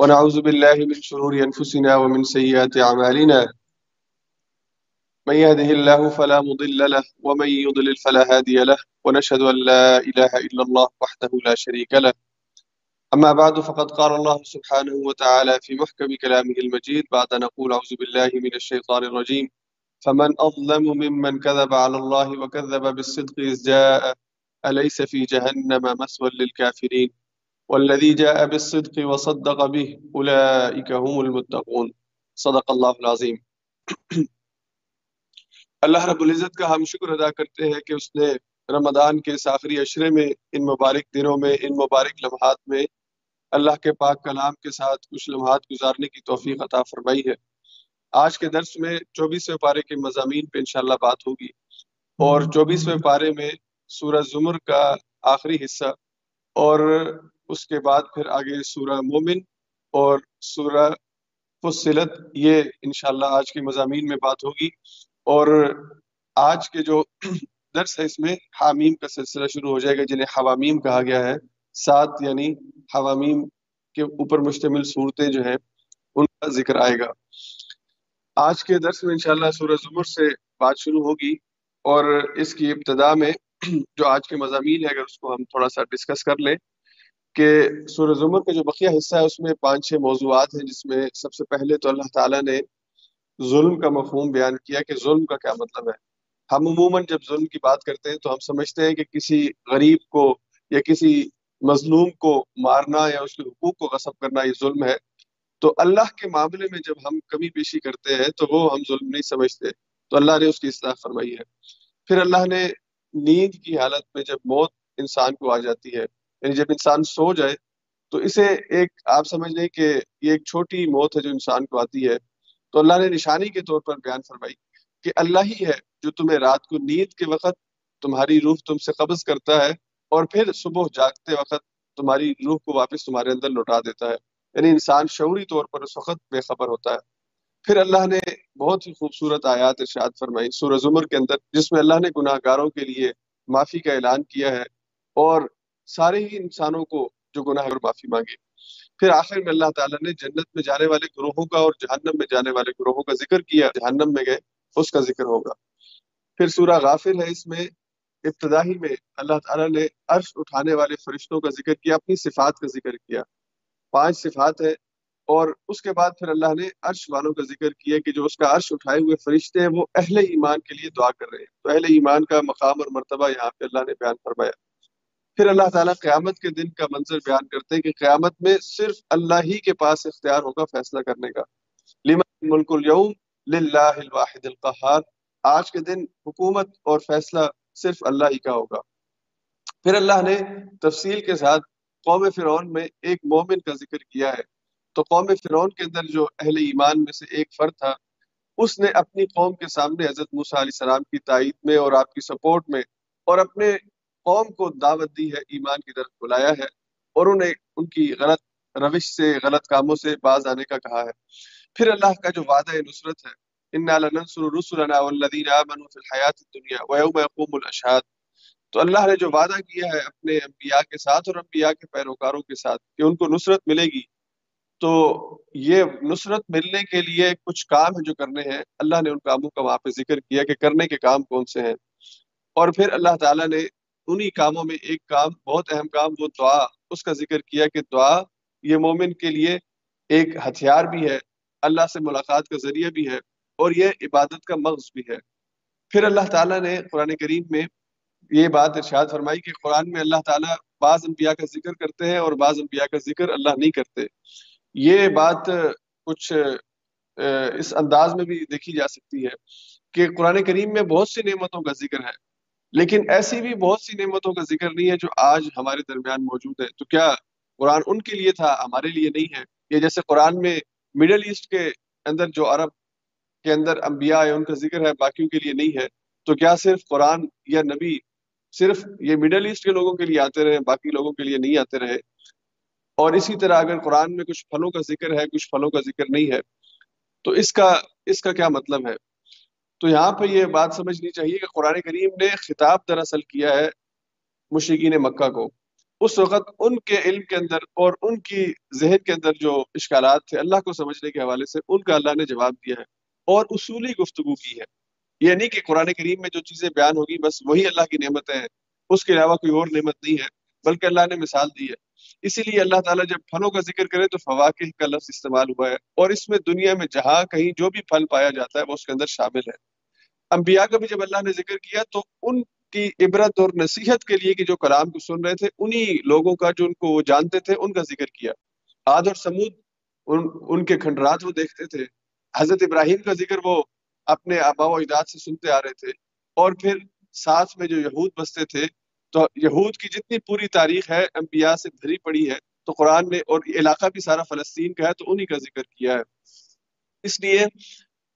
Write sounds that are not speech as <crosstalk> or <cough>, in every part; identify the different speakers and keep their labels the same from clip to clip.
Speaker 1: ونعوذ بالله من شرور أنفسنا ومن سيئات أعمالنا من يهده الله فلا مضل له ومن يضلل فلا هادي له ونشهد أن لا إله إلا الله وحده لا شريك له. أما بعد، فقد قال الله سبحانه وتعالى في محكم كلامه المجيد، بعد نقول أعوذ بالله من الشيطان الرجيم. فمن أظلم ممن كذب على الله وكذب بالصدق إذ جاء أليس في جهنم مسوى للكافرين؟ والذي جاء بالصدق وصدق به، أولئك هم المتقون. صدق الله العظيم اللہ رب العزت کا ہم شکر ادا کرتے ہیں کہ اس نے رمضان کے اس آخری عشرے میں، ان مبارک دنوں میں، ان مبارک لمحات میں اللہ کے پاک کلام کے ساتھ کچھ لمحات گزارنے کی توفیق عطا فرمائی ہے۔ آج کے درس میں چوبیسویں پارے کے مضامین پہ انشاءاللہ بات ہوگی۔ اور چوبیسویں پارے میں سورہ زمر کا آخری حصہ اور اس کے بعد پھر آگے سورہ مومن اور سورہ فصلت، یہ انشاءاللہ آج کے مضامین میں بات ہوگی۔ اور آج کے جو درس ہے، اس میں حامیم کا سلسلہ شروع ہو جائے گا، جنہیں حوامیم کہا گیا ہے۔ سات یعنی حوامیم کے اوپر مشتمل صورتیں جو ہیں، ان کا ذکر آئے گا۔ آج کے درس میں انشاءاللہ سورہ زمر سے بات شروع ہوگی۔ اور اس کی ابتدا میں جو آج کے مضامین ہے اگر اس کو ہم تھوڑا سا ڈسکس کر لیں کہ سورہ زمر کا جو بقیہ حصہ ہے، اس میں پانچ چھ موضوعات ہیں، جس میں سب سے پہلے تو اللہ تعالیٰ نے ظلم کا مفہوم بیان کیا کہ ظلم کا کیا مطلب ہے۔ ہم عموماً جب ظلم کی بات کرتے ہیں تو ہم سمجھتے ہیں کہ کسی غریب کو یا کسی مظلوم کو مارنا یا اس کے حقوق کو غصب کرنا یہ ظلم ہے۔ تو اللہ کے معاملے میں جب ہم کمی پیشی کرتے ہیں تو وہ ہم ظلم نہیں سمجھتے۔ تو اللہ نے اس کی اصلاح فرمائی ہے۔ پھر اللہ نے نیند کی حالت میں جب موت انسان کو آ جاتی ہے یعنی جب انسان سو جائے تو اسے ایک آپ سمجھ لیں کہ یہ ایک چھوٹی موت ہے جو انسان کو آتی ہے، تو اللہ نے نشانی کے طور پر بیان فرمائی کہ اللہ ہی ہے جو تمہیں رات کو نیند کے وقت تمہاری روح تم سے قبض کرتا ہے اور پھر صبح جاگتے وقت تمہاری روح کو واپس تمہارے اندر لوٹا دیتا ہے۔ یعنی انسان شعوری طور پر اس وقت بے خبر ہوتا ہے۔ پھر اللہ نے بہت ہی خوبصورت آیات ارشاد فرمائی سورہ زمر کے اندر، جس میں اللہ نے گناہ گاروں کے لیے معافی کا اعلان کیا ہے اور سارے ہی انسانوں کو جو گناہ اور معافی مانگے۔ پھر آخر میں اللہ تعالیٰ نے جنت میں جانے والے گروہوں کا اور جہنم میں جانے والے گروہوں کا ذکر کیا، جہنم میں گئے، اس کا ذکر ہوگا۔ پھر سورہ غافر ہے، اس میں ابتدائی میں اللہ تعالیٰ نے عرش اٹھانے والے فرشتوں کا ذکر کیا، اپنی صفات کا ذکر کیا۔ پانچ صفات ہے اور اس کے بعد پھر اللہ نے عرش والوں کا ذکر کیا کہ جو اس کا عرش اٹھائے ہوئے فرشتے ہیں، وہ اہل ایمان کے لیے دعا کر رہے ہیں۔ تو اہل ایمان کا مقام اور مرتبہ یہاں پہ اللہ نے بیان فرمایا۔ پھر اللہ تعالیٰ قیامت کے دن کا منظر بیان کرتے ہیں کہ قیامت میں صرف اللہ ہی کے پاس اختیار ہوگا فیصلہ کرنے کا۔ لمن ملک اليوم للہ الواحد القہار آج کے دن حکومت اور فیصلہ صرف اللہ ہی کا ہوگا۔ پھر اللہ نے تفصیل کے ساتھ قوم فرعون میں ایک مومن کا ذکر کیا ہے۔ تو قوم فرعون کے اندر جو اہل ایمان میں سے ایک فرد تھا، اس نے اپنی قوم کے سامنے حضرت موسیٰ علیہ السلام کی تائید میں اور آپ کی سپورٹ میں اور اپنے قوم کو دعوت دی ہے، ایمان کی طرف بلایا ہے اور انہیں ان کی غلط روش سے، غلط کاموں سے باز آنے کا کہا ہے۔ پھر اللہ کا جو وعدہ نصرت ہے تو اللہ نے جو وعدہ کیا ہے اپنے انبیاء کے ساتھ اور انبیاء کے پیروکاروں کے ساتھ کہ ان کو نصرت ملے گی، تو یہ نصرت ملنے کے لیے کچھ کام ہے جو کرنے ہیں۔ اللہ نے ان کاموں کا وہاں پہ ذکر کیا کہ کرنے کے کام کون سے ہیں۔ اور پھر اللہ تعالیٰ نے انہی کاموں میں ایک کام، بہت اہم کام، وہ دعا، اس کا ذکر کیا کہ دعا یہ مومن کے لیے ایک ہتھیار بھی ہے، اللہ سے ملاقات کا ذریعہ بھی ہے اور یہ عبادت کا مغز بھی ہے۔ پھر اللہ تعالیٰ نے قرآن کریم میں یہ بات ارشاد فرمائی کہ قرآن میں اللہ تعالیٰ بعض انبیاء کا ذکر کرتے ہیں اور بعض انبیاء کا ذکر اللہ نہیں کرتے۔ یہ بات کچھ اس انداز میں بھی دیکھی جا سکتی ہے کہ قرآن کریم میں بہت سی نعمتوں کا ذکر ہے۔ لیکن ایسی بھی بہت سی نعمتوں کا ذکر نہیں ہے جو آج ہمارے درمیان موجود ہے۔ تو کیا قرآن ان کے لیے تھا، ہمارے لیے نہیں ہے؟ یہ جیسے قرآن میں مڈل ایسٹ کے اندر جو عرب کے اندر انبیاء ہے ان کا ذکر ہے، باقیوں کے لیے نہیں ہے۔ تو کیا صرف قرآن یا نبی، صرف یہ مڈل ایسٹ کے لوگوں کے لیے آتے رہے، باقی لوگوں کے لیے نہیں آتے رہے؟ اور اسی طرح اگر قرآن میں کچھ پھلوں کا ذکر ہے، کچھ پھلوں کا ذکر نہیں ہے، تو اس کا اس کا کیا مطلب ہے؟ تو یہاں پہ یہ بات سمجھنی چاہیے کہ قرآن کریم نے خطاب دراصل کیا ہے مشرقین مکہ کو۔ اس وقت ان کے علم کے اندر اور ان کی ذہن کے اندر جو اشکالات تھے، اللہ کو سمجھنے کے حوالے سے ان کا اللہ نے جواب دیا ہے اور اصولی گفتگو کی ہے۔ یہ نہیں کہ قرآن کریم میں جو چیزیں بیان ہوگی بس وہی اللہ کی نعمتیں ہیں، اس کے علاوہ کوئی اور نعمت نہیں ہے، بلکہ اللہ نے مثال دی ہے۔ اسی لیے اللہ تعالیٰ جب پھلوں کا ذکر کرے تو فواقع کا لفظ استعمال ہوا ہے اور اس میں دنیا میں جہاں کہیں جو بھی پھل پایا جاتا ہے وہ اس کے اندر شامل ہے۔ انبیاء کا بھی جب اللہ نے ذکر کیا تو ان کی عبرت اور نصیحت کے لیے کہ جو کلام کو سن رہے تھے انہی لوگوں کا جو ان کو وہ جانتے تھے ان کا ذکر کیا۔ آد اور سمود ان, ان کے کھنڈرات وہ دیکھتے تھے۔ حضرت ابراہیم کا ذکر وہ اپنے آبا و اجداد سے سنتے آ رہے تھے۔ اور پھر ساتھ میں جو یہود بستے تھے تو یہود کی جتنی پوری تاریخ ہے، انبیاء سے بھری پڑی ہے، تو قرآن نے اور علاقہ بھی سارا فلسطین کا ہے، تو انہی کا ذکر کیا ہے۔ اس لیے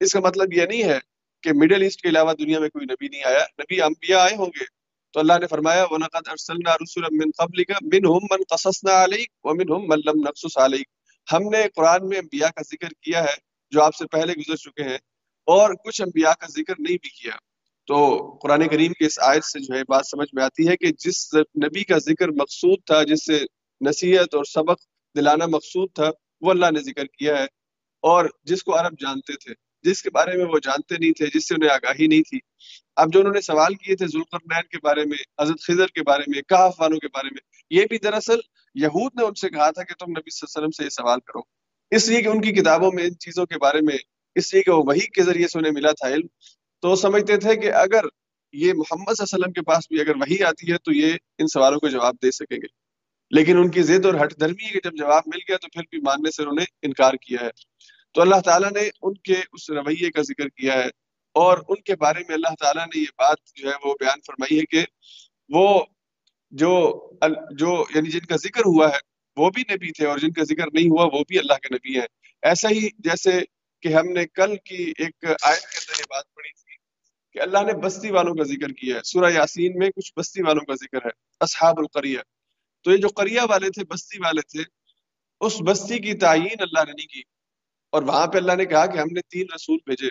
Speaker 1: اس کا مطلب یہ نہیں ہے کہ مڈل ایسٹ کے علاوہ دنیا میں کوئی نبی نہیں آیا۔ نبی انبیاء آئے ہوں گے۔ تو اللہ نے فرمایا، وَلَقَدْ أَرْسَلْنَا رُسُلًا مِّن قَبْلِكَ، مِنْهُمْ مَنْ قَصَصْنَا عَلَيْكَ، وَمِنْهُمْ مَنْ لَمْ نَقْصُصْ عَلَيْكَ۔ ہم نے قرآن میں انبیاء کا ذکر کیا ہے، جو آپ سے پہلے گزر چکے ہیں، اور کچھ انبیاء کا ذکر نہیں بھی کیا۔ تو قرآن کریم کے اس آیت سے جو ہے بات سمجھ میں آتی ہے کہ جس نبی کا ذکر مقصود تھا، جس سے نصیحت اور سبق دلانا مقصود تھا، وہ اللہ نے ذکر کیا ہے۔ اور جس کو عرب جانتے تھے، جس کے بارے میں وہ جانتے نہیں تھے، جس سے انہیں آگاہی نہیں تھی۔ اب جو انہوں نے سوال کیے تھے ذوالقرنین کے بارے میں، حضرت خضر کے بارے میں کہف والوں کے بارے میں، یہ بھی دراصل یہود نے ان سے کہا تھا کہ تم نبی صلی اللہ علیہ وسلم سے یہ سوال کرو۔ اس لیے کہ ان کی کتابوں میں، ان چیزوں کے بارے میں، اس لیے کہ وہ وہی کے ذریعے سے انہیں ملا تھا علم۔ تو وہ سمجھتے تھے کہ اگر یہ محمد صلی اللہ علیہ وسلم کے پاس بھی اگر وہی آتی ہے تو یہ ان سوالوں کو جواب دے سکیں گے۔ لیکن ان کی ضد اور ہٹ دھرمی ہے کہ جب جواب مل گیا تو پھر بھی ماننے سے انہوں نے انکار کیا ہے۔ تو اللہ تعالیٰ نے ان کے اس رویے کا ذکر کیا ہے اور ان کے بارے میں اللہ تعالیٰ نے یہ بات جو ہے وہ بیان فرمائی ہے کہ وہ جو جو یعنی جن کا ذکر ہوا ہے وہ بھی نبی تھے اور جن کا ذکر نہیں ہوا وہ بھی اللہ کے نبی ہیں۔ ایسا ہی جیسے کہ ہم نے کل کی ایک آیت کے اندر یہ بات پڑھی کہ اللہ نے بستی والوں کا ذکر کیا ہے۔ سورہ یاسین میں کچھ بستی والوں کا ذکر ہے، اصحاب القریہ۔ تو یہ جو قریہ والے تھے، بستی والے تھے، اس بستی کی تعین اللہ نے نہیں کی۔ اور وہاں پہ اللہ نے کہا کہ ہم نے تین رسول بھیجے۔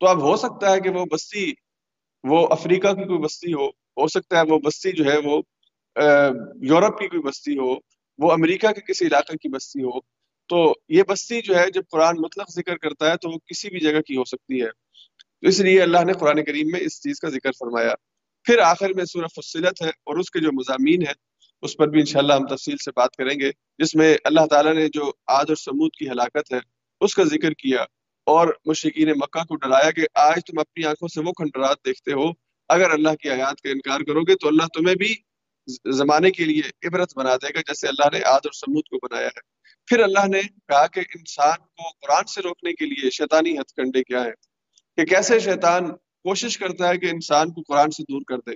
Speaker 1: تو اب ہو سکتا ہے کہ وہ بستی، وہ افریقہ کی کوئی بستی ہو ہو سکتا ہے وہ بستی جو ہے، وہ یورپ کی کوئی بستی ہو، وہ امریکہ کے کسی علاقے کی بستی ہو۔ تو یہ بستی جو ہے، جب قرآن مطلق ذکر کرتا ہے تو وہ کسی بھی جگہ کی ہو سکتی ہے۔ تو اس لیے اللہ نے قرآن کریم میں اس چیز کا ذکر فرمایا۔ پھر آخر میں سورہ فصلت ہے اور اس کے جو مضامین ہیں، اس پر بھی انشاءاللہ ہم تفصیل سے بات کریں گے، جس میں اللہ تعالیٰ نے جو آج اور سمود کی ہلاکت ہے، اس کا ذکر کیا۔ اور مشرقین مکہ کو ڈرایا کہ آج تم اپنی آنکھوں سے وہ کھنڈرات دیکھتے ہو۔ اگر اللہ کی آیات کا انکار کرو گے تو اللہ تمہیں بھی زمانے کے لیے عبرت بنا دے گا، جیسے اللہ نے آد اور سمود کو بنایا ہے۔ پھر اللہ نے کہا کہ انسان کو قرآن سے روکنے کے لیے شیطانی ہتھ کنڈے کیا ہے کہ کیسے شیطان کوشش کرتا ہے کہ انسان کو قرآن سے دور کر دے۔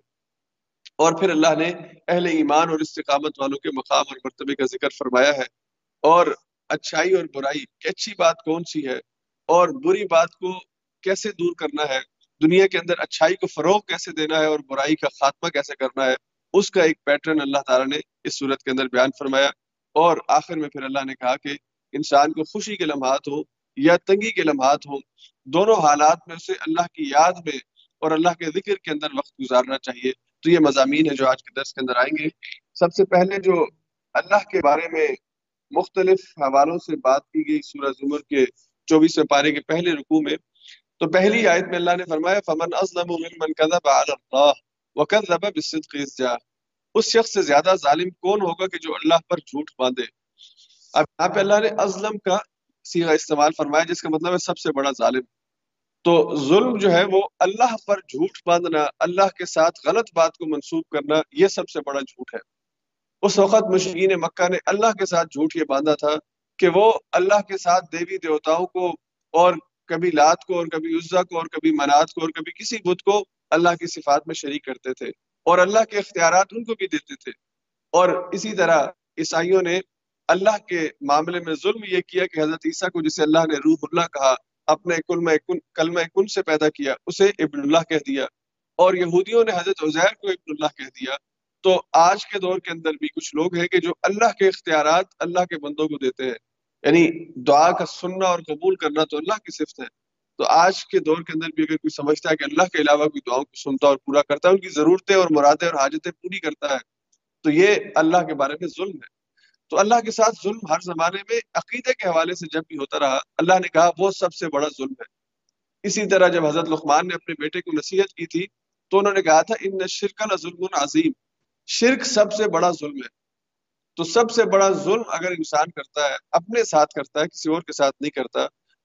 Speaker 1: اور پھر اللہ نے اہل ایمان اور استقامت والوں کے مقام اور مرتبے کا ذکر فرمایا ہے۔ اور اچھائی اور برائی کہ اچھی بات کون سی ہے؟ اور بری بات کو کیسے دور کرنا ہے؟ دنیا کے اندر اچھائی کو فروغ کیسے دینا ہے اور برائی کا خاتمہ کیسے کرنا ہے؟ اس کا ایک پیٹرن اللہ تعالیٰ نے اس صورت کے اندر بیان فرمایا۔ اور آخر میں پھر اللہ نے کہا کہ انسان کو خوشی کے لمحات ہوں یا تنگی کے لمحات ہوں دونوں حالات میں اسے اللہ کی یاد میں اور اللہ کے ذکر کے اندر وقت گزارنا چاہیے۔ تو یہ مضامین ہے جو آج کے درس کے اندر آئیں گے۔ سب سے پہلے جو اللہ کے بارے میں مختلف حوالوں سے بات کی گئی سورہ زمر کے چوبیسویں پارے کے پہلے رکوع میں، تو پہلی آیت میں اللہ نے فرمایا، فمن ازلم ممن كذب على الله وكذب بالصدق اذ جاء اس شخص سے زیادہ ظالم کون ہوگا کہ جو اللہ پر جھوٹ باندھے؟ اب یہاں پہ اللہ نے ازلم کا سیغہ استعمال فرمایا، جس کا مطلب ہے سب سے بڑا ظالم۔ تو ظلم جو ہے وہ اللہ پر جھوٹ باندھنا، اللہ کے ساتھ غلط بات کو منسوب کرنا، یہ سب سے بڑا جھوٹ ہے۔ اس وقت مشکین مکہ نے اللہ کے ساتھ جھوٹ یہ باندھا تھا کہ وہ اللہ کے ساتھ دیوی دیوتاؤں کو اور کبھی لات کو اور کبھی عزا کو اور کبھی منات کو اور کبھی کسی بدھ کو اللہ کی صفات میں شریک کرتے تھے اور اللہ کے اختیارات ان کو بھی دیتے تھے۔ اور اسی طرح عیسائیوں نے اللہ کے معاملے میں ظلم یہ کیا کہ حضرت عیسیٰ کو جسے اللہ نے روح اللہ کہا، اپنے کلمہ کن کلمہ کن سے پیدا کیا، اسے ابن اللہ کہہ دیا۔ اور یہودیوں نے حضرت عزیر کو ابن اللہ کہہ دیا۔ تو آج کے دور کے اندر بھی کچھ لوگ ہیں کہ جو اللہ کے اختیارات اللہ کے بندوں کو دیتے ہیں۔ یعنی دعا کا سننا اور قبول کرنا تو اللہ کی صفت ہے۔ تو آج کے دور کے اندر بھی اگر کوئی سمجھتا ہے کہ اللہ کے علاوہ کوئی دعاؤں کو سنتا اور پورا کرتا ہے، ان کی ضرورتیں اور مرادیں اور حاجتیں پوری کرتا ہے، تو یہ اللہ کے بارے میں ظلم ہے۔ تو اللہ کے ساتھ ظلم ہر زمانے میں عقیدے کے حوالے سے جب بھی ہوتا رہا، اللہ نے کہا وہ سب سے بڑا ظلم ہے۔ اسی طرح جب حضرت لقمان نے اپنے بیٹے کو نصیحت کی تھی، تو انہوں نے کہا تھا، ان شرک ظلم عظیم۔ شرک سب سے بڑا ظلم ہے۔ تو سب سے بڑا ظلم اگر انسان کرتا ہے، اپنے ساتھ کرتا ہے، کسی اور کے ساتھ نہیں کرتا،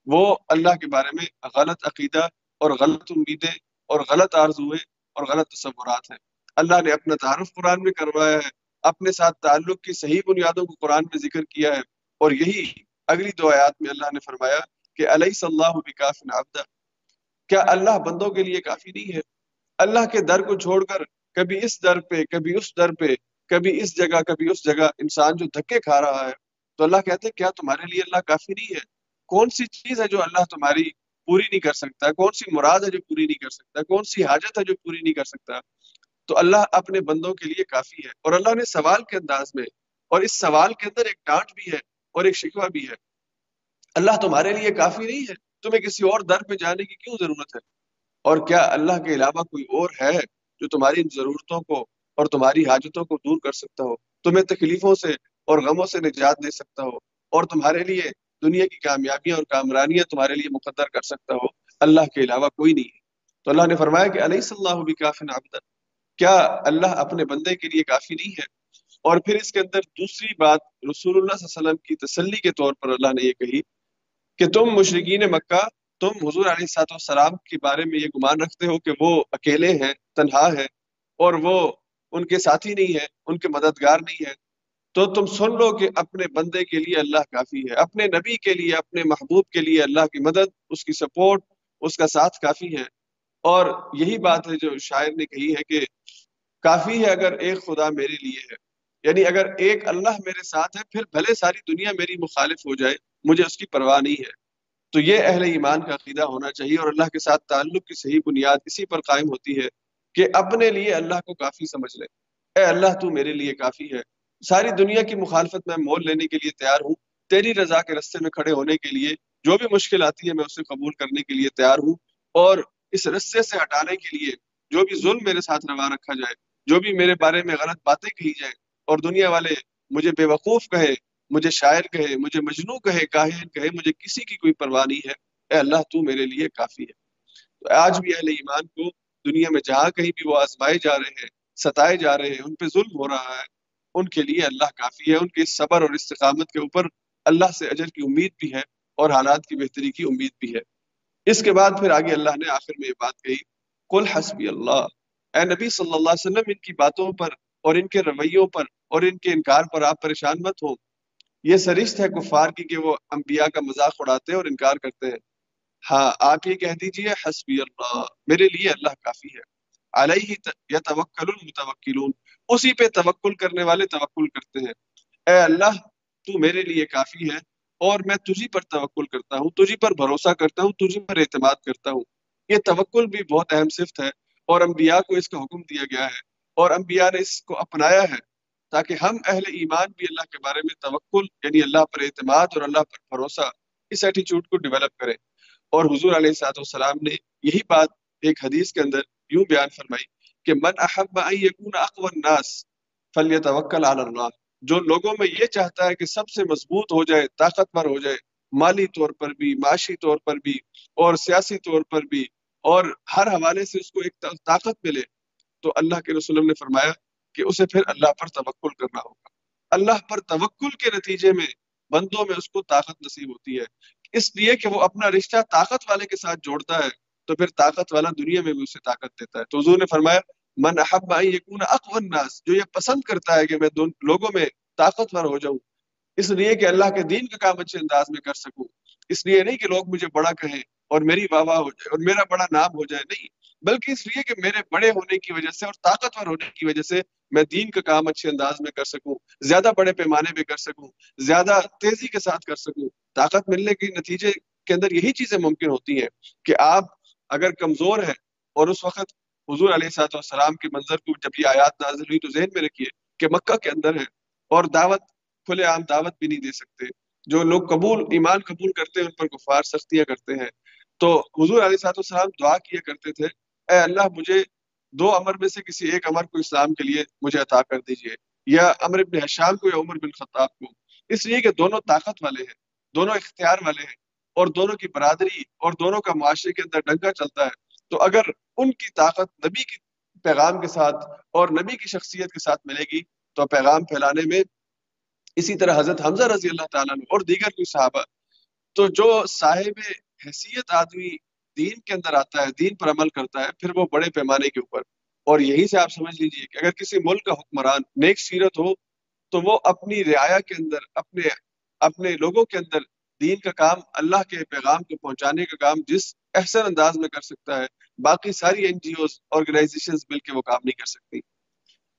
Speaker 1: وہ اللہ کے بارے میں غلط عقیدہ اور غلط امیدیں اور غلط آرزویں اور غلط تصورات ہیں۔ اللہ نے اپنا تعارف قرآن میں کروایا ہے۔ اپنے ساتھ تعلق کی صحیح بنیادوں کو قرآن میں ذکر کیا ہے اور یہی اگلی دو آیات میں اللہ نے فرمایا کہ علیہ صلی اللہ کیا اللہ بندوں کے لیے کافی نہیں ہے؟ اللہ کے در کو چھوڑ کر کبھی اس در پہ، کبھی اس در پہ، کبھی اس جگہ، کبھی اس جگہ انسان جو دھکے کھا رہا ہے۔ تو اللہ کہتے کیا تمہارے لیے اللہ کافی نہیں ہے؟ کون سی چیز ہے جو اللہ تمہاری پوری نہیں کر سکتا؟ کون سی مراد ہے جو پوری نہیں کر سکتا؟ کون سی حاجت ہے جو پوری نہیں کر سکتا؟ تو اللہ اپنے بندوں کے لیے کافی ہے اور اللہ نے سوال کے انداز میں اور اس سوال کے اندر ایک ڈانٹ بھی ہے اور ایک شکوہ بھی ہے۔ اللہ تمہارے لیے کافی نہیں ہے، تمہیں کسی اور در پہ جانے کی کیوں ضرورت ہے؟ اور کیا اللہ کے علاوہ کوئی اور ہے جو تمہاری ان ضرورتوں کو اور تمہاری حاجتوں کو دور کر سکتا ہو؟ تمہیں تکلیفوں سے اور غموں سے نجات دے سکتا ہو اور تمہارے لیے دنیا کی کامیابیاں اور کامرانیاں تمہارے لیے مقدر کر سکتا ہو؟ اللہ کے علاوہ کوئی نہیں ہے۔ تو اللہ نے فرمایا کہ علیہ صلی اللہ کافی نابد کیا اللہ اپنے بندے کے لیے کافی نہیں ہے؟ اور پھر اس کے اندر دوسری بات رسول اللہ صلی اللہ علیہ وسلم کی تسلی کے طور پر اللہ نے یہ کہی کہ تم مشرقین مکہ، تم حضور علیہ سات والسلام کے بارے میں یہ گمان رکھتے ہو کہ وہ اکیلے ہیں، تنہا ہے اور وہ ان کے ساتھی نہیں ہے ان کے مددگار نہیں ہے تو تم سن لو کہ اپنے بندے کے لیے اللہ کافی ہے، اپنے نبی کے لیے، اپنے محبوب کے لیے اللہ کی مدد، اس کی سپورٹ، اس کا ساتھ کافی ہے۔ اور یہی بات ہے جو شاعر نے کہی ہے کہ کافی ہے اگر ایک خدا میرے لیے ہے۔ یعنی اگر ایک اللہ میرے ساتھ ہے، پھر بھلے ساری دنیا میری مخالف ہو جائے، مجھے اس کی پرواہ نہیں ہے۔ تو یہ اہل ایمان کا عقیدہ ہونا چاہیے اور اللہ کے ساتھ تعلق کی صحیح بنیاد اسی پر قائم ہوتی ہے کہ اپنے لیے اللہ کو کافی سمجھ لے۔ اے اللہ، تو میرے لیے کافی ہے۔ ساری دنیا کی مخالفت میں مول لینے کے لیے تیار ہوں۔ تیری رضا کے رستے میں کھڑے ہونے کے لیے، جو بھی مشکل آتی ہے، میں اسے قبول کرنے کے لیے تیار ہوں۔ اور اس رستے سے ہٹانے کے لیے جو بھی ظلم میرے ساتھ روا رکھا جائے جو بھی میرے بارے میں غلط باتیں کہی جائیں اور دنیا والے مجھے بے وقوف کہے، مجھے شاعر کہے، مجھے مجنو کہے، کاہن کہے، مجھے کسی کی کوئی پرواہ نہیں ہے۔ اے اللہ، تو میرے لیے کافی ہے۔ تو آج بھی اہل ایمان کو دنیا میں جہاں کہیں بھی وہ آزمائے جا رہے ہیں، ستائے جا رہے ہیں، ان پہ ظلم ہو رہا ہے، ان کے لیے اللہ کافی ہے۔ ان کے صبر اور استقامت کے اوپر اللہ سے اجر کی امید بھی ہے اور حالات کی بہتری کی امید بھی ہے۔ اس کے بعد پھر آگے اللہ نے آخر میں یہ بات کہی کل حسبی اللہ۔ اے نبی صلی اللہ علیہ وسلم، ان کی باتوں پر اور ان کے رویوں پر اور ان کے انکار پر آپ پریشان مت ہو۔ یہ سرشت ہے کفار کی کہ وہ انبیاء کا مذاق اڑاتے ہیں اور انکار کرتے ہیں۔ ہاں آپ یہ کہہ دیجیے، حسبی اللہ، میرے لیے اللہ کافی ہے۔ علیہ یتوکل المتوکلون، اسی پہ توکل کرنے والے توکل کرتے ہیں۔ اے اللہ، تو میرے لیے کافی ہے اور میں تجھی پر توکل کرتا ہوں، تجھی پر بھروسہ کرتا ہوں، تجھی پر اعتماد کرتا ہوں۔ یہ توکل بھی بہت اہم صفت ہے۔ اور انبیاء کو اس کا حکم دیا گیا ہے اور انبیاء نے اس کو اپنایا ہے تاکہ ہم اہل ایمان بھی اللہ کے بارے میں توکل یعنی اللہ پر اعتماد اور اللہ پر بھروسہ، اس ایٹیچیوڈ کو ڈیولپ کریں اور حضور علیہ السلاۃ والسلام نے یہی بات ایک حدیث کے اندر یوں بیان فرمائی کہ من احب ان یکون اقوى الناس فلیتوکل علی اللہ۔ جو لوگوں میں یہ چاہتا ہے کہ سب سے مضبوط ہو جائے، طاقتور ہو جائے، مالی طور پر بھی، معاشی طور پر بھی اور سیاسی طور پر بھی اور ہر حوالے سے اس کو ایک طاقت ملے تو اللہ کے رسول نے فرمایا کہ اسے پھر اللہ پر توکل کرنا ہوگا۔ اللہ پر توکل کے نتیجے میں بندوں میں اس کو طاقت نصیب ہوتی ہے۔ اس لیے کہ وہ اپنا رشتہ طاقت والے کے ساتھ جوڑتا ہے تو پھر طاقت والا دنیا میں بھی اسے طاقت دیتا ہے۔ تو حضور نے فرمایا، من احب یکون اقوى الناس جو یہ پسند کرتا ہے کہ میں دون لوگوں میں طاقتور ہو جاؤں، اس لیے کہ اللہ کے دین کا کام اچھے انداز میں کر سکوں۔ اس لیے نہیں کہ لوگ مجھے بڑا کہیں اور میری واہ واہ ہو جائے اور میرا بڑا نام ہو جائے، نہیں، بلکہ اس لیے کہ میرے بڑے ہونے کی وجہ سے اور طاقتور ہونے کی وجہ سے میں دین کا کام اچھے انداز میں کر سکوں، زیادہ بڑے پیمانے پہ کر سکوں، زیادہ تیزی کے ساتھ کر سکوں۔ طاقت ملنے کے نتیجے کے اندر یہی چیزیں ممکن ہوتی ہیں کہ آپ اگر کمزور ہیں اور اس وقت حضور علیہ صاحب والسلام کے منظر کو جب یہ آیات نازل ہوئی تو ذہن میں رکھیے کہ مکہ کے اندر ہے اور دعوت، کھلے عام دعوت بھی نہیں دے سکتے۔ جو لوگ قبول، ایمان قبول کرتے ہیں، ان پر کفار سختیاں کرتے ہیں۔ تو حضور علیہ صاحب والسلام دعا کیا کرتے تھے، اے اللہ مجھے دو امر میں سے کسی ایک امر کو اسلام کے لیے مجھے عطا کر دیجیے۔ یا امر ابن حشام کو یا عمر بن خطاب کو۔ اس لیے کہ دونوں طاقت والے ہیں، دونوں اختیار والے ہیں اور دونوں کی برادری اور دونوں کا معاشرے کے اندر ڈنگا چلتا ہے۔ تو اگر ان کی طاقت نبی کی پیغام کے ساتھ اور نبی کی شخصیت کے ساتھ ملے گی، تو پیغام پھیلانے میں اسی طرح حضرت حمزہ رضی اللہ تعالیٰ اور دیگر کوئی صحابہ، تو جو صاحب حیثیت آدمی دین کے اندر آتا ہے، دین پر عمل کرتا ہے، پھر وہ بڑے پیمانے کے اوپر۔ اور یہی سے آپ سمجھ لیجیے کہ اگر کسی ملک کا حکمران نیک سیرت ہو، تو وہ اپنی رعایا کے اندر، اپنے اپنے لوگوں کے اندر دین کا کام، اللہ کے پیغام کو پہنچانے کا کام جس احسن انداز میں کر سکتا ہے، باقی ساری این جی اوز آرگنائزیشن مل کے وہ کام نہیں کر سکتی۔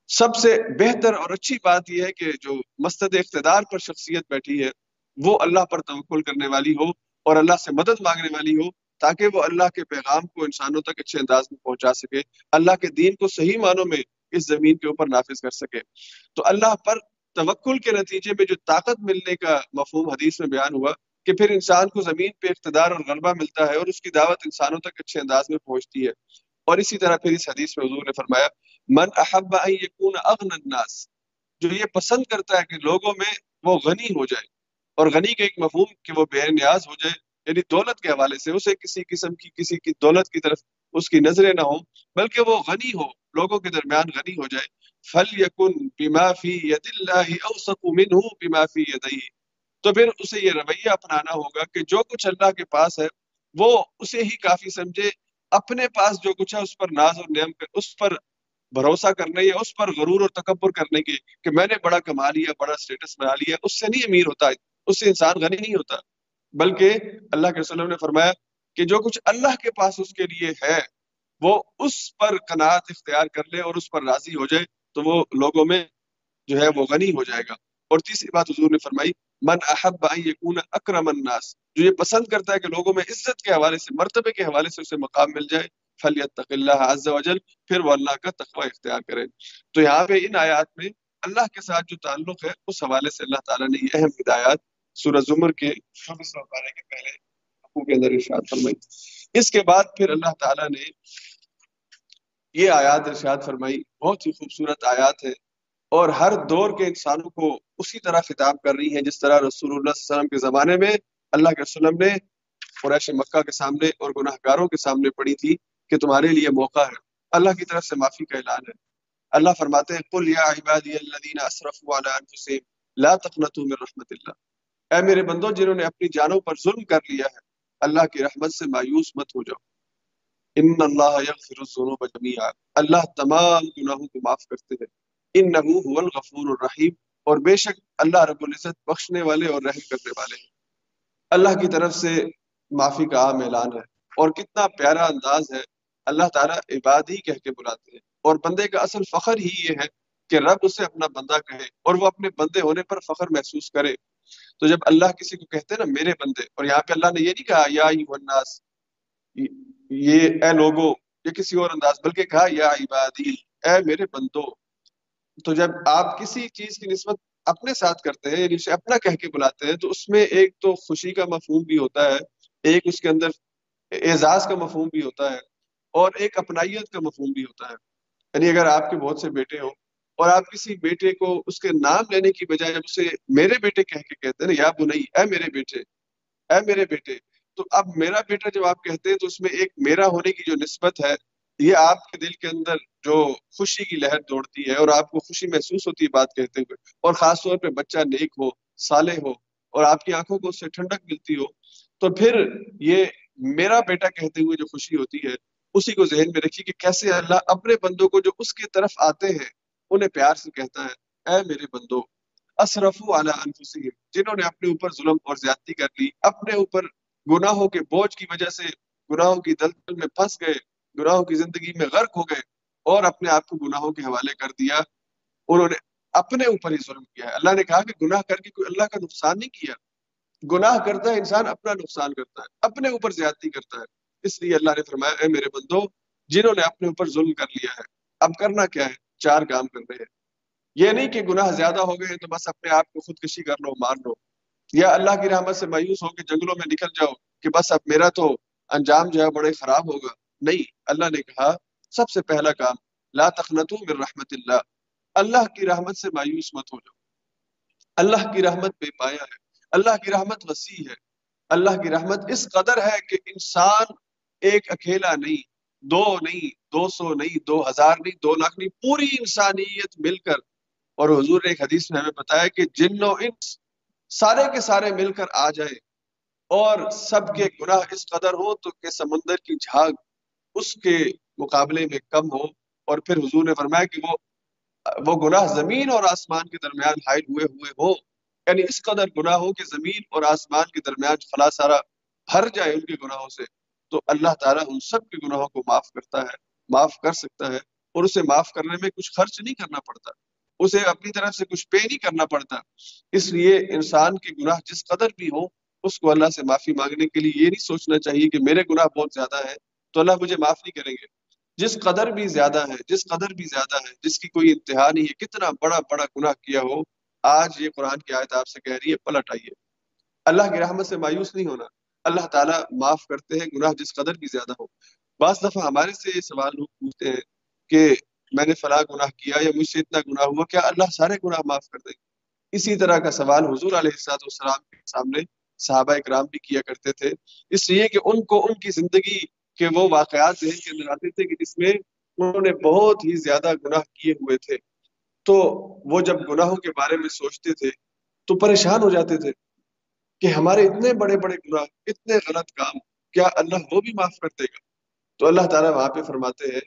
Speaker 1: سب سے بہتر اور اچھی بات یہ ہے کہ جو مستد اقتدار پر شخصیت بیٹھی ہے، وہ اللہ پر توقل کرنے والی ہو اور اللہ سے مدد مانگنے والی ہو تاکہ وہ اللہ کے پیغام کو انسانوں تک اچھے انداز میں پہنچا سکے، اللہ کے دین کو صحیح معنوں میں اس زمین کے اوپر نافذ کر سکے۔ تو اللہ پر توکل کے نتیجے میں جو طاقت ملنے کا مفہوم حدیث میں بیان ہوا کہ پھر انسان کو زمین پہ اقتدار اور غلبہ ملتا ہے اور اس کی دعوت انسانوں تک اچھے انداز میں پہنچتی ہے۔ اور اسی طرح پھر اس حدیث میں حضور نے فرمایا من احب ان یکون اغن الناس، جو یہ پسند کرتا ہے کہ لوگوں میں وہ غنی ہو جائے اور غنی کا ایک مفہوم کہ وہ بے نیاز ہو جائے یعنی دولت کے حوالے سے اسے کسی قسم کی، کسی کی دولت کی طرف اس کی نظریں نہ ہوں، بلکہ وہ غنی ہو، لوگوں کے درمیان غنی ہو جائے۔ فل یقن بما فی ید اللہ اوسق منہ بما فی یدئی تو پھر اسے یہ رویہ اپنانا ہوگا کہ جو کچھ اللہ کے پاس ہے، وہ اسے ہی کافی سمجھے، اپنے پاس جو کچھ ہے اس پر ناز اور نعم اس پر بھروسہ کرنے یا اس پر غرور اور تکبر کرنے کی کہ میں نے بڑا کما لیا، بڑا سٹیٹس بنا لیا، اس سے نہیں امیر ہوتا، اس سے انسان غنی نہیں ہوتا۔ بلکہ اللہ کے وسلم نے فرمایا کہ جو کچھ اللہ کے پاس اس کے لیے ہے، وہ اس پر قناعت اختیار کر لے اور اس پر راضی ہو جائے تو وہ لوگوں میں جو ہے وہ غنی ہو جائے گا۔ اور تیسری بات حضور نے فرمائی، من احب ان اکرم الناس۔ جو یہ پسند کرتا ہے کہ لوگوں میں عزت کے حوالے سے، مرتبے کے حوالے سے اسے مقام مل جائے فلیتق اللہ عز و جل پھر وہ اللہ کا تقوی اختیار کرے۔ تو یہاں پہ ان آیات میں اللہ کے ساتھ جو تعلق ہے، اس حوالے سے اللہ تعالیٰ نے یہ اہم ہدایات سورہ زمر کے پارے کے پہلے کے اندر ارشاد فرمائی۔ اس کے بعد پھر اللہ تعالیٰ نے یہ آیات ارشاد فرمائی۔ بہت ہی خوبصورت آیات ہے۔ اور ہر دور کے انسانوں کو اسی طرح خطاب کر رہی ہیں، جس طرح رسول اللہ صلی اللہ علیہ وسلم کے زمانے میں اللہ کے وسلم نے قریش مکہ کے سامنے اور گناہ گاروں کے سامنے پڑی تھی۔ کہ تمہارے لیے موقع ہے۔ اللہ کی طرف سے معافی کا اعلان ہے۔ اللہ فرماتے ہیں، قل یا عبادی الذین اسرفوا علی انفسهم لا تقنطوا من رحمت اللہ۔ اے میرے بندوں جنہوں نے اپنی جانوں پر ظلم کر لیا ہے، اللہ کی رحمت سے مایوس مت ہو جاؤ۔ ان اللہ یغفر الذنوب جميعا اللہ تمام گناہوں کو معاف کرتے ہیں۔ انه هو الغفور الرحیم۔ اور بے شک اللہ رب العزت بخشنے والے اور رحم کرنے والے ہیں۔ اللہ کی طرف سے معافی کا عام اعلان ہے۔ اور کتنا پیارا انداز ہے اللہ تعالیٰ عباد ہی کہہ کے بلاتے ہیں۔ اور بندے کا اصل فخر ہی یہ ہے کہ رب اسے اپنا بندہ کہے اور وہ اپنے بندے ہونے پر فخر محسوس کرے۔ تو جب اللہ کسی کو کہتے ہیں نا میرے بندے، اور یہاں پہ اللہ نے یہ نہیں کہا یا الناس، یہ اے لوگو، یہ کسی اور انداز، بلکہ کہا یا عبادی، اے میرے بندو۔ تو جب آپ کسی چیز کی نسبت اپنے ساتھ کرتے ہیں یعنی اسے اپنا کہہ کے بلاتے ہیں، تو اس میں ایک تو خوشی کا مفہوم بھی ہوتا ہے، ایک اس کے اندر اعزاز کا مفہوم بھی ہوتا ہے۔ اور ایک اپنائیت کا مفہوم بھی ہوتا ہے۔ یعنی اگر آپ کے بہت سے بیٹے ہوں اور آپ کسی بیٹے کو اس کے نام لینے کی بجائے جب اسے میرے بیٹے کہہ کے کہتے ہیں نا، یا بنئی اے میرے بیٹے، اے میرے بیٹے، تو اب میرا بیٹا جب آپ کہتے ہیں تو اس میں ایک میرا ہونے کی جو نسبت ہے، یہ آپ کے دل کے اندر جو خوشی کی لہر دوڑتی ہے اور آپ کو خوشی محسوس ہوتی ہے بات کہتے ہوئے۔ اور خاص طور پہ بچہ نیک ہو سالے ہو اور آپ کی آنکھوں کو اس سے ٹھنڈک ملتی ہو، تو پھر یہ میرا بیٹا کہتے ہوئے جو خوشی ہوتی ہے اسی کو ذہن میں رکھیے کہ کیسے اللہ اپنے بندوں کو جو اس کی طرف آتے ہیں، انہیں پیار سے کہتا ہے، اے میرے بندو اصرف اعلیٰ جنہوں نے اپنے اوپر ظلم اور زیادتی کر لی، اپنے اوپر گناہوں کے بوجھ کی وجہ سے گناہوں کی دلدل میں پھنس گئے، گناہوں کی زندگی میں غرق ہو گئے اور اپنے آپ کو گناہوں کے حوالے کر دیا۔ انہوں نے اپنے اوپر ہی ظلم کیا ہے۔ اللہ نے کہا کہ گناہ کر کے کوئی اللہ کا نقصان نہیں کیا۔ گناہ کرتا ہے انسان، اپنا نقصان کرتا ہے، اپنے اوپر زیادتی کرتا ہے۔ اس لیے اللہ نے فرمایا، اے میرے بندو، جنہوں نے اپنے اوپر ظلم کر لیا ہے، اب کرنا کیا ہے؟ چار کام کر رہے ہیں۔ یہ نہیں کہ گناہ زیادہ ہو گئے تو بس اپنے آپ کو خودکشی کر لو، مار لو۔ یا اللہ کی رحمت سے مایوس ہو کے جنگلوں میں نکل جاؤ کہ بس اب میرا تو انجام جو ہے بڑے خراب ہوگا۔ نہیں، اللہ نے کہا، سب سے پہلا کام، لا تخنتو من رحمت اللہ۔ اللہ کی رحمت سے مایوس مت ہو جاؤ۔ اللہ کی رحمت بے پایا ہے۔ اللہ کی رحمت وسیع ہے۔ اللہ کی رحمت اس قدر ہے کہ انسان ایک اکیلا نہیں، دو نہیں، دو سو نہیں، دو ہزار نہیں، دو لاکھ نہیں، پوری انسانیت مل کر۔ اور حضور نے ایک حدیث میں ہمیں بتایا کہ جن و انس سارے کے سارے مل کر آ جائے اور سب کے گناہ اس قدر ہو تو کہ سمندر کی جھاگ اس کے مقابلے میں کم ہو۔ اور پھر حضور نے فرمایا کہ وہ وہ گناہ زمین اور آسمان کے درمیان حائل ہوئے ہوئے ہو یعنی اس قدر گناہ ہو کہ زمین اور آسمان کے درمیان فلا سارا بھر جائے ان کے گناہوں سے۔ تو اللہ تعالیٰ ان سب کے گناہوں کو معاف کرتا ہے، معاف کر سکتا ہے اور اسے معاف کرنے میں کچھ خرچ نہیں کرنا پڑتا۔ اسے اپنی طرف سے کچھ پے نہیں کرنا پڑتا۔ اس لیے انسان کے گناہ جس قدر بھی ہو اس کو اللہ سے معافی مانگنے کے لیے یہ نہیں سوچنا چاہیے کہ میرے گناہ بہت زیادہ ہے تو اللہ مجھے معاف نہیں کریں گے۔ جس قدر بھی زیادہ ہے، جس قدر بھی زیادہ ہے، جس کی کوئی انتہا نہیں ہے، کتنا بڑا بڑا گناہ کیا ہو، آج یہ قرآن کی آیت آپ سے کہہ رہی ہے، پلٹ آئیے۔ اللہ کی رحمت سے مایوس نہیں ہونا۔ اللہ تعالیٰ معاف کرتے ہیں، گناہ جس قدر بھی زیادہ ہو۔ بعض دفعہ ہمارے سے یہ سوال لوگ پوچھتے ہیں کہ میں نے فلاں گناہ کیا یا مجھ سے اتنا گناہ ہوا، کیا اللہ سارے گناہ معاف کر دیں گے اسی طرح کا سوال حضور علیہ السلاط والسلام کے سامنے صحابہ اکرام بھی کیا کرتے تھے۔ اس لیے کہ ان کو ان کی زندگی کے وہ واقعات ذہن کے اندر آتے تھے کہ جس میں انہوں نے بہت ہی زیادہ گناہ کیے ہوئے تھے۔ تو وہ جب گناہوں کے بارے میں سوچتے تھے تو پریشان ہو جاتے تھے۔ کہ ہمارے اتنے بڑے بڑے گناہ، اتنے غلط کام، کیا اللہ وہ بھی معاف کر دے گا؟ تو اللہ تعالیٰ وہاں پہ فرماتے ہیں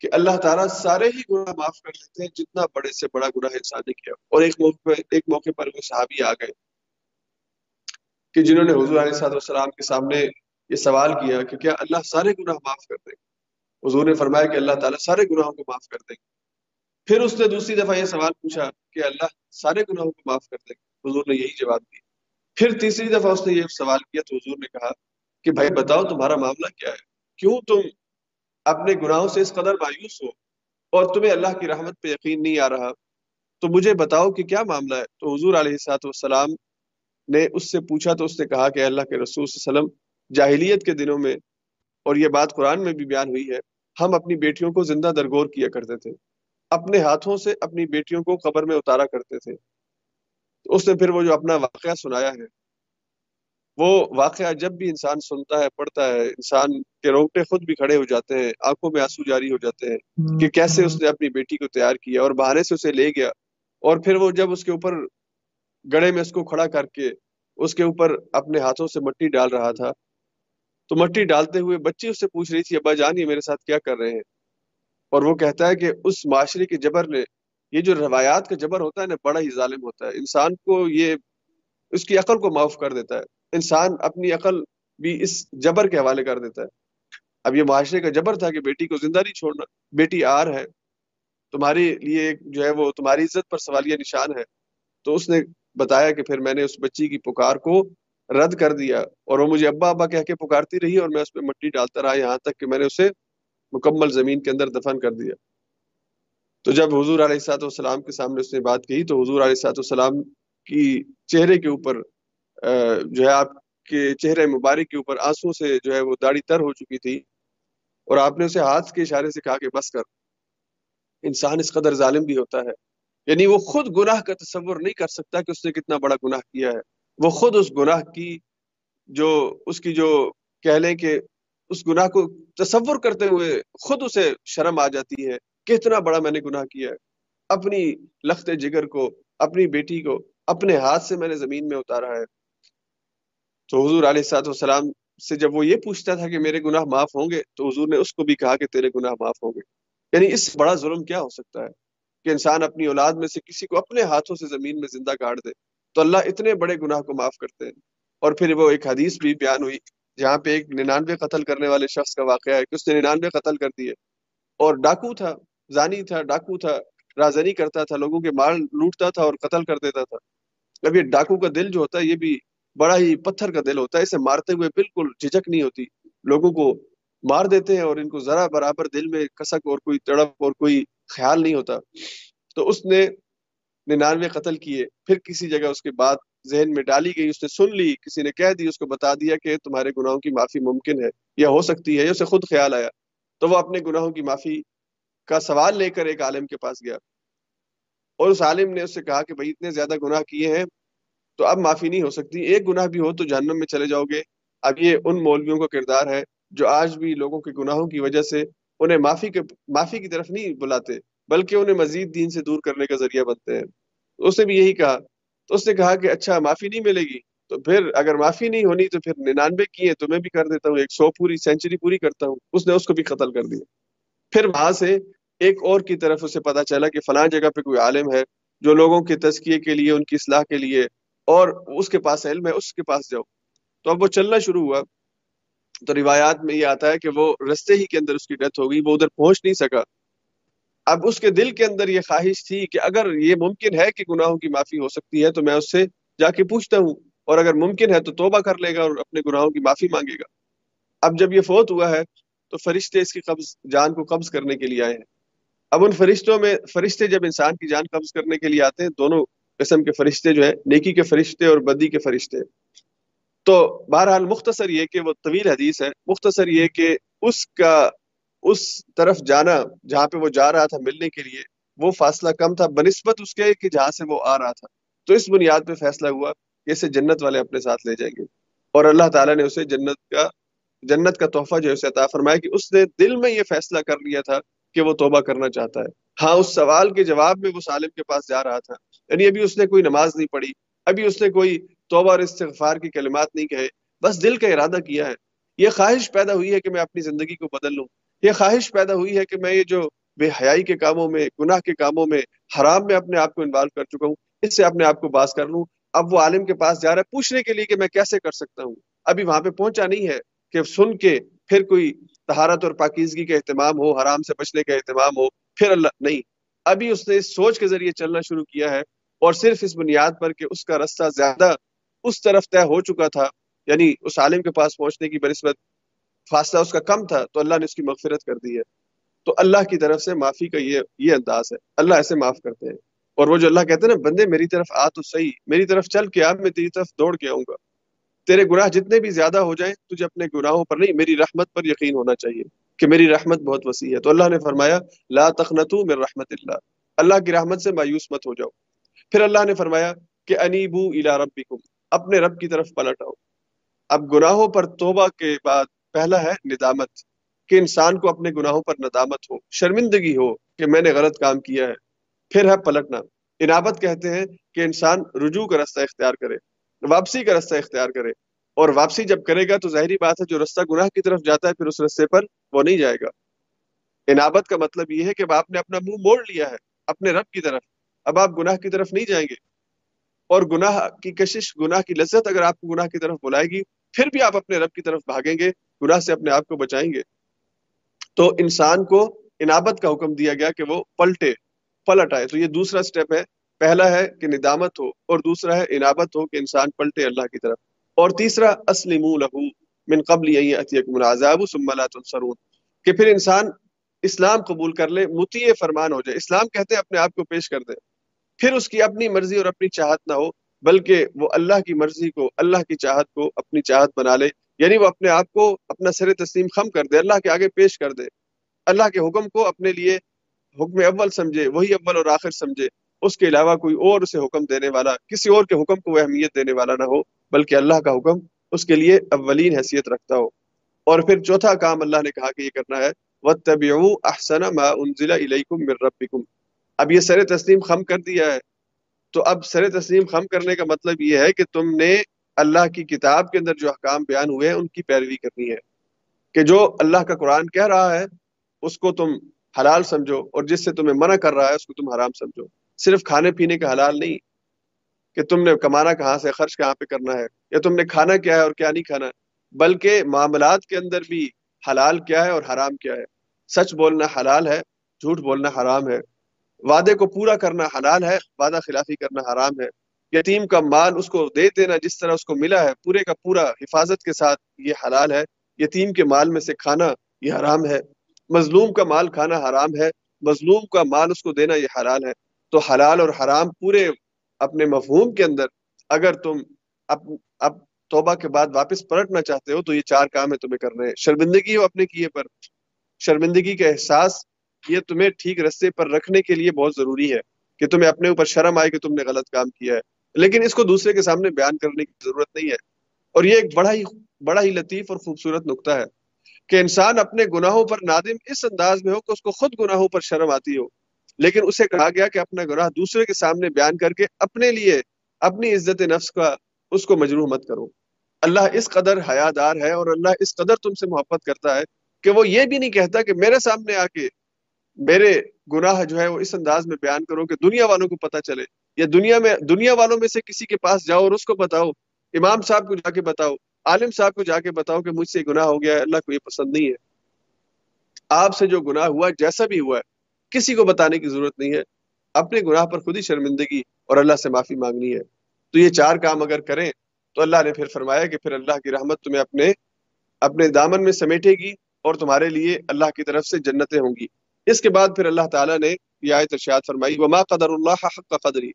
Speaker 1: کہ اللہ تعالیٰ سارے ہی گناہ معاف کر لیتے ہیں جتنا بڑے سے بڑا گناہ انسان نے کیا۔ اور ایک موقع پر ایک موقع پر وہ صحابی آ گئے کہ جنہوں نے حضور علیہ صاحب السلام کے سامنے یہ سوال کیا کہ کیا اللہ سارے گناہ معاف کر دیں گے حضور نے فرمایا کہ اللہ تعالیٰ سارے گناہوں کو معاف کر دیں گے پھر اس نے دوسری دفعہ یہ سوال پوچھا کہ اللہ سارے گناہوں کو معاف کر دیں گے حضور نے یہی جواب دیا۔ پھر تیسری دفعہ اس نے یہ سوال کیا تو حضور نے کہا کہ بھائی بتاؤ تمہارا معاملہ کیا ہے؟ کیوں تم اپنے گناہوں سے اس قدر مایوس ہو اور تمہیں اللہ کی رحمت پہ یقین نہیں آ رہا؟ تو مجھے بتاؤ کہ کیا معاملہ ہے؟ تو حضور علیہ السلاط والسلام نے اس سے پوچھا تو اس نے کہا کہ اللہ کے رسول صلی اللہ علیہ وسلم جاہلیت کے دنوں میں اور یہ بات قرآن میں بھی بیان ہوئی ہے، ہم اپنی بیٹیوں کو زندہ درگور کیا کرتے تھے۔ اپنے ہاتھوں سے اپنی بیٹیوں کو قبر میں اتارا کرتے تھے۔ اس نے پھر وہ جو اپنا واقعہ سنایا ہے وہ واقعہ جب بھی انسان سنتا ہے پڑھتا ہے انسان کے روکٹے خود بھی کھڑے ہو جاتے ہیں آنکھوں میں آنسو جاری ہو جاتے ہیں کہ کیسے اس نے اپنی بیٹی کو تیار کیا اور بہانے سے اسے لے گیا۔ اور پھر وہ جب اس کے اوپر گڑے میں اس کو کھڑا کر کے اس کے اوپر اپنے ہاتھوں سے مٹی ڈال رہا تھا تو مٹی ڈالتے ہوئے بچی اس سے پوچھ رہی تھی ابا جان یہ میرے ساتھ کیا کر رہے ہیں؟ اور وہ کہتا ہے کہ اس معاشرے کے جبر نے یہ جو روایات کا جبر ہوتا ہے نا، بڑا ہی ظالم ہوتا ہے۔ انسان کو یہ، اس کی عقل کو معاف کر دیتا ہے۔ انسان اپنی عقل بھی اس جبر کے حوالے کر دیتا ہے۔ اب یہ معاشرے کا جبر تھا کہ بیٹی کو زندہ نہیں چھوڑنا، بیٹی آر ہے۔ تمہاری لیے جو ہے وہ تمہاری عزت پر سوالیہ نشان ہے۔ تو اس نے بتایا کہ پھر میں نے اس بچی کی پکار کو رد کر دیا اور وہ مجھے ابا ابا کہہ کے پکارتی رہی اور میں اس پہ مٹی ڈالتا رہا یہاں تک کہ میں نے اسے مکمل زمین کے اندر دفن کر دیا۔ تو جب حضور علیہ السلاط والسلام کے سامنے اس نے بات کہی تو حضور علیہ السلاط والسلام کی چہرے کے اوپر جو ہے آپ کے چہرے مبارک کے اوپر آنسو سے جو ہے وہ داڑھی تر ہو چکی تھی اور آپ نے اسے ہاتھ کے اشارے سے کہا کہ بس کر، انسان اس قدر ظالم بھی ہوتا ہے۔ یعنی وہ خود گناہ کا تصور نہیں کر سکتا کہ اس نے کتنا بڑا گناہ کیا ہے۔ وہ خود اس گناہ کی جو، اس کی جو کہہ لیں کہ اس گناہ کو تصور کرتے ہوئے خود اسے شرم آ جاتی ہے۔ کہ اتنا بڑا میں نے گناہ کیا ہے۔ اپنی لخت جگر کو، اپنی بیٹی کو، اپنے ہاتھ سے میں نے زمین میں اتارا ہے۔ تو حضور علیہ سات والسلام سے جب وہ یہ پوچھتا تھا کہ میرے گناہ معاف ہوں گے، تو حضور نے اس کو بھی کہا کہ تیرے گناہ معاف ہوں گے۔ یعنی اس بڑا ظلم کیا ہو سکتا ہے کہ انسان اپنی اولاد میں سے کسی کو اپنے ہاتھوں سے زمین میں زندہ کاٹ دے۔ تو اللہ اتنے بڑے گناہ کو معاف کرتے ہیں۔ اور پھر وہ ایک حدیث بھی بیان ہوئی جہاں پہ ایک ننانوے قتل کرنے والے شخص کا واقعہ ہے کہ اس نے ننانوے قتل کر دیے۔ اور ڈاکو تھا۔ زانی تھا، ڈاکو تھا، رازنی کرتا تھا، لوگوں کے مال لوٹتا تھا اور قتل کر دیتا تھا۔ اب یہ ڈاکو کا دل جو ہوتا ہے، یہ بھی بڑا ہی پتھر کا دل ہوتا ہے۔ اسے مارتے ہوئے بالکل جھجک نہیں ہوتی۔ لوگوں کو مار دیتے ہیں اور ان کو ذرا برابر دل میں کسک اور کوئی تڑپ اور کوئی خیال نہیں ہوتا۔ تو اس نے ننانوے قتل کیے۔ پھر کسی جگہ اس کے بعد ذہن میں ڈالی گئی، اس نے سن لی، کسی نے کہہ دی، اس کو بتا دیا کہ تمہارے گناہوں کی معافی ممکن ہے، یا ہو سکتی ہے اسے خود خیال آیا۔ تو وہ اپنے گناہوں کی معافی کا سوال لے کر ایک عالم کے پاس گیا اور اس عالم نے اس سے کہا کہ بھائی اتنے زیادہ گناہ کیے ہیں تو اب معافی نہیں ہو سکتی۔ ایک گناہ بھی ہو تو جہنم میں چلے جاؤ گے۔ اب یہ ان مولویوں کا کردار ہے جو آج بھی لوگوں کے گناہوں کی وجہ سے انہیں معافی کے معافی کی طرف نہیں بلاتے، بلکہ انہیں مزید دین سے دور کرنے کا ذریعہ بنتے ہیں۔ اس نے بھی یہی کہا۔ تو اس نے کہا کہ اچھا معافی نہیں ملے گی۔ تو پھر اگر معافی نہیں ہونی تو پھر ننانوے کی ہے تو میں بھی کر دیتا ہوں، ایک سو پوری، سینچری پوری کرتا ہوں۔ اس نے اس کو بھی قتل کر دیا۔ پھر وہاں سے ایک اور کی طرف اسے پتا چلا کہ فلاں جگہ پہ کوئی عالم ہے جو لوگوں کے تزکیے کے لیے، ان کی اصلاح کے لیے، اور اس کے پاس علم ہے، اس کے پاس جاؤ۔ تو اب وہ چلنا شروع ہوا۔ تو روایات میں یہ آتا ہے کہ وہ رستے ہی کے اندر اس کی ڈیتھ ہو گئی، وہ ادھر پہنچ نہیں سکا۔ اب اس کے دل کے اندر یہ خواہش تھی کہ اگر یہ ممکن ہے کہ گناہوں کی معافی ہو سکتی ہے، تو میں اس سے جا کے پوچھتا ہوں۔ اور اگر ممکن ہے تو توبہ کر لے گا اور اپنے گناہوں کی معافی مانگے گا۔ اب جب یہ فوت ہوا ہے تو فرشتے اس کی قبض، جان کو قبض کرنے کے لیے آئے ہیں۔ اب ان فرشتوں میں، فرشتے جب انسان کی جان قبض کرنے کے لیے آتے ہیں، دونوں قسم کے فرشتے جو ہیں، نیکی کے فرشتے اور بدی کے فرشتے۔ تو بہرحال مختصر یہ کہ وہ طویل حدیث ہے۔ مختصر یہ کہ اس کا، اس طرف جانا، جہاں پہ وہ جا رہا تھا ملنے کے لیے، وہ فاصلہ کم تھا، بنسبت اس کے کہ جہاں سے وہ آ رہا تھا۔ تو اس بنیاد پہ فیصلہ ہوا کہ اسے جنت والے اپنے ساتھ لے جائیں گے۔ اور اللہ تعالیٰ نے اسے جنت کا جنت کا تحفہ جو اسے عطا فرمایا کہ اس نے دل میں یہ فیصلہ کر لیا تھا کہ وہ توبہ کرنا چاہتا ہے۔ ہاں اس سوال کے جواب میں وہ سالم کے پاس جا رہا تھا۔ یعنی ابھی اس نے کوئی نماز نہیں پڑھی، ابھی اس نے کوئی توبہ اور استغفار کی کلمات نہیں کہے۔ بس دل کا ارادہ کیا ہے۔ یہ خواہش پیدا ہوئی ہے کہ میں اپنی زندگی کو بدل لوں۔ یہ خواہش پیدا ہوئی ہے کہ میں یہ جو بے حیائی کے کاموں میں، گناہ کے کاموں میں، حرام میں اپنے آپ کو انوالو کر چکا ہوں، اس سے اپنے آپ کو باز کر لوں۔ اب وہ عالم کے پاس جا رہا ہے، پوچھنے کے لیے کہ میں کیسے کر سکتا ہوں؟ ابھی وہاں پہ پہنچا نہیں ہے۔ کہ سن کے پھر کوئی تہارت اور پاکیزگی کا اہتمام ہو، حرام سے بچنے کا اہتمام ہو، پھر اللہ، نہیں۔ ابھی اس نے اس سوچ کے ذریعے چلنا شروع کیا ہے اور صرف اس بنیاد پر کہ اس کا رستہ زیادہ اس طرف طے ہو چکا تھا یعنی اس عالم کے پاس پہنچنے کی بنسبت فاصلہ اس کا کم تھا، تو اللہ نے اس کی مغفرت کر دی ہے۔ تو اللہ کی طرف سے معافی کا یہ یہ انداز ہے۔ اللہ ایسے معاف کرتے ہیں۔ اور وہ جو اللہ کہتے ہیں نا، بندے میری طرف آ تو صحیح، میری طرف چل کے آ، میں تیری طرف دوڑ کے آؤں گا۔ تیرے گناہ جتنے بھی زیادہ ہو جائیں، تجھے اپنے گناہوں پر نہیں، میری رحمت پر یقین ہونا چاہیے کہ میری رحمت بہت وسیع ہے۔ تو اللہ نے فرمایا، لا تخنتو من رحمت اللہ۔ اللہ کی رحمت سے مایوس مت ہو جاؤ۔ پھر اللہ نے فرمایا کہ انیبو الی ربکم، اپنے رب کی طرف پلٹ آؤ۔ اب گناہوں پر توبہ کے بعد پہلا ہے ندامت، کہ انسان کو اپنے گناہوں پر ندامت ہو، شرمندگی ہو کہ میں نے غلط کام کیا ہے۔ پھر ہے پلٹنا۔ انابت کہتے ہیں کہ انسان رجوع کا رستہ اختیار کرے۔ واپسی کا رستہ اختیار کرے۔ اور واپسی جب کرے گا تو ظاہری بات ہے جو رستہ گناہ کی طرف جاتا ہے، پھر اس رستے پر وہ نہیں جائے گا۔ انابت کا مطلب یہ ہے کہ آپ نے اپنا منہ موڑ لیا ہے، اپنے رب کی طرف۔ اب آپ گناہ کی طرف نہیں جائیں گے۔ اور گناہ کی کشش، گناہ کی لذت اگر آپ کو گناہ کی طرف بلائے گی، پھر بھی آپ اپنے رب کی طرف بھاگیں گے، گناہ سے اپنے آپ کو بچائیں گے۔ تو انسان کو انابت کا حکم دیا گیا کہ وہ پلٹے، پلٹ آئے۔ تو یہ دوسرا سٹیپ ہے۔ پہلا ہے کہ ندامت ہو اور دوسرا ہے انابت ہو کہ انسان پلٹے اللہ کی طرف۔ اور تیسرا اسلم لہو من قبل العذاب ثم لا تنصرون۔ کہ پھر انسان اسلام قبول کر لے متی فرمان ہو جائے۔ اسلام کہتے ہیں اپنے آپ کو پیش کر دے۔ پھر اس کی اپنی مرضی اور اپنی چاہت نہ ہو، بلکہ وہ اللہ کی مرضی کو، اللہ کی چاہت کو اپنی چاہت بنا لے۔ یعنی وہ اپنے آپ کو اپنا سر تسلیم خم کر دے، اللہ کے آگے پیش کر دے۔ اللہ کے حکم کو اپنے لیے حکم اول سمجھے، وہی اول اور آخر سمجھے۔ اس کے علاوہ کوئی اور اسے حکم دینے والا، کسی اور کے حکم کو وہ اہمیت دینے والا نہ ہو، بلکہ اللہ کا حکم اس کے لیے اولین حیثیت رکھتا ہو۔ اور پھر چوتھا کام اللہ نے کہا کہ یہ کرنا ہے، وَاتَّبِعُوا أَحْسَنَ مَا أُنزِلَ إِلَيْكُم مِّن رَبِّكُم۔ اب یہ سر تسلیم خم کر دیا ہے۔ تو اب سر تسلیم خم کرنے کا مطلب یہ ہے کہ تم نے اللہ کی کتاب کے اندر جو احکام بیان ہوئے ہیں، ان کی پیروی کرنی ہے۔ کہ جو اللہ کا قرآن کہہ رہا ہے، اس کو تم حلال سمجھو، اور جس سے تمہیں منع کر رہا ہے، اس کو تم حرام سمجھو۔ صرف کھانے پینے کا حلال نہیں، کہ تم نے کمانا کہاں سے، خرچ کہاں پہ کرنا ہے، یا تم نے کھانا کیا ہے اور کیا نہیں کھانا، بلکہ معاملات کے اندر بھی حلال کیا ہے اور حرام کیا ہے۔ سچ بولنا حلال ہے، جھوٹ بولنا حرام ہے۔ وعدے کو پورا کرنا حلال ہے، وعدہ خلافی کرنا حرام ہے۔ یتیم کا مال اس کو دے دینا جس طرح اس کو ملا ہے، پورے کا پورا حفاظت کے ساتھ یہ حلال ہے۔ یتیم کے مال میں سے کھانا یہ حرام ہے۔ مظلوم کا مال کھانا حرام ہے، مظلوم کا مال اس کو دینا یہ حلال ہے۔ تو حلال اور حرام پورے اپنے مفہوم کے اندر اگر تم اب اب توبہ کے بعد واپس پلٹنا چاہتے ہو تو یہ چار کام ہے تمہیں کرنے ہیں۔ شرمندگی ہو اپنے کیے پر۔ شرمندگی کا احساس یہ تمہیں ٹھیک رستے پر رکھنے کے لیے بہت ضروری ہے کہ تمہیں اپنے اوپر شرم آئے کہ تم نے غلط کام کیا ہے۔ لیکن اس کو دوسرے کے سامنے بیان کرنے کی ضرورت نہیں ہے۔ اور یہ ایک بڑا ہی بڑا ہی لطیف اور خوبصورت نقطہ ہے کہ انسان اپنے گناہوں پر نادم اس انداز میں ہو کہ اس کو خود گناہوں پر شرم آتی ہو۔ لیکن اسے کہا گیا کہ اپنا گناہ دوسرے کے سامنے بیان کر کے اپنے لیے اپنی عزت نفس کا اس کو مجروح مت کرو۔ اللہ اس قدر حیادار ہے اور اللہ اس قدر تم سے محبت کرتا ہے کہ وہ یہ بھی نہیں کہتا کہ میرے سامنے آ کے میرے گناہ جو ہے وہ اس انداز میں بیان کرو کہ دنیا والوں کو پتا چلے یا دنیا میں، دنیا والوں میں سے کسی کے پاس جاؤ اور اس کو بتاؤ، امام صاحب کو جا کے بتاؤ، عالم صاحب کو جا کے بتاؤ کہ مجھ سے گناہ ہو گیا ہے، اللہ کو یہ پسند نہیں ہے۔ آپ سے جو گناہ ہوا جیسا بھی ہوا ہے کسی کو بتانے کی ضرورت نہیں ہے۔ اپنے گناہ پر خود ہی شرمندگی اور اللہ سے معافی مانگنی ہے۔ تو یہ چار کام اگر کریں تو اللہ نے پھر فرمایا کہ پھر اللہ کی رحمت تمہیں اپنے اپنے دامن میں سمیٹے گی اور تمہارے لیے اللہ کی طرف سے جنتیں ہوں گی۔ اس کے بعد پھر اللہ تعالیٰ نے یہ آیت ارشاد فرمائی، وما قدر اللہ حق قدری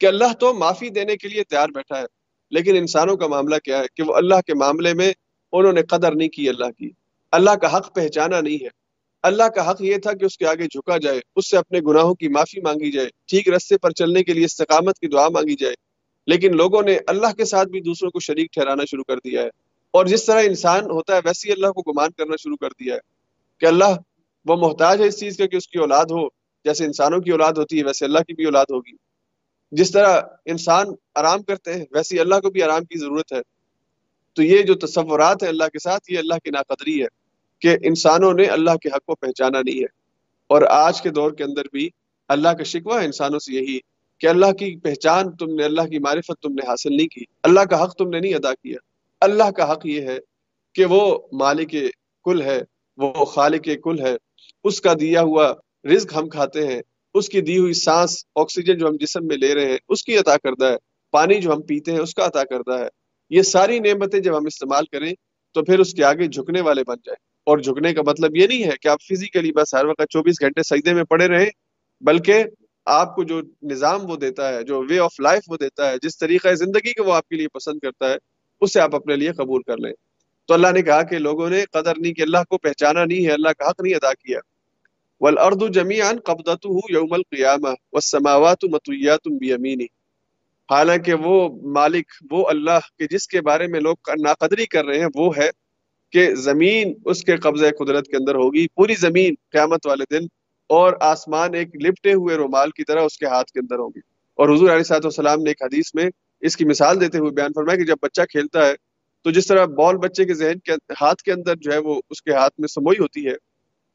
Speaker 1: کہ اللہ تو معافی دینے کے لیے تیار بیٹھا ہے، لیکن انسانوں کا معاملہ کیا ہے کہ وہ اللہ کے معاملے میں انہوں نے قدر نہیں کی اللہ کی۔ اللہ کا حق پہچانا نہیں ہے۔ اللہ کا حق یہ تھا کہ اس کے آگے جھکا جائے، اس سے اپنے گناہوں کی معافی مانگی جائے، ٹھیک رستے پر چلنے کے لیے استقامت کی دعا مانگی جائے۔ لیکن لوگوں نے اللہ کے ساتھ بھی دوسروں کو شریک ٹھہرانا شروع کر دیا ہے۔ اور جس طرح انسان ہوتا ہے ویسے ہی اللہ کو گمان کرنا شروع کر دیا ہے۔ کہ اللہ وہ محتاج ہے اس چیز کا کہ اس کی اولاد ہو۔ جیسے انسانوں کی اولاد ہوتی ہے، ویسے اللہ کی بھی اولاد ہوگی۔ جس طرح انسان آرام کرتے ہیں ویسے اللہ کو بھی آرام کی ضرورت ہے۔ تو یہ جو تصورات ہیں اللہ کے ساتھ، یہ اللہ کی ناقدری ہے۔ کہ انسانوں نے اللہ کے حق کو پہچانا نہیں ہے۔ اور آج کے دور کے اندر بھی اللہ کا شکوہ ہے انسانوں سے یہی کہ اللہ کی پہچان تم نے، اللہ کی معرفت تم نے حاصل نہیں کی۔ اللہ کا حق تم نے نہیں ادا کیا۔ اللہ کا حق یہ ہے کہ وہ مالک کل ہے، وہ خالق کل ہے۔ اس کا دیا ہوا رزق ہم کھاتے ہیں، اس کی دی ہوئی سانس، آکسیجن جو ہم جسم میں لے رہے ہیں، اس کی عطا کردہ ہے۔ پانی جو ہم پیتے ہیں، اس کا عطا کردہ ہے۔ یہ ساری نعمتیں جب ہم استعمال کریں تو پھر اس کے آگے جھکنے والے بن جائیں۔ اور جھکنے کا مطلب یہ نہیں ہے کہ آپ فزیکلی بس ہر وقت چوبیس گھنٹے سجدے میں پڑے رہیں، بلکہ آپ کو جو نظام وہ دیتا ہے، جو وے آف لائف وہ دیتا ہے، جس طریقہ زندگی کو وہ آپ کے لیے پسند کرتا ہے، اسے آپ اپنے لیے قبول کر لیں۔ تو اللہ نے کہا کہ لوگوں نے قدر نہیں، کہ اللہ کو پہچانا نہیں ہے، اللہ کا حق نہیں ادا کیا۔ والارض جميعا قبضته يوم القيامه والسماوات مطويات بيمينه۔ حالانکہ وہ مالک، وہ اللہ کے جس کے بارے میں لوگ ناقدری کر رہے ہیں، وہ ہے کہ زمین اس کے قبضہ قدرت کے اندر ہوگی، پوری زمین قیامت والے دن اور آسمان ایک لپٹے ہوئے رومال کی طرح اس کے ہاتھ کے اندر ہوگی۔ اور حضور علیہ صاحب السلام نے ایک حدیث میں اس کی مثال دیتے ہوئے بیان فرمایا کہ جب بچہ کھیلتا ہے تو جس طرح بال بچے کے ذہن کے ہاتھ کے اندر جو ہے وہ اس کے ہاتھ میں سموئی ہوتی ہے،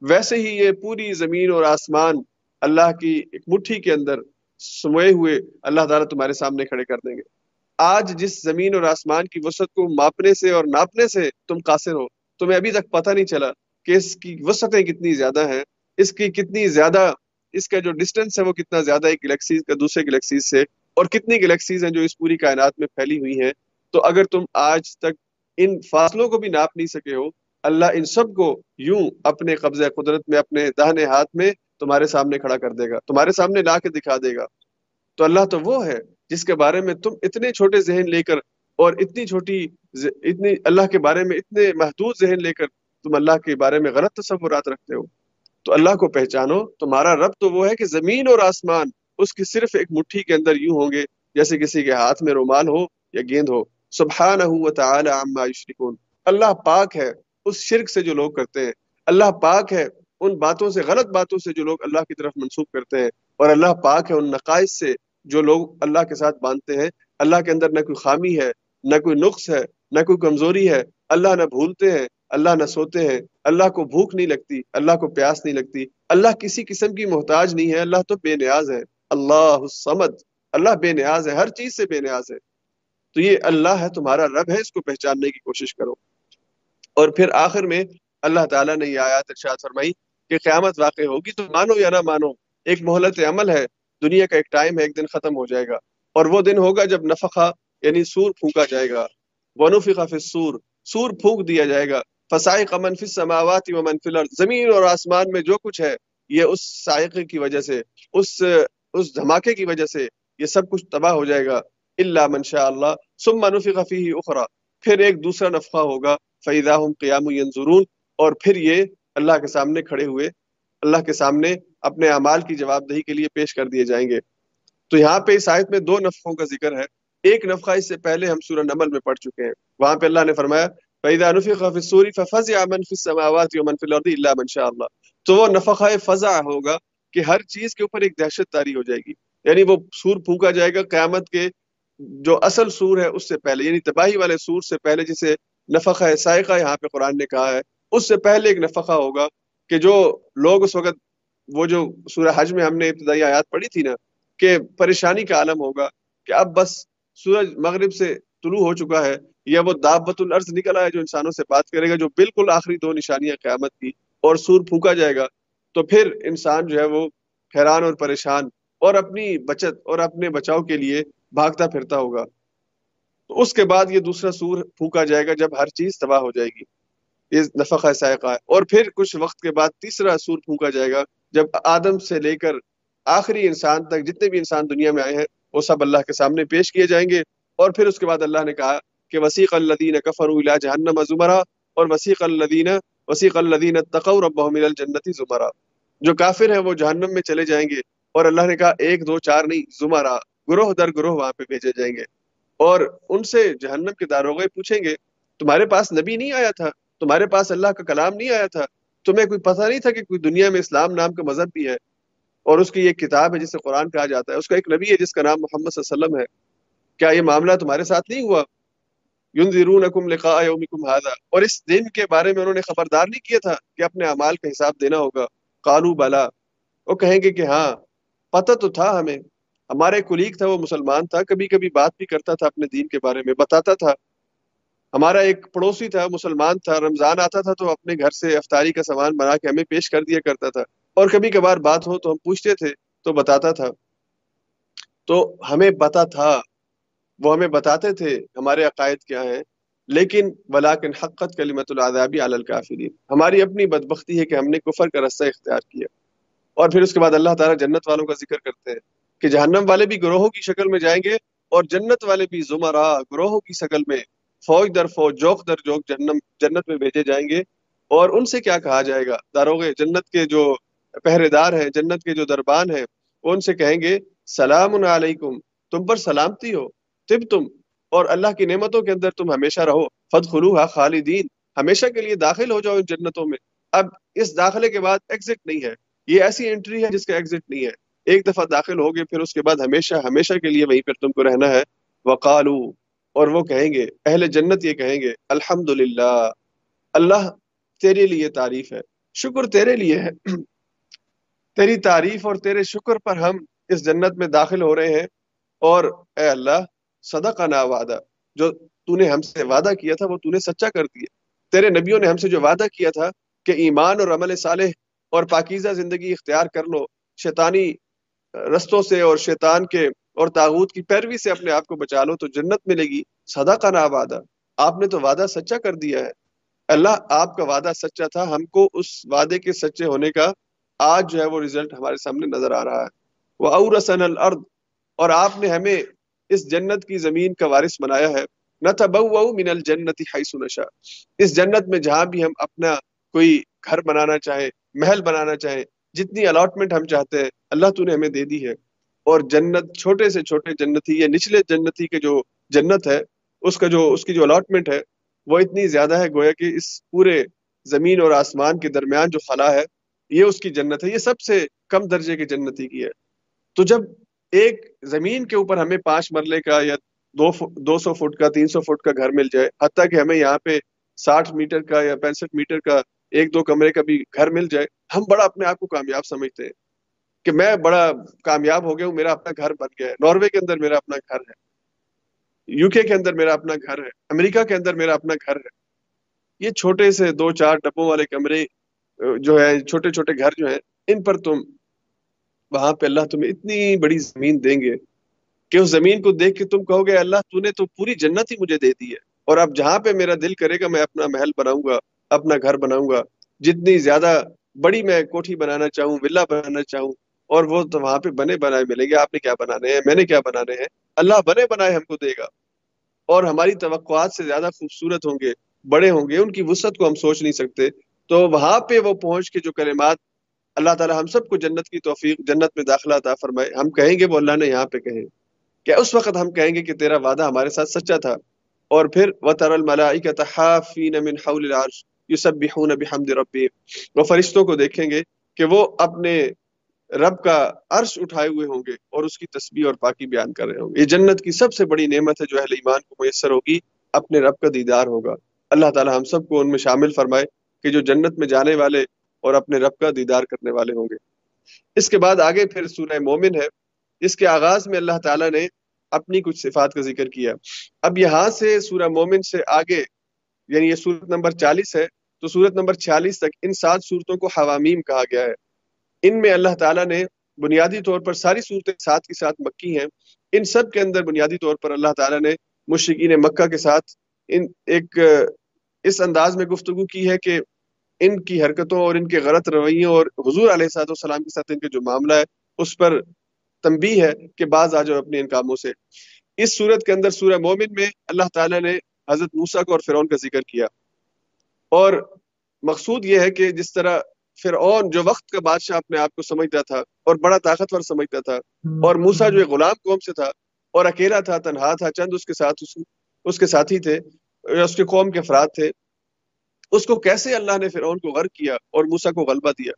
Speaker 1: ویسے ہی یہ پوری زمین اور آسمان اللہ کی ایک مٹھی کے اندر سموئے ہوئے اللہ تعالیٰ تمہارے سامنے کھڑے کر دیں گے۔ آج جس زمین اور آسمان کی وسعت کو ماپنے سے اور ناپنے سے تم قاصر ہو، تمہیں ابھی تک پتہ نہیں چلا کہ اس کی وسعتیں کتنی زیادہ ہیں، اس کی کتنی زیادہ، اس کا جو ڈسٹینس ہے وہ کتنا زیادہ ہے گلیکسیز کا، دوسرے گلیکسیز سے، اور کتنی گلیکسیز ہیں جو اس پوری کائنات میں پھیلی ہوئی ہیں۔ تو اگر تم آج تک ان فاصلوں کو بھی ناپ نہیں سکے ہو، اللہ ان سب کو یوں اپنے قبضہ قدرت میں، اپنے دہنے ہاتھ میں تمہارے سامنے کھڑا کر دے گا، تمہارے سامنے لا کے دکھا دے گا۔ تو اللہ تو وہ ہے جس کے بارے میں تم اتنے چھوٹے ذہن لے کر اور اتنی چھوٹی اتنی اللہ کے بارے میں اتنے محدود ذہن لے کر تم اللہ کے بارے میں غلط تصورات رکھتے ہو۔ تو اللہ کو پہچانو، تمہارا رب تو وہ ہے کہ زمین اور آسمان، اس کی صرف ایک مٹھی کے اندر یوں ہوں گے جیسے کسی کے ہاتھ میں رومال ہو یا گیند ہو۔ سبحانہ عما یشرکون۔ اللہ پاک ہے اس شرک سے جو لوگ کرتے ہیں۔ اللہ پاک ہے ان باتوں سے، غلط باتوں سے جو لوگ اللہ کی طرف منسوخ کرتے ہیں۔ اور اللہ پاک ہے ان نقائص سے جو لوگ اللہ کے ساتھ باندھتے ہیں، اللہ کے اندر نہ کوئی خامی ہے، نہ کوئی نقص ہے، نہ کوئی کمزوری ہے۔ اللہ نہ بھولتے ہیں، اللہ نہ سوتے ہیں۔ اللہ کو بھوک نہیں لگتی، اللہ کو پیاس نہیں لگتی۔ اللہ کسی قسم کی محتاج نہیں ہے، اللہ تو بے نیاز ہے۔ اللہ الصمد، اللہ بے نیاز ہے، ہر چیز سے بے نیاز ہے۔ تو یہ اللہ ہے، تمہارا رب ہے، اس کو پہچاننے کی کوشش کرو۔ اور پھر آخر میں اللہ تعالیٰ نے یہ آیات ارشاد فرمائی کہ قیامت واقع ہوگی تو مانو یا نہ مانو، ایک مہلت عمل ہے۔ دنیا کا ایک ٹائم ہے، ایک دن ختم ہو جائے گا۔ اور وہ دن ہوگا جب نفقہ یعنی سور پھونکا جائے گا۔ ونفقہ فی السور، سور پھونک دیا جائے گا۔ فسائق من فی السماوات و من فی الارض زمین اور آسمان میں جو کچھ ہے، یہ اس سائقے کی وجہ سے، اس اس دھماکے کی وجہ سے یہ سب کچھ تباہ ہو جائے گا۔ اللہ من شاء اللہ ثم نفخ فیہ اخرى پھر ایک دوسرا نفقہ ہوگا۔ فیضا ہم قیام ینظرون اور پھر یہ اللہ کے سامنے کھڑے ہوئے، اللہ کے سامنے اپنے اعمال کی جواب دہی کے لیے پیش کر دیے جائیں گے۔ تو یہاں پہ اس آیت میں دو نفقوں کا ذکر ہے۔ ایک نفقہ اس سے پہلے ہم سورہ نمل میں پڑھ چکے ہیں۔ وہاں پہ اللہ نے فرمایا، فَإِذَا نُفِخَ فِي السُّورِ فَفَزِعَ مَن فِي السَّمَاوَاتِ وَمَن فِي الْأَرْضِ إِلَّا مَن شَاءَ اللَّهُ۔ تو وہ نفقہ فضا ہوگا کہ ہر چیز کے اوپر ایک دہشت تاری ہو جائے گی۔ یعنی وہ سور پھونکا جائے گا قیامت کے جو اصل سور ہے اس سے پہلے یعنی تباہی والے سور سے پہلے، جسے نفقہ سائقہ یہاں پہ قرآن نے کہا ہے۔ اس سے پہلے ایک نفقہ ہوگا کہ جو لوگ اس وقت وہ جو سورہ حج میں ہم نے ابتدائی آیات پڑھی تھی نا، کہ پریشانی کا عالم ہوگا کہ اب بس سورج مغرب سے طلوع ہو چکا ہے، یا وہ دعوت الارض نکلا ہے جو انسانوں سے بات کرے گا، جو بالکل آخری دو نشانیاں قیامت کی اور سور پھونکا جائے گا، تو پھر انسان جو ہے وہ حیران اور پریشان اور اپنی بچت اور اپنے بچاؤ کے لیے بھاگتا پھرتا ہوگا۔ تو اس کے بعد یہ دوسرا سور پھونکا جائے گا جب ہر چیز تباہ ہو جائے گی۔ یہ نفقہ سائقہ ہے۔ اور پھر کچھ وقت کے بعد تیسرا سور پھونکا جائے گا جب آدم سے لے کر آخری انسان تک جتنے بھی انسان دنیا میں آئے ہیں، وہ سب اللہ کے سامنے پیش کیے جائیں گے۔ اور پھر اس کے بعد اللہ نے کہا کہ وسیق الدین کفر جہنم زمرہ اور وسیق الدین وسیق الدین تقور الى زمرہ جو کافر ہیں، وہ جہنم میں چلے جائیں گے۔ اور اللہ نے کہا، ایک، دو، چار نہیں زمرہ گروہ در گروہ وہاں پہ بھیجے جائیں گے۔ اور ان سے جہنم کے داروغے پوچھیں گے، تمہارے پاس نبی نہیں آیا تھا؟ تمہارے پاس اللہ کا کلام نہیں آیا تھا؟ تمہیں کوئی پتہ نہیں تھا کہ کوئی دنیا میں اسلام نام کا مذہب بھی ہے اور اس کی ایک کتاب ہے جسے قرآن کہا جاتا ہے، اس کا ایک نبی ہے جس کا نام محمد صلی اللہ علیہ وسلم ہے۔ کیا یہ معاملہ تمہارے ساتھ نہیں ہوا؟ ينذرونکم لقاء یومکم هذا۔ اور اس دن کے بارے میں انہوں نے خبردار نہیں کیا تھا کہ اپنے اعمال کا حساب دینا ہوگا۔ قالو بلا وہ کہیں گے کہ ہاں پتہ تو تھا ہمیں۔ ہمارے کلیگ تھا، وہ مسلمان تھا، کبھی کبھی بات بھی کرتا تھا اپنے دین کے بارے میں، بتاتا تھا۔ ہمارا ایک پڑوسی تھا، مسلمان تھا، رمضان آتا تھا تو اپنے گھر سے افطاری کا سامان بنا کے ہمیں پیش کر دیا کرتا تھا۔ اور کبھی کبھار بات ہو تو ہم پوچھتے تھے، تو بتاتا تھا۔ تو ہمیں پتا تھا، وہ ہمیں بتاتے تھے ہمارے عقائد کیا ہیں۔ لیکن ولاکن حقت کلیمت العذابی علی الکافرین۔ ہماری اپنی بدبختی ہے کہ ہم نے کفر کا رستہ اختیار کیا۔ اور پھر اس کے بعد اللہ تعالیٰ جنت والوں کا ذکر کرتے ہیں کہ جہنم والے بھی گروہوں کی شکل میں جائیں گے اور جنت والے بھی زمرہ گروہوں کی شکل میں فوج در فوج، جوک در جوک جنم، جنت میں بھیجے جائیں گے۔ اور ان سے کیا کہا جائے گا؟ داروغ جنت کے جو پہرے دار ہیں، جنت کے جو دربان ہیں، وہ ان سے کہیں گے، سلام علیکم، تم پر سلامتی ہو تب تم، اور اللہ کی نعمتوں کے اندر تم ہمیشہ رہو۔ فد خلوہ خالدین، ہمیشہ کے لیے داخل ہو جاؤ ان جنتوں میں۔ اب اس داخلے کے بعد ایگزٹ نہیں ہے۔ یہ ایسی انٹری ہے جس کا ایگزٹ نہیں ہے۔ ایک دفعہ داخل ہوگے، پھر اس کے بعد ہمیشہ ہمیشہ کے لیے وہیں پر تم کو رہنا ہے۔ وقالو اور وہ کہیں گے، اہل جنت یہ کہیں گے الحمد اللہ تیرے لیے تعریف ہے۔ شکر تیرے لیے ہے۔ <clears throat> تیری تعریف اور تیرے شکر پر ہم اس جنت میں داخل ہو رہے ہیں۔ اور اے اللہ صدقہ نا وعدہ، جو تو نے ہم سے وعدہ کیا تھا، وہ تو نے سچا کر دیا۔ تیرے نبیوں نے ہم سے جو وعدہ کیا تھا کہ ایمان اور عمل صالح اور پاکیزہ زندگی اختیار کر لو، شیطانی رستوں سے اور شیطان کے اور تاغوت کی پیروی سے اپنے آپ کو بچا لو تو جنت ملے گی۔ سدا کا نا وعدہ۔ آپ نے تو وعدہ سچا کر دیا ہے۔ اللہ آپ کا وعدہ سچا تھا۔ ہم کو اس وعدے کے سچے ہونے کا آج جو ہے وہ ریزلٹ ہمارے سامنے نظر آ رہا ہے۔ وہ اورسن الارض اور آپ نے ہمیں اس جنت کی زمین کا وارث بنایا ہے۔ نہ تھا بہو من الجنت حیث نشا اس جنت میں جہاں بھی ہم اپنا کوئی گھر بنانا چاہے محل بنانا چاہے جتنی الاٹمنٹ ہم چاہتے ہیں، اللہ تو نے ہمیں دے دی ہے۔ اور جنت، چھوٹے سے چھوٹے جنتی یا نچلے جنتی کے جو جنت ہے، اس کا جو، اس کی جو الاٹمنٹ ہے، وہ اتنی زیادہ ہے گویا کہ اس پورے زمین اور آسمان کے درمیان جو خلا ہے، یہ اس کی جنت ہے۔ یہ سب سے کم درجے کی جنتی کی ہے۔ تو جب ایک زمین کے اوپر ہمیں پانچ مرلے کا یا دو دو سو فٹ کا، تین سو فٹ کا گھر مل جائے، حتیٰ کہ ہمیں یہاں پہ ساٹھ میٹر کا یا پینسٹھ میٹر کا ایک دو کمرے کا بھی گھر مل جائے، ہم بڑا اپنے آپ کو کامیاب سمجھتے ہیں۔ کہ میں بڑا کامیاب ہو گیا ہوں، میرا اپنا گھر بن گیا ہے۔ ناروے کے اندر میرا اپنا گھر ہے۔ یو کے کے اندر میرا اپنا گھر ہے۔ امریکہ کے اندر میرا اپنا گھر ہے۔ یہ چھوٹے سے دو چار ڈبوں والے کمرے جو ہے چھوٹے چھوٹے گھر جو ہیں، ان پر تم، وہاں پہ اللہ تمہیں اتنی بڑی زمین دیں گے کہ اس زمین کو دیکھ کے تم کہو گے، اللہ تو نے تو پوری جنت ہی مجھے دے دی ہے۔ اور اب جہاں پہ میرا دل کرے گا، میں اپنا محل بناؤں گا، اپنا گھر بناؤں گا۔ جتنی زیادہ بڑی میں کوٹھی بنانا چاہوں، ولا بنانا چاہوں اور وہ تو وہاں پہ بنے بنائے ملیں گے، آپ نے کیا بنانے ہیں؟ میں نے کیا بنانے ہیں؟ اللہ بنے بنائے ہم کو دے گا۔ اور ہماری توقعات سے زیادہ خوبصورت ہوں گے، بڑے ہوں گے، ان کی وسعت کو ہم سوچ نہیں سکتے۔ تو وہاں پہ وہ پہنچ کے جو کلمات، اللہ تعالی ہم سب کو جنت کی توفیق، جنت میں داخلہ عطا فرمائے۔ ہم کہیں گے، وہ اللہ نے یہاں پہ کہیں کہ اس وقت ہم کہیں گے کہ تیرا وعدہ ہمارے ساتھ سچا تھا؟ اور پھر وَتَرَ الْمَلَائِكَةَ حَافِينَ مِنْ حَوْلِ الْعَرْشِ يُسَبِّحُونَ بِحَمْدِ رَبِّهِمْ وہ فرشتوں کو دیکھیں گے کہ وہ اپنے رب کا عرش اٹھائے ہوئے ہوں گے اور اس کی تسبیح اور پاکی بیان کر رہے ہوں گے۔ یہ جنت کی سب سے بڑی نعمت ہے جو اہل ایمان کو میسر ہوگی، اپنے رب کا دیدار ہوگا۔ اللہ تعالی ہم سب کو ان میں شامل فرمائے کہ جو جنت میں جانے والے اور اپنے رب کا دیدار کرنے والے ہوں گے۔ اس کے بعد آگے پھر سورہ مومن ہے۔ اس کے آغاز میں اللہ تعالیٰ نے اپنی کچھ صفات کا ذکر کیا۔ اب یہاں سے سورہ مومن سے آگے یعنی یہ سورت نمبر چالیس ہے، تو سورت نمبر چھیالیس تک ان سات صورتوں کو حوامیم کہا گیا ہے۔ ان میں اللہ تعالیٰ نے بنیادی طور پر ساری صورتیں ساتھ کے ساتھ مکی ہیں۔ ان سب کے اندر بنیادی طور پر اللہ تعالیٰ نے مشرقین مکہ کے ساتھ ان ایک، اس انداز میں گفتگو کی ہے کہ ان کی حرکتوں اور ان کے غلط رویوں اور حضور علیہ صاحب السلام کے ساتھ ان کے جو معاملہ ہے، اس پر تنبی ہے کہ بعض آ جاؤ اپنے ان کاموں سے۔ اس صورت کے اندر سورہ مومن میں اللہ تعالیٰ نے حضرت موسیٰ کو اور فرعون کا ذکر کیا۔ اور مقصود یہ ہے کہ جس طرح فرعون جو وقت کا بادشاہ اپنے آپ کو سمجھتا تھا اور بڑا طاقتور سمجھتا تھا اور موسا جو غلام قوم سے تھا اور اکیلا تھا تنہا تھا چند اس کے ساتھ اس, اس کے ساتھی تھے اس کے قوم کے افراد تھے اس کو کیسے اللہ نے فرعون کو غرق کیا اور موسا کو غلبہ دیا؟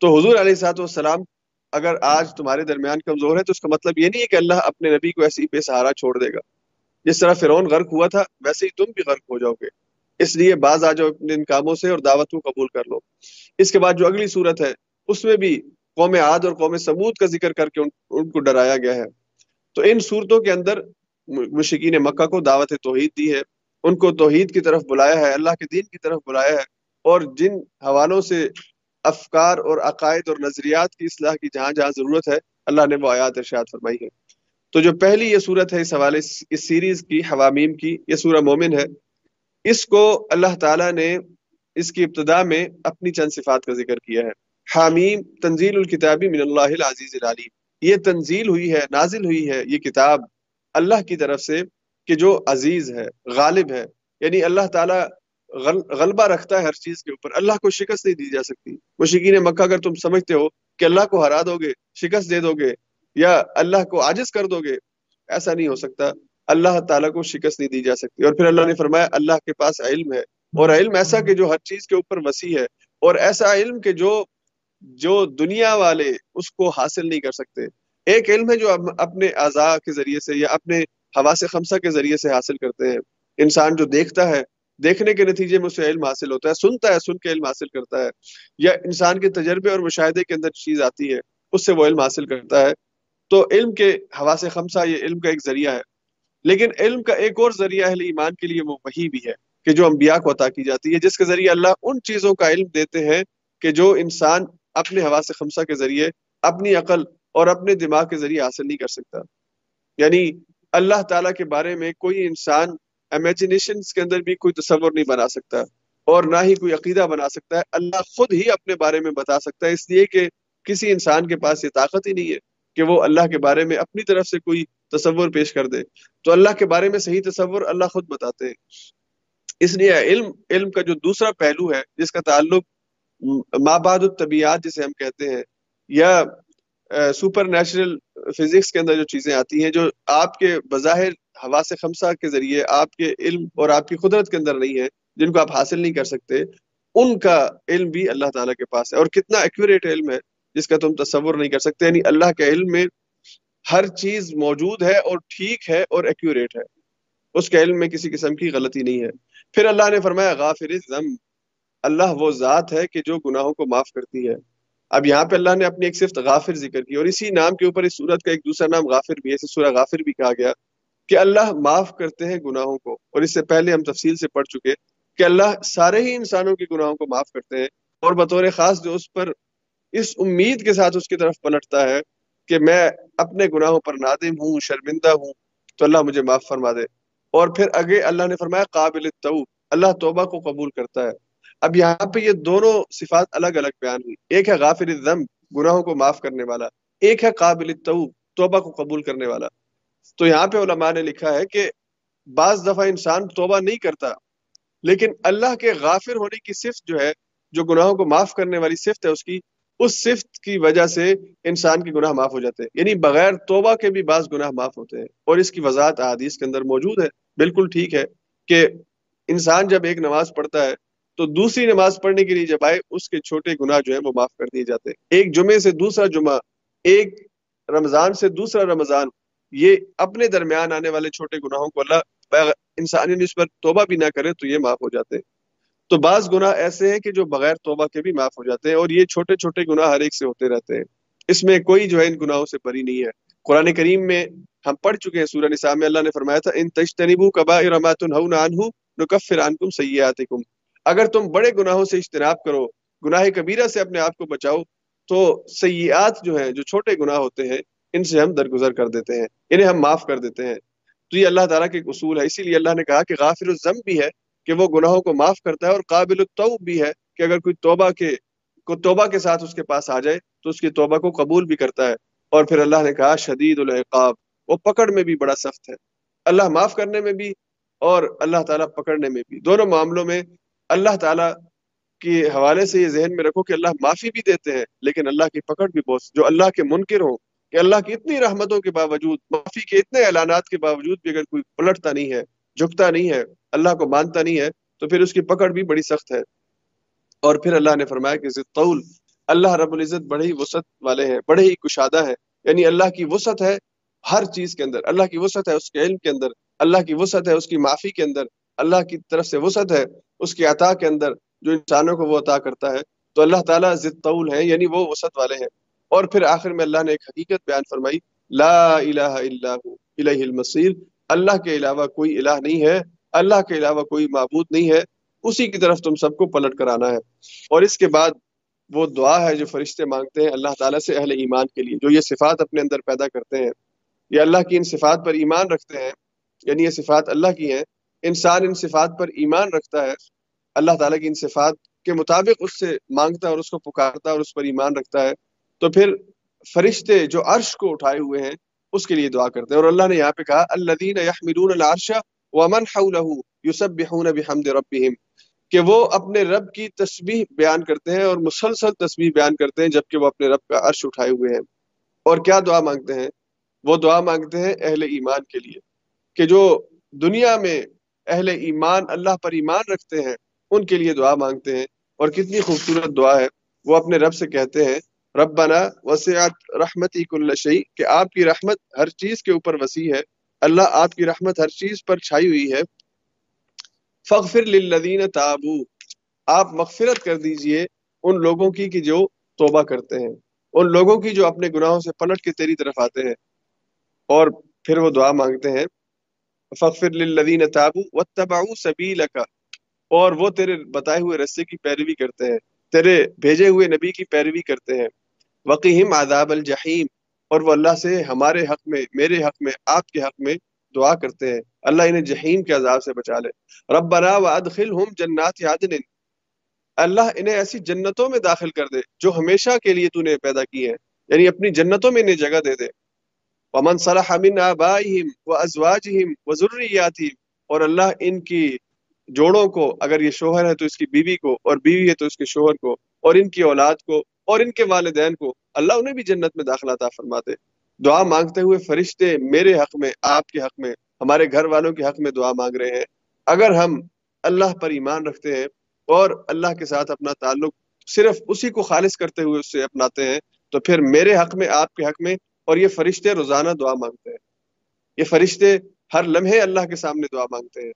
Speaker 1: تو حضور علیہ سات والسلام اگر آج تمہارے درمیان کمزور ہے تو اس کا مطلب یہ نہیں ہے کہ اللہ اپنے نبی کو ایسے ہی بے سہارا چھوڑ دے گا۔ جس طرح فرعون غرق ہوا تھا ویسے ہی تم بھی غرق ہو جاؤ گے۔ اس لیے بعض آ جاؤ اپنے ان کاموں سے اور دعوت کو قبول کر لو۔ اس کے بعد جو اگلی صورت ہے اس میں بھی قوم عاد اور قوم سمود کا ذکر کر کے ان, ان کو ڈرایا گیا ہے۔ تو ان صورتوں کے اندر مشکین مکہ کو دعوت توحید دی ہے۔ ان کو توحید کی طرف بلایا ہے اللہ کے دین کی طرف بلایا ہے۔ اور جن حوالوں سے افکار اور عقائد اور نظریات کی اصلاح کی جہاں جہاں ضرورت ہے اللہ نے وہ آیات ارشاد فرمائی ہے تو جو پہلی یہ صورت ہے اس حوالے اس سیریز کی حوامیم کی یہ سورہ مومن ہے۔ اس کو اللہ تعالیٰ نے اس کی ابتدا میں اپنی چند صفات کا ذکر کیا ہے۔ حامیم، تنزیل الکتابی من اللہ العزیز العلیم۔ یہ تنزیل ہوئی ہے، نازل ہوئی ہے، یہ کتاب اللہ کی طرف سے کہ جو عزیز ہے، غالب ہے۔ یعنی اللہ تعالیٰ غلبہ رکھتا ہے ہر چیز کے اوپر۔ اللہ کو شکست نہیں دی جا سکتی۔ مشکین مکہ اگر تم سمجھتے ہو کہ اللہ کو ہرا دو گے، شکست دے دو گے یا اللہ کو عاجز کر دو گے، ایسا نہیں ہو سکتا۔ اللہ تعالیٰ کو شکست نہیں دی جا سکتی۔ اور پھر اللہ نے فرمایا، اللہ کے پاس علم ہے۔ اور علم ایسا کہ جو ہر چیز کے اوپر وسیع ہے، اور ایسا علم کہ جو جو دنیا والے اس کو حاصل نہیں کر سکتے۔ ایک علم ہے جو اپنے اعضاء کے ذریعے سے یا اپنے ہوا سے خمسہ کے ذریعے سے حاصل کرتے ہیں۔ انسان جو دیکھتا ہے، دیکھنے کے نتیجے میں اسے علم حاصل ہوتا ہے، سنتا ہے، سن کے علم حاصل کرتا ہے۔ یا انسان کے تجربے اور مشاہدے کے اندر چیز آتی ہے، اس سے وہ علم حاصل کرتا ہے۔ تو علم کے ہوا سے خمسہ یہ علم کا ایک ذریعہ ہے۔ لیکن علم کا ایک اور ذریعہ اہل ایمان کے لیے وہ وہی بھی ہے کہ جو انبیاء کو عطا کی جاتی ہے، جس کے ذریعے اللہ ان چیزوں کا علم دیتے ہیں کہ جو انسان اپنے ہوا سے خمسہ کے ذریعے، اپنی عقل اور اپنے دماغ کے ذریعے حاصل نہیں کر سکتا۔ یعنی اللہ تعالیٰ کے بارے میں کوئی انسان امیجنیشن کے اندر بھی کوئی تصور نہیں بنا سکتا اور نہ ہی کوئی عقیدہ بنا سکتا ہے۔ اللہ خود ہی اپنے بارے میں بتا سکتا ہے، اس لیے کہ کسی انسان کے پاس یہ طاقت ہی نہیں ہے کہ وہ اللہ کے بارے میں اپنی طرف سے کوئی تصور پیش کر دے۔ تو اللہ کے بارے میں صحیح تصور اللہ خود بتاتے ہیں۔ اس لیے علم علم کا جو دوسرا پہلو ہے، جس کا تعلق مابعد الطبیعات جسے ہم کہتے ہیں، یا سپر نیچرل فزکس کے اندر جو چیزیں آتی ہیں، جو آپ کے بظاہر ہوا سے خمسہ کے ذریعے آپ کے علم اور آپ کی قدرت کے اندر نہیں ہے جن کو آپ حاصل نہیں کر سکتے، ان کا علم بھی اللہ تعالیٰ کے پاس ہے۔ اور کتنا ایکوریٹ علم ہے، جس کا تم تصور نہیں کر سکتے۔ یعنی اللہ کے علم میں ہر چیز موجود ہے اور ٹھیک ہے اور ایکوریٹ ہے۔ اس کے علم میں کسی قسم کی غلطی نہیں ہے۔ پھر اللہ نے فرمایا، غافر ذم اللہ وہ ذات ہے کہ جو گناہوں کو معاف کرتی ہے۔ اب یہاں پہ اللہ نے اپنی ایک صفت غافر ذکر کی اور اسی نام کے اوپر اس صورت کا ایک دوسرا نام غافر بھی ہے۔ سورہ غافر بھی کہا گیا کہ اللہ معاف کرتے ہیں گناہوں کو اور اس سے پہلے ہم تفصیل سے پڑھ چکے کہ اللہ سارے ہی انسانوں کے گناہوں کو معاف کرتے ہیں اور بطور خاص جو اس پر اس امید کے ساتھ اس کی طرف پلٹتا ہے کہ میں اپنے گناہوں پر نادم ہوں، شرمندہ ہوں، تو اللہ مجھے معاف فرما دے۔ اور پھر اگے اللہ نے فرمایا، قابل تو اللہ توبہ کو قبول کرتا ہے۔ اب یہاں پہ یہ دونوں صفات الگ الگ بیان ہوئی۔ ایک ہے غافر الذنب، گناہوں کو معاف کرنے والا۔ ایک ہے قابل تو توبہ کو قبول کرنے والا۔ تو یہاں پہ علماء نے لکھا ہے کہ بعض دفعہ انسان توبہ نہیں کرتا، لیکن اللہ کے غافر ہونے کی صفت جو ہے، جو گناہوں کو معاف کرنے والی صفت ہے، اس کی اس صفت کی وجہ سے انسان کے گناہ معاف ہو جاتے ہیں۔ یعنی بغیر توبہ کے بھی بعض گناہ معاف ہوتے ہیں۔ اور اس کی وضاحت احادیث کے اندر موجود ہے۔ بالکل ٹھیک ہے کہ انسان جب ایک نماز پڑھتا ہے تو دوسری نماز پڑھنے کے لیے جب آئے، اس کے چھوٹے گناہ جو ہیں وہ معاف کر دیے جاتے ہیں۔ ایک جمعے سے دوسرا جمعہ، ایک رمضان سے دوسرا رمضان، یہ اپنے درمیان آنے والے چھوٹے گناہوں کو اللہ انسانی اس پر توبہ بھی نہ کرے تو یہ معاف ہو جاتے ہیں۔ تو بعض گناہ ایسے ہیں کہ جو بغیر توبہ کے بھی معاف ہو جاتے ہیں اور یہ چھوٹے چھوٹے گناہ ہر ایک سے ہوتے رہتے ہیں۔ اس میں کوئی جو ہے ان گناہوں سے بری نہیں ہے۔ قرآن کریم میں ہم پڑھ چکے ہیں سورہ نساء میں اللہ نے فرمایا تھا، ان تجتنبو کبائر ما تنهون عنه نکفر عنکم سیئاتکم۔ اگر تم بڑے گناہوں سے اجتناب کرو، گناہ کبیرہ سے اپنے آپ کو بچاؤ، تو سیئات جو ہیں، جو چھوٹے گناہ ہوتے ہیں، ان سے ہم درگزر کر دیتے ہیں، انہیں ہم معاف کر دیتے ہیں۔ تو یہ اللہ تعالیٰ کے اصول ہے، اسی لیے اللہ نے کہا کہ غافر الزم بھی ہے کہ وہ گناہوں کو معاف کرتا ہے اور قابل التوب بھی ہے کہ اگر کوئی توبہ کے کو توبہ کے ساتھ اس کے پاس آ جائے تو اس کی توبہ کو قبول بھی کرتا ہے۔ اور پھر اللہ نے کہا، شدید العقاب، وہ پکڑ میں بھی بڑا سخت ہے۔ اللہ معاف کرنے میں بھی اور اللہ تعالیٰ پکڑنے میں بھی۔ دونوں معاملوں میں اللہ تعالیٰ کے حوالے سے یہ ذہن میں رکھو کہ اللہ معافی بھی دیتے ہیں، لیکن اللہ کی پکڑ بھی بہت جو اللہ کے منکر ہوں، کہ اللہ کی اتنی رحمتوں کے باوجود، معافی کے اتنے اعلانات کے باوجود بھی اگر کوئی پلٹتا نہیں ہے جھکتا نہیں ہے، اللہ کو مانتا نہیں ہے، تو پھر اس کی پکڑ بھی بڑی سخت ہے۔ اور پھر اللہ نے فرمایا کہ طول اللہ رب العزت بڑے ہی وسعت والے ہیں، بڑے ہی کشادہ ہیں۔ یعنی اللہ کی وسعت ہے ہر چیز کے اندر، اللہ کی وسعت ہے اس کے علم کے اندر، اللہ کی وسعت ہے اس کی معافی کے اندر، اللہ کی طرف سے وسعت ہے اس کی عطا کے اندر جو انسانوں کو وہ عطا کرتا ہے۔ تو اللہ تعالیٰ ضد طول ہے یعنی وہ وسعت والے ہیں۔ اور پھر آخر میں اللہ نے ایک حقیقت بیان فرمائی، لا الہ الا الہ المصیر۔ اللہ کے علاوہ کوئی الہ نہیں ہے، اللہ کے علاوہ کوئی معبود نہیں ہے، اسی کی طرف تم سب کو پلٹ کر آنا ہے۔ اور اس کے بعد وہ دعا ہے جو فرشتے مانگتے ہیں اللہ تعالیٰ سے اہل ایمان کے لیے، جو یہ صفات اپنے اندر پیدا کرتے ہیں۔ یہ اللہ کی ان صفات پر ایمان رکھتے ہیں یعنی یہ صفات اللہ کی ہیں۔ انسان ان صفات پر ایمان رکھتا ہے، اللہ تعالیٰ کی ان صفات کے مطابق اس سے مانگتا ہے اور اس کو پکارتا ہے اور اس پر ایمان رکھتا ہے۔ تو پھر فرشتے جو عرش کو اٹھائے ہوئے ہیں اس کے لیے دعا کرتے ہیں۔ اور اللہ نے یہاں پہ کہا الذین یحملون العرش ومن حوله يسبحون بحمد ربهم۔ کہ وہ اپنے رب کی تسبیح بیان کرتے ہیں اور مسلسل تسبیح بیان کرتے ہیں جبکہ وہ اپنے رب کا عرش اٹھائے ہوئے ہیں۔ اور کیا دعا مانگتے ہیں؟ وہ دعا مانگتے ہیں اہل ایمان کے لیے۔ کہ جو دنیا میں اہل ایمان، اللہ پر ایمان رکھتے ہیں، ان کے لیے دعا مانگتے ہیں۔ اور کتنی خوبصورت دعا ہے۔ وہ اپنے رب سے کہتے ہیں ربنا وسعت رحمتی کل شیء، کہ آپ کی رحمت ہر چیز کے اوپر وسیع ہے۔ اللہ آپ کی رحمت ہر چیز پر چھائی ہوئی ہے۔ فغفر للذین تابو، آپ مغفرت کر دیجیے ان لوگوں کی کہ جو توبہ کرتے ہیں۔ ان لوگوں کی جو اپنے گناہوں سے پلٹ کے تیری طرف آتے ہیں۔ اور پھر وہ دعا مانگتے ہیں فغفر للذین تابو واتبعوا سبیلک۔ اور وہ تیرے بتائے ہوئے رستے کی پیروی کرتے ہیں۔ تیرے بھیجے ہوئے نبی کی پیروی کرتے ہیں۔ وقیم عذاب الجحیم اور وہ اللہ سے ہمارے حق میں، میرے حق میں، آپ کے حق میں دعا کرتے ہیں۔ اللہ انہیں جہیم کے عذاب سے بچا لے۔ ربنا وادخلہم جنات عدن۔ اللہ انہیں ایسی جنتوں میں داخل کر دے جو ہمیشہ کے لیے تو نے پیدا کی ہیں۔ یعنی اپنی جنتوں میں انہیں جگہ دے دے۔ ومن صلح من آبائہم وازواجہم وذریاتہم اور اللہ ان کی جوڑوں کو، اگر یہ شوہر ہے تو اس کی بیوی کو، اور بیوی ہے تو اس کے شوہر کو، اور ان کی اولاد کو، اور ان کے والدین کو، اللہ انہیں بھی جنت میں داخلہ عطا فرماتے۔ دعا مانگتے ہوئے فرشتے میرے حق میں، آپ کے حق میں، ہمارے گھر والوں کے حق میں دعا مانگ رہے ہیں۔ اگر ہم اللہ پر ایمان رکھتے ہیں اور اللہ کے ساتھ اپنا تعلق صرف اسی کو خالص کرتے ہوئے اس سے اپناتے ہیں، تو پھر میرے حق میں، آپ کے حق میں، اور یہ فرشتے روزانہ دعا مانگتے ہیں۔ یہ فرشتے ہر لمحے اللہ کے سامنے دعا مانگتے ہیں۔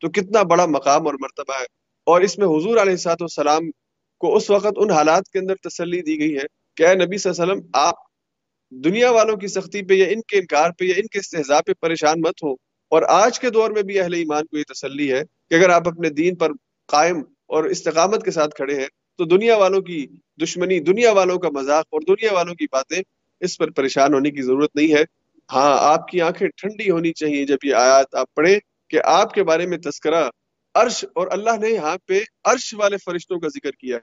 Speaker 1: تو کتنا بڑا مقام اور مرتبہ ہے۔ اور اس میں حضور علیہ سات والسلام کو اس وقت ان حالات کے اندر تسلی دی گئی ہے کہ اے نبی صلی اللہ علیہ وسلم، آپ دنیا والوں کی سختی پہ یا ان کے انکار پہ یا ان کے استحضاء پہ پریشان مت ہو۔ اور آج کے دور میں بھی اہل ایمان کو یہ تسلی ہے کہ اگر آپ اپنے دین پر قائم اور استقامت کے ساتھ کھڑے ہیں، تو دنیا والوں کی دشمنی، دنیا والوں کا مذاق اور دنیا والوں کی باتیں اس پر پریشان ہونے کی ضرورت نہیں ہے۔ ہاں آپ کی آنکھیں ٹھنڈی ہونی چاہیے جب یہ آیات آپ پڑھیں۔ کہ آپ کے بارے میں تذکرہ عرش اور اللہ نے یہاں پہ عرش والے فرشتوں کا ذکر کیا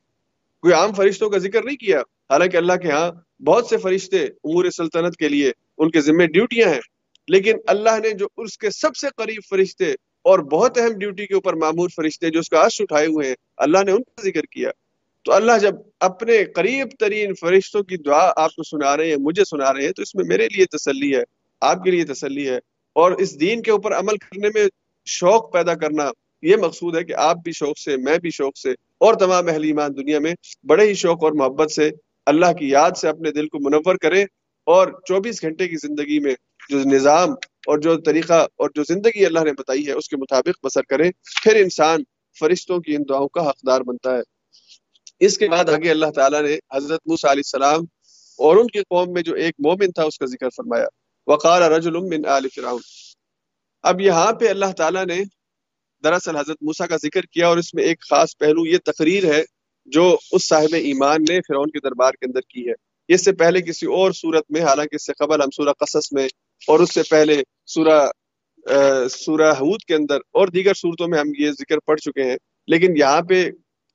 Speaker 1: کوئی عام فرشتوں کا ذکر نہیں کیا۔ حالانکہ اللہ کے ہاں بہت سے فرشتے امور سلطنت کے لیے ان کے ذمہ ڈیوٹیاں ہیں۔ لیکن اللہ نے جو اس کے سب سے قریب فرشتے اور بہت اہم ڈیوٹی کے اوپر معمور فرشتے جو اس کا عرش اٹھائے ہوئے ہیں، اللہ نے ان کا ذکر کیا۔ تو اللہ جب اپنے قریب ترین فرشتوں کی دعا آپ کو سنا رہے ہیں، مجھے سنا رہے ہیں، تو اس میں میرے لیے تسلی ہے، آپ کے لیے تسلی ہے۔ اور اس دین کے اوپر عمل کرنے میں شوق پیدا کرنا یہ مقصود ہے کہ آپ بھی شوق سے، میں بھی شوق سے اور تمام اہل ایمان دنیا میں بڑے ہی شوق اور محبت سے اللہ کی یاد سے اپنے دل کو منور کرے اور چوبیس گھنٹے کی زندگی میں جو نظام اور جو طریقہ اور جو زندگی اللہ نے بتائی ہے، اس کے مطابق بسر کرے پھر انسان فرشتوں کی ان دعاؤں کا حقدار بنتا ہے۔ اس کے بعد آگے اللہ تعالیٰ نے حضرت موسیٰ علیہ السلام اور ان کی قوم میں جو ایک مومن تھا، اس کا ذکر فرمایا۔ وقال رجل من آل فرعون۔ اب یہاں پہ اللہ تعالیٰ نے دراصل حضرت موسیٰ کا ذکر کیا اور اس میں ایک خاص پہلو، یہ تقریر ہے جو اس صاحب ایمان نے فرعون کے دربار کے اندر کی ہے۔ اس سے پہلے کسی اور صورت میں، حالانکہ اس سے قبل ہم سورہ قصص میں اور اس سے پہلے سورہ سورہ حود کے اندر اور دیگر صورتوں میں ہم یہ ذکر پڑھ چکے ہیں، لیکن یہاں پہ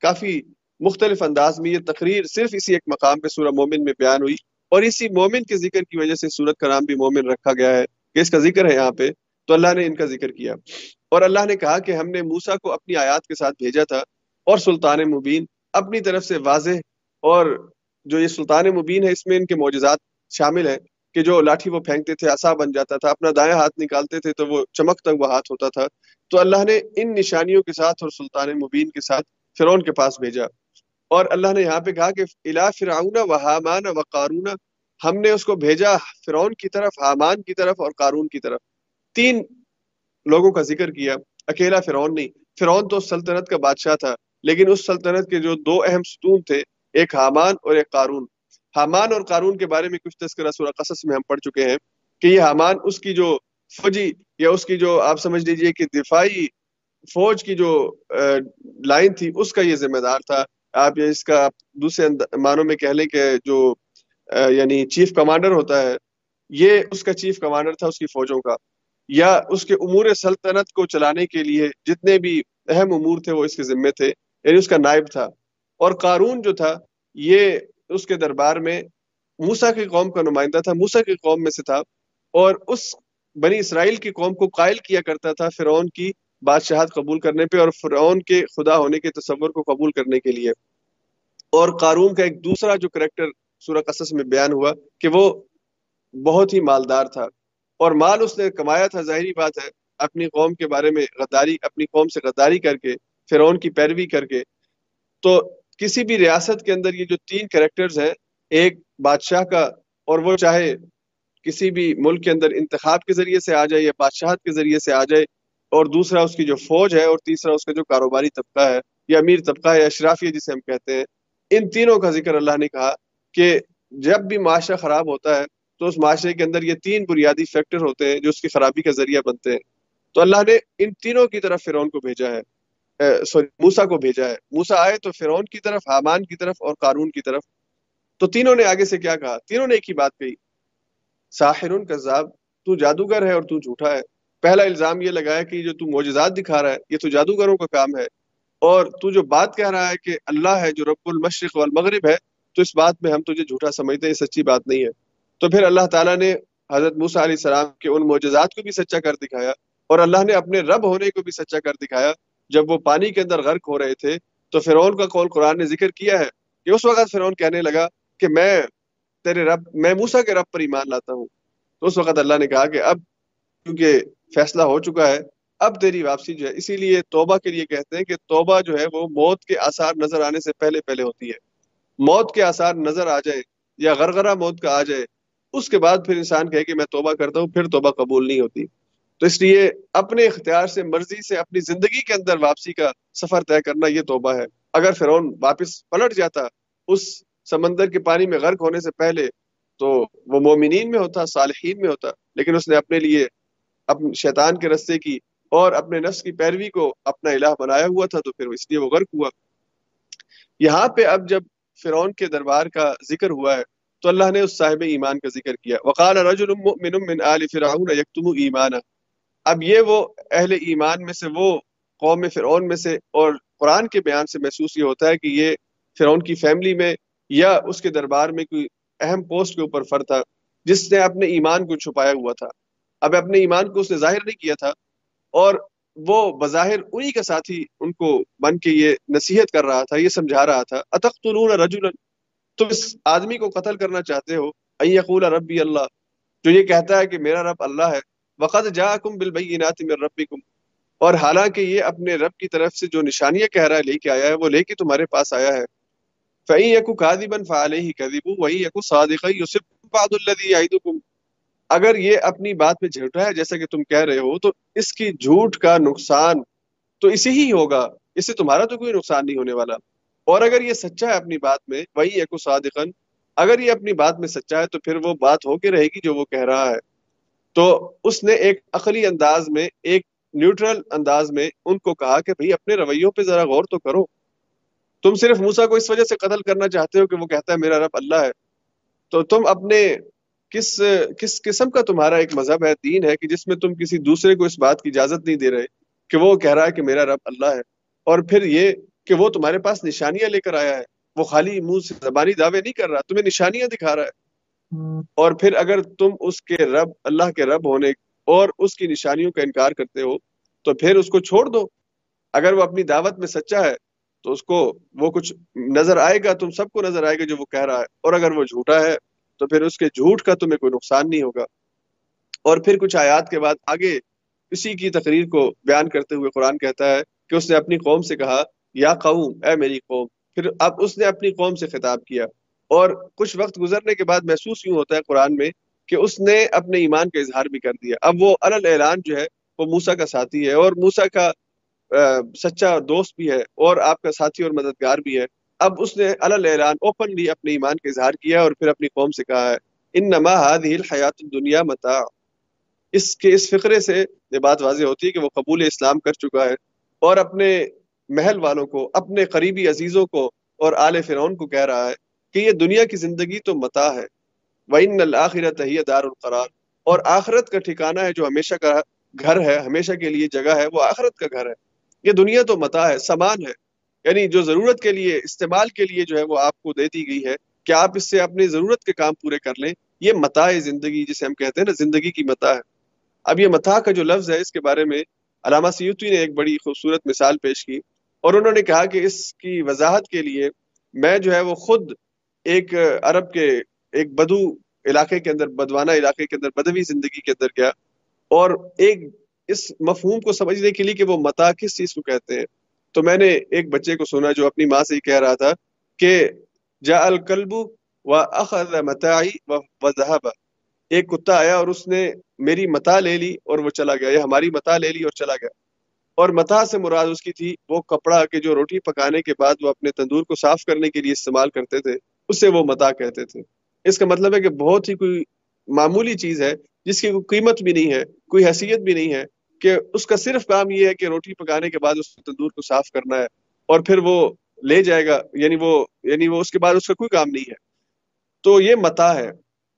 Speaker 1: کافی مختلف انداز میں یہ تقریر صرف اسی ایک مقام پہ سورہ مومن میں بیان ہوئی۔ اور اسی مومن کے ذکر کی وجہ سے سورت کا نام بھی مومن رکھا گیا ہے کہ اس کا ذکر ہے یہاں پہ، تو اللہ نے ان کا ذکر کیا۔ اور اللہ نے کہا کہ ہم نے موسا کو اپنی آیات کے ساتھ بھیجا تھا اور سلطان مبین اپنی طرف سے واضح اور جو یہ سلطان مبین ہے، اس میں ان کے معجزات شامل ہیں کہ جو لاٹھی وہ پھینکتے تھے آسا بن جاتا تھا، اپنا دائیں ہاتھ نکالتے تھے تو وہ چمک تک وہ ہاتھ ہوتا تھا۔ تو اللہ نے ان نشانیوں کے ساتھ اور سلطان مبین کے ساتھ فرعون کے پاس بھیجا۔ اور اللہ نے یہاں پہ کہا کہ الا فرعون و حامان و قارون، ہم نے اس کو بھیجا فرعون کی طرف، حامان کی طرف اور قارون کی طرف۔ تین لوگوں کا ذکر کیا، اکیلا فرعون نہیں۔ فرعون تو سلطنت کا بادشاہ تھا، لیکن اس سلطنت کے جو دو اہم ستون تھے، ایک حامان اور ایک قارون۔ حامان اور قارون کے بارے میں کچھ تذکرہ سورہ قصص میں ہم پڑھ چکے ہیں کہ یہ حامان اس کی جو فوجی یا اس کی جو آپ سمجھ لیجیے کہ دفاعی فوج کی جو لائن تھی، اس کا یہ ذمہ دار تھا۔ آپ اس کا دوسرے معنوں میں کہہ لیں کہ جو یعنی چیف کمانڈر ہوتا ہے، یہ اس کا چیف کمانڈر تھا اس کی فوجوں کا، یا اس کے امور سلطنت کو چلانے کے لیے جتنے بھی اہم امور تھے وہ اس کے ذمے تھے یعنی اس کا نائب تھا۔ اور قارون جو تھا، یہ اس کے دربار میں موسا کی قوم کا نمائندہ تھا موسا کی قوم میں سے تھا، اور اس بنی اسرائیل کی قوم کو قائل کیا کرتا تھا، فرعون کی بادشاہت قبول کرنے پہ اور فرعون کے خدا ہونے کے تصور کو قبول کرنے کے لیے۔ اور قارون کا ایک دوسرا جو کریکٹر سورہ قصص میں بیان ہوا کہ وہ بہت ہی مالدار تھا۔ اور مال اس نے کمایا تھا، ظاہری بات ہے، اپنی قوم کے بارے میں غداری، اپنی قوم سے غداری کر کے، فرعون کی پیروی کر کے۔ تو کسی بھی ریاست کے اندر یہ جو تین کریکٹرز ہیں، ایک بادشاہ کا اور وہ چاہے کسی بھی ملک کے اندر انتخاب کے ذریعے سے آ جائے یا بادشاہت کے ذریعے سے آ جائے اور دوسرا اس کی جو فوج ہے اور تیسرا اس کا جو کاروباری طبقہ ہے یا امیر طبقہ ہے یا اشرافیہ جسے ہم کہتے ہیں۔ ان تینوں کا ذکر اللہ نے کہا کہ جب بھی معاشرہ خراب ہوتا ہے تو اس معاشرے کے اندر یہ تین بنیادی فیکٹر ہوتے ہیں جو اس کی خرابی کا ذریعہ بنتے ہیں۔ تو اللہ نے ان تینوں کی طرف فرعون کو بھیجا ہے۔ سوری موسا کو بھیجا ہے۔ موسا آئے تو فرعون کی طرف، حامان کی طرف اور قارون کی طرف۔ تو تینوں نے آگے سے کیا کہا؟ تینوں نے ایک ہی بات کہی ساحر کذاب، تو جادوگر ہے اور تو جھوٹا ہے۔ پہلا الزام یہ لگایا کہ جو تو معجزات دکھا رہا ہے، یہ تو جادوگروں کا کام ہے۔ اور تو جو بات کہہ رہا ہے کہ اللہ ہے جو رب المشرق والمغرب ہے، تو اس بات میں ہم تجھے جھوٹا سمجھتے ہیں، یہ سچی بات نہیں ہے۔ تو پھر اللہ تعالیٰ نے حضرت موسیٰ علیہ السلام کے ان معجزات کو بھی سچا کر دکھایا، اور اللہ نے اپنے رب ہونے کو بھی سچا کر دکھایا۔ جب وہ پانی کے اندر غرق ہو رہے تھے، تو فرعون کا قول قرآن نے ذکر کیا ہے کہ اس وقت فرعون کہنے لگا کہ میں تیرے رب، میں موسا کے رب پر ایمان لاتا ہوں۔ تو اس وقت اللہ نے کہا کہ اب کیونکہ فیصلہ ہو چکا ہے، اب تیری واپسی جو ہے، اسی لیے توبہ کے لیے کہتے ہیں کہ توبہ جو ہے وہ موت کے آثار نظر آنے سے پہلے پہلے ہوتی ہے۔ موت کے آثار نظر آ جائے یا غرغرہ موت کا آ جائے، اس کے بعد پھر انسان کہے کہ میں توبہ کرتا ہوں، پھر توبہ قبول نہیں ہوتی۔ تو اس لیے اپنے اختیار سے، مرضی سے اپنی زندگی کے اندر واپسی کا سفر طے کرنا یہ توبہ ہے۔ اگر فرعون واپس پلٹ جاتا، اس سمندر کے پانی میں غرق ہونے سے پہلے تو وہ مومنین میں ہوتا، صالحین میں ہوتا، لیکن اس نے اپنے لیے اپنے شیطان کے رستے کی اور اپنے نفس کی پیروی کو اپنا الہ بنایا ہوا تھا، تو پھر اس لیے وہ غرق ہوا۔ یہاں پہ اب جب فرعون کے دربار کا ذکر ہوا ہے، تو اللہ نے اس صاحب ایمان کا ذکر کیا۔ وقال رجل مؤمن من آل فرعون یکتم ایمانا۔ اب یہ وہ اہل ایمان میں سے، وہ قوم فرعون میں سے اور قرآن کے بیان سے محسوس یہ ہوتا ہے کہ یہ فرعون کی فیملی میں یا اس کے دربار میں کوئی اہم پوسٹ کے اوپر فر تھا، جس نے اپنے ایمان کو چھپایا ہوا تھا۔ اب اپنے ایمان کو اس نے ظاہر نہیں کیا تھا اور وہ بظاہر انہی کا ساتھی ان کو بن کے یہ نصیحت کر رہا تھا، یہ سمجھا رہا تھا اتختلون رجلا؟ تم اس آدمی کو قتل کرنا چاہتے ہو؟ ان یقول ربی اللہ جو یہ کہتا ہے کہ میرا رب اللہ ہے۔ وقت جاءکم بالبینات من ربکم اور حالانکہ یہ اپنے رب کی طرف سے جو نشانیاں کہہ رہا ہے، لے کے آیا ہے، وہ لے کے تمہارے پاس آیا ہے۔ فَإِن يَكُ كَاذِبًا فَعَلَيْهِ كَذِبُ وَإِن يَكُ صَادِقًا يُصِبْ بَعْضُ الَّذِي يَعِدُكُمْ اگر یہ اپنی بات میں جھوٹا ہے، جیسا کہ تم کہہ رہے ہو، تو اس کی جھوٹ کا نقصان تو اسی ہی ہوگا۔ اس سے تمہارا تو کوئی نقصان نہیں ہونے والا۔ اور اگر یہ سچا ہے اپنی بات میں، وہی ایک صادقن اگر یہ اپنی بات میں سچا ہے، تو پھر وہ بات ہو کے رہے گی جو وہ کہہ رہا ہے۔ تو اس نے ایک عقلی انداز میں، ایک نیوٹرل انداز میں ان کو کہا کہ بھئی اپنے رویوں پہ ذرا غور تو کرو۔ تم صرف موسا کو اس وجہ سے قتل کرنا چاہتے ہو کہ وہ کہتا ہے، میرا رب اللہ ہے۔ تو تم اپنے کس کس قسم کا تمہارا ایک مذہب ہے، دین ہے کہ جس میں تم کسی دوسرے کو اس بات کی اجازت نہیں دے رہے کہ وہ کہہ رہا ہے کہ میرا رب اللہ ہے۔ اور پھر یہ کہ وہ تمہارے پاس نشانیاں لے کر آیا ہے۔ وہ خالی منہ سے زبانی دعوے نہیں کر رہا، تمہیں نشانیاں دکھا رہا ہے۔ اور پھر اگر تم اس کے رب، اللہ کے رب ہونے اور اس کی نشانیوں کا انکار کرتے ہو، تو پھر اس کو چھوڑ دو۔ اگر وہ اپنی دعوت میں سچا ہے، تو اس کو وہ کچھ نظر آئے گا، تم سب کو نظر آئے گا جو وہ کہہ رہا ہے۔ اور اگر وہ جھوٹا ہے تو پھر اس کے جھوٹ کا تمہیں کوئی نقصان نہیں ہوگا۔ اور پھر کچھ آیات کے بعد آگے اسی کی تقریر کو بیان کرتے ہوئے قرآن کہتا ہے کہ اس نے اپنی قوم سے کہا، یا قوم، اے میری قوم۔ پھر اب اس نے اپنی قوم سے خطاب کیا۔ اور کچھ وقت گزرنے کے بعد محسوس یوں ہوتا ہے قرآن میں کہ اس نے اپنے ایمان کا اظہار بھی کر دیا۔ اب وہ الل اعلان جو ہے، وہ موسا کا ساتھی ہے اور موسا کا سچا دوست بھی ہے اور آپ کا ساتھی اور مددگار بھی ہے۔ اب اس نے الل اعلان اوپنلی اپنے ایمان کا اظہار کیا اور پھر اپنی قوم سے کہا ہے ان نما الحیات دنیا متا اس کے اس فقرے سے یہ بات واضح ہوتی ہے کہ وہ قبول اسلام کر چکا ہے اور اپنے محل والوں کو، اپنے قریبی عزیزوں کو اور آل فرعون کو کہہ رہا ہے کہ یہ دنیا کی زندگی تو متا ہے۔ وَإِنَّ الْآخِرَةَ هِيَ دَارُ الْقَرَارِ۔ اور آخرت کا ٹھکانہ ہے جو ہمیشہ کا گھر ہے، ہمیشہ کے لیے جگہ ہے، وہ آخرت کا گھر ہے۔ یہ دنیا تو متا ہے، سامان ہے۔ یعنی جو ضرورت کے لیے، استعمال کے لیے جو ہے وہ آپ کو دے دی گئی ہے کہ آپ اس سے اپنی ضرورت کے کام پورے کر لیں؟ یہ متا زندگی جسے ہم کہتے ہیں نا، زندگی کی متا ہے۔ اب یہ متا کا جو لفظ ہے، اس کے بارے میں علامہ سیوتی نے ایک بڑی خوبصورت مثال پیش کی اور انہوں نے کہا کہ اس کی وضاحت کے لیے میں جو ہے وہ خود ایک عرب کے ایک بدو علاقے کے اندر، بدوانہ علاقے کے اندر، بدوی زندگی کے اندر گیا اور ایک اس مفہوم کو سمجھنے کے لیے کہ وہ متا کس چیز کو کہتے ہیں؟ تو میں نے ایک بچے کو سنا جو اپنی ماں سے ہی کہہ رہا تھا کہ جا الکلب و اخذ متاعی و ذہب ایک کتا آیا اور اس نے میری متا لے لی اور وہ چلا گیا یا ہماری متا لے لی اور چلا گیا۔ اور متا سے مراد اس کی تھی وہ کپڑا کہ جو روٹی پکانے کے بعد وہ اپنے تندور کو صاف کرنے کے لیے استعمال کرتے تھے، اسے وہ متا کہتے تھے۔ اس کا مطلب ہے کہ بہت ہی کوئی معمولی چیز ہے جس کی کوئی قیمت بھی نہیں ہے، کوئی حیثیت بھی نہیں ہے۔ کہ اس کا صرف کام یہ ہے کہ روٹی پکانے کے بعد اس تندور کو صاف کرنا ہے اور پھر وہ لے جائے گا یعنی وہ یعنی وہ اس کے بعد اس کا کوئی کام نہیں ہے۔ تو یہ متا ہے۔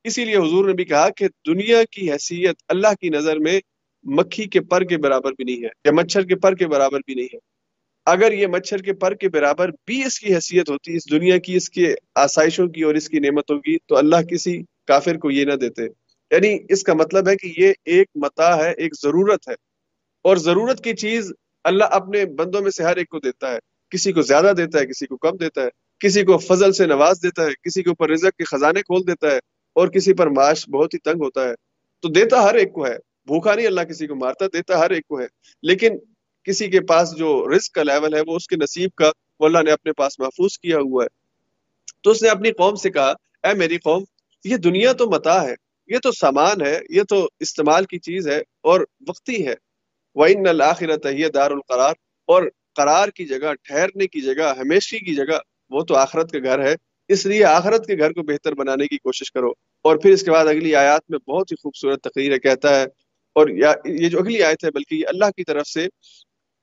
Speaker 1: اسی لیے حضور نے بھی کہا کہ دنیا کی حیثیت اللہ کی نظر میں مکھی کے پر کے برابر بھی نہیں ہے یا مچھر کے پر کے برابر بھی نہیں ہے۔ اگر یہ مچھر کے پر کے برابر بھی اس کی حیثیت ہوتی، اس دنیا کی، اس کے آسائشوں کی اور اس کی نعمتوں کی، تو اللہ کسی کافر کو یہ نہ دیتے۔ یعنی اس کا مطلب ہے کہ یہ ایک متا ہے، ایک ضرورت ہے۔ اور ضرورت کی چیز اللہ اپنے بندوں میں سے ہر ایک کو دیتا ہے۔ کسی کو زیادہ دیتا ہے، کسی کو کم دیتا ہے۔ کسی کو فضل سے نواز دیتا ہے، کسی کے اوپر رزق کے خزانے کھول دیتا ہے اور کسی پر معاش بہت ہی تنگ ہوتا ہے۔ تو دیتا ہر ایک کو ہے۔ بھوکا نہیں اللہ کسی کو مارتا، دیتا ہر ایک کو ہے۔ لیکن کسی کے پاس جو رزق کا لیول ہے، وہ اس کے نصیب کا، وہ اللہ نے اپنے پاس محفوظ کیا ہوا ہے۔ تو اس نے اپنی قوم سے کہا، اے میری قوم، یہ دنیا تو متا ہے، یہ تو سامان ہے، یہ تو استعمال کی چیز ہے اور وقتی ہے۔ وَإِنَّ الْآخِرَةَ هِيَ دَارُ الْقَرَارِ۔ اور قرار کی جگہ، ٹھہرنے کی جگہ، ہمیشی کی جگہ، وہ تو آخرت کا گھر ہے۔ اس لیے آخرت کے گھر کو بہتر بنانے کی کوشش کرو۔ اور پھر اس کے بعد اگلی آیات میں بہت ہی خوبصورت تقریر کہتا ہے۔ اور یہ جو اگلی آیت ہے، بلکہ یہ اللہ کی طرف سے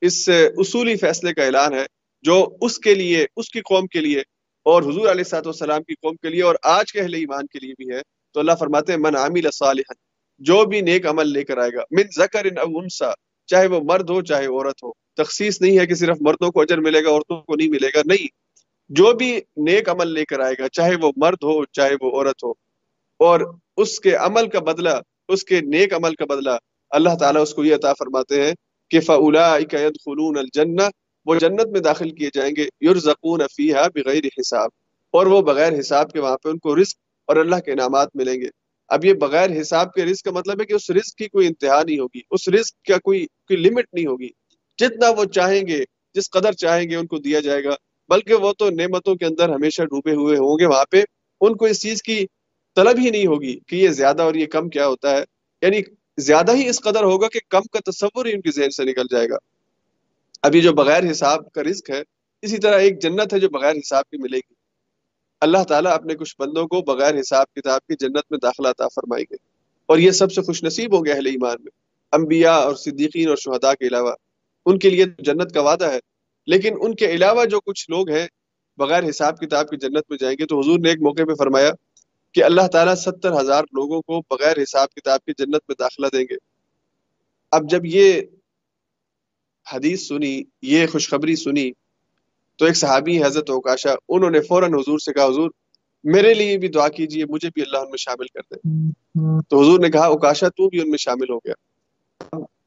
Speaker 1: اس اصولی فیصلے کا اعلان ہے، جو اس کے لیے، اس کی قوم کے لیے اور حضور علیہ سات والسلام کی قوم کے لیے اور آج کے اہل ایمان کے لیے بھی ہے۔ تو اللہ فرماتے ہیں، من عامل صالحا جو بھی نیک عمل لے کر آئے گا۔ من ذکر او انسا چاہے وہ مرد ہو، چاہے عورت ہو۔ تخصیص نہیں ہے کہ صرف مردوں کو اجر ملے گا، عورتوں کو نہیں ملے گا، نہیں۔ جو بھی نیک عمل لے کر آئے گا، چاہے وہ مرد ہو، چاہے وہ عورت ہو۔ اور اس کے عمل کا بدلہ، اس کے نیک عمل کا بدلہ، اللہ تعالیٰ اس کو یہ عطا فرماتے ہیں کہ فلاقون الجنہ وہ جنت میں داخل کیے جائیں گے۔ یرزقون فیہا بغیر حساب۔ اور وہ بغیر حساب کے وہاں پہ ان کو رزق اور اللہ کے انعامات ملیں گے۔ اب یہ بغیر حساب کے رزق کا مطلب ہے کہ اس رزق کی کوئی انتہا نہیں ہوگی، اس رزق کا کوئی کوئی لمٹ نہیں ہوگی۔ جتنا وہ چاہیں گے، جس قدر چاہیں گے ان کو دیا جائے گا۔ بلکہ وہ تو نعمتوں کے اندر ہمیشہ ڈوبے ہوئے ہوں گے، وہاں پہ ان کو اس چیز کی طلب ہی نہیں ہوگی کہ یہ زیادہ اور یہ کم کیا ہوتا ہے۔ یعنی زیادہ ہی اس قدر ہوگا کہ کم کا تصور ہی ان کی ذہن سے نکل جائے گا۔ ابھی جو بغیر حساب کا رزق ہے، اسی طرح ایک جنت ہے جو بغیر حساب کی ملے گی۔ اللہ تعالیٰ اپنے کچھ بندوں کو بغیر حساب کتاب کی جنت میں داخلہ عطا فرمائیں گے اور یہ سب سے خوش نصیب ہوں گے اہل ایمان میں۔ انبیاء اور صدیقین اور شہداء کے علاوہ۔ ان کے لیے جنت کا وعدہ ہے، لیکن ان کے علاوہ جو کچھ لوگ ہیں بغیر حساب کتاب کی جنت میں جائیں گے۔ تو حضور نے ایک موقع پہ فرمایا کہ اللہ تعالیٰ ستر ہزار لوگوں کو بغیر حساب کتاب کی جنت میں داخلہ دیں گے۔ اب جب یہ حدیث سنی، یہ خوشخبری سنی تو ایک صحابی حضرت اوکاشا، انہوں نے فوراً حضور سے کہا، حضور، میرے لیے بھی دعا کیجیے مجھے بھی اللہ ان میں شامل کر دے۔ تو حضور نے کہا، اوکاشا، تو بھی ان میں شامل ہو گیا۔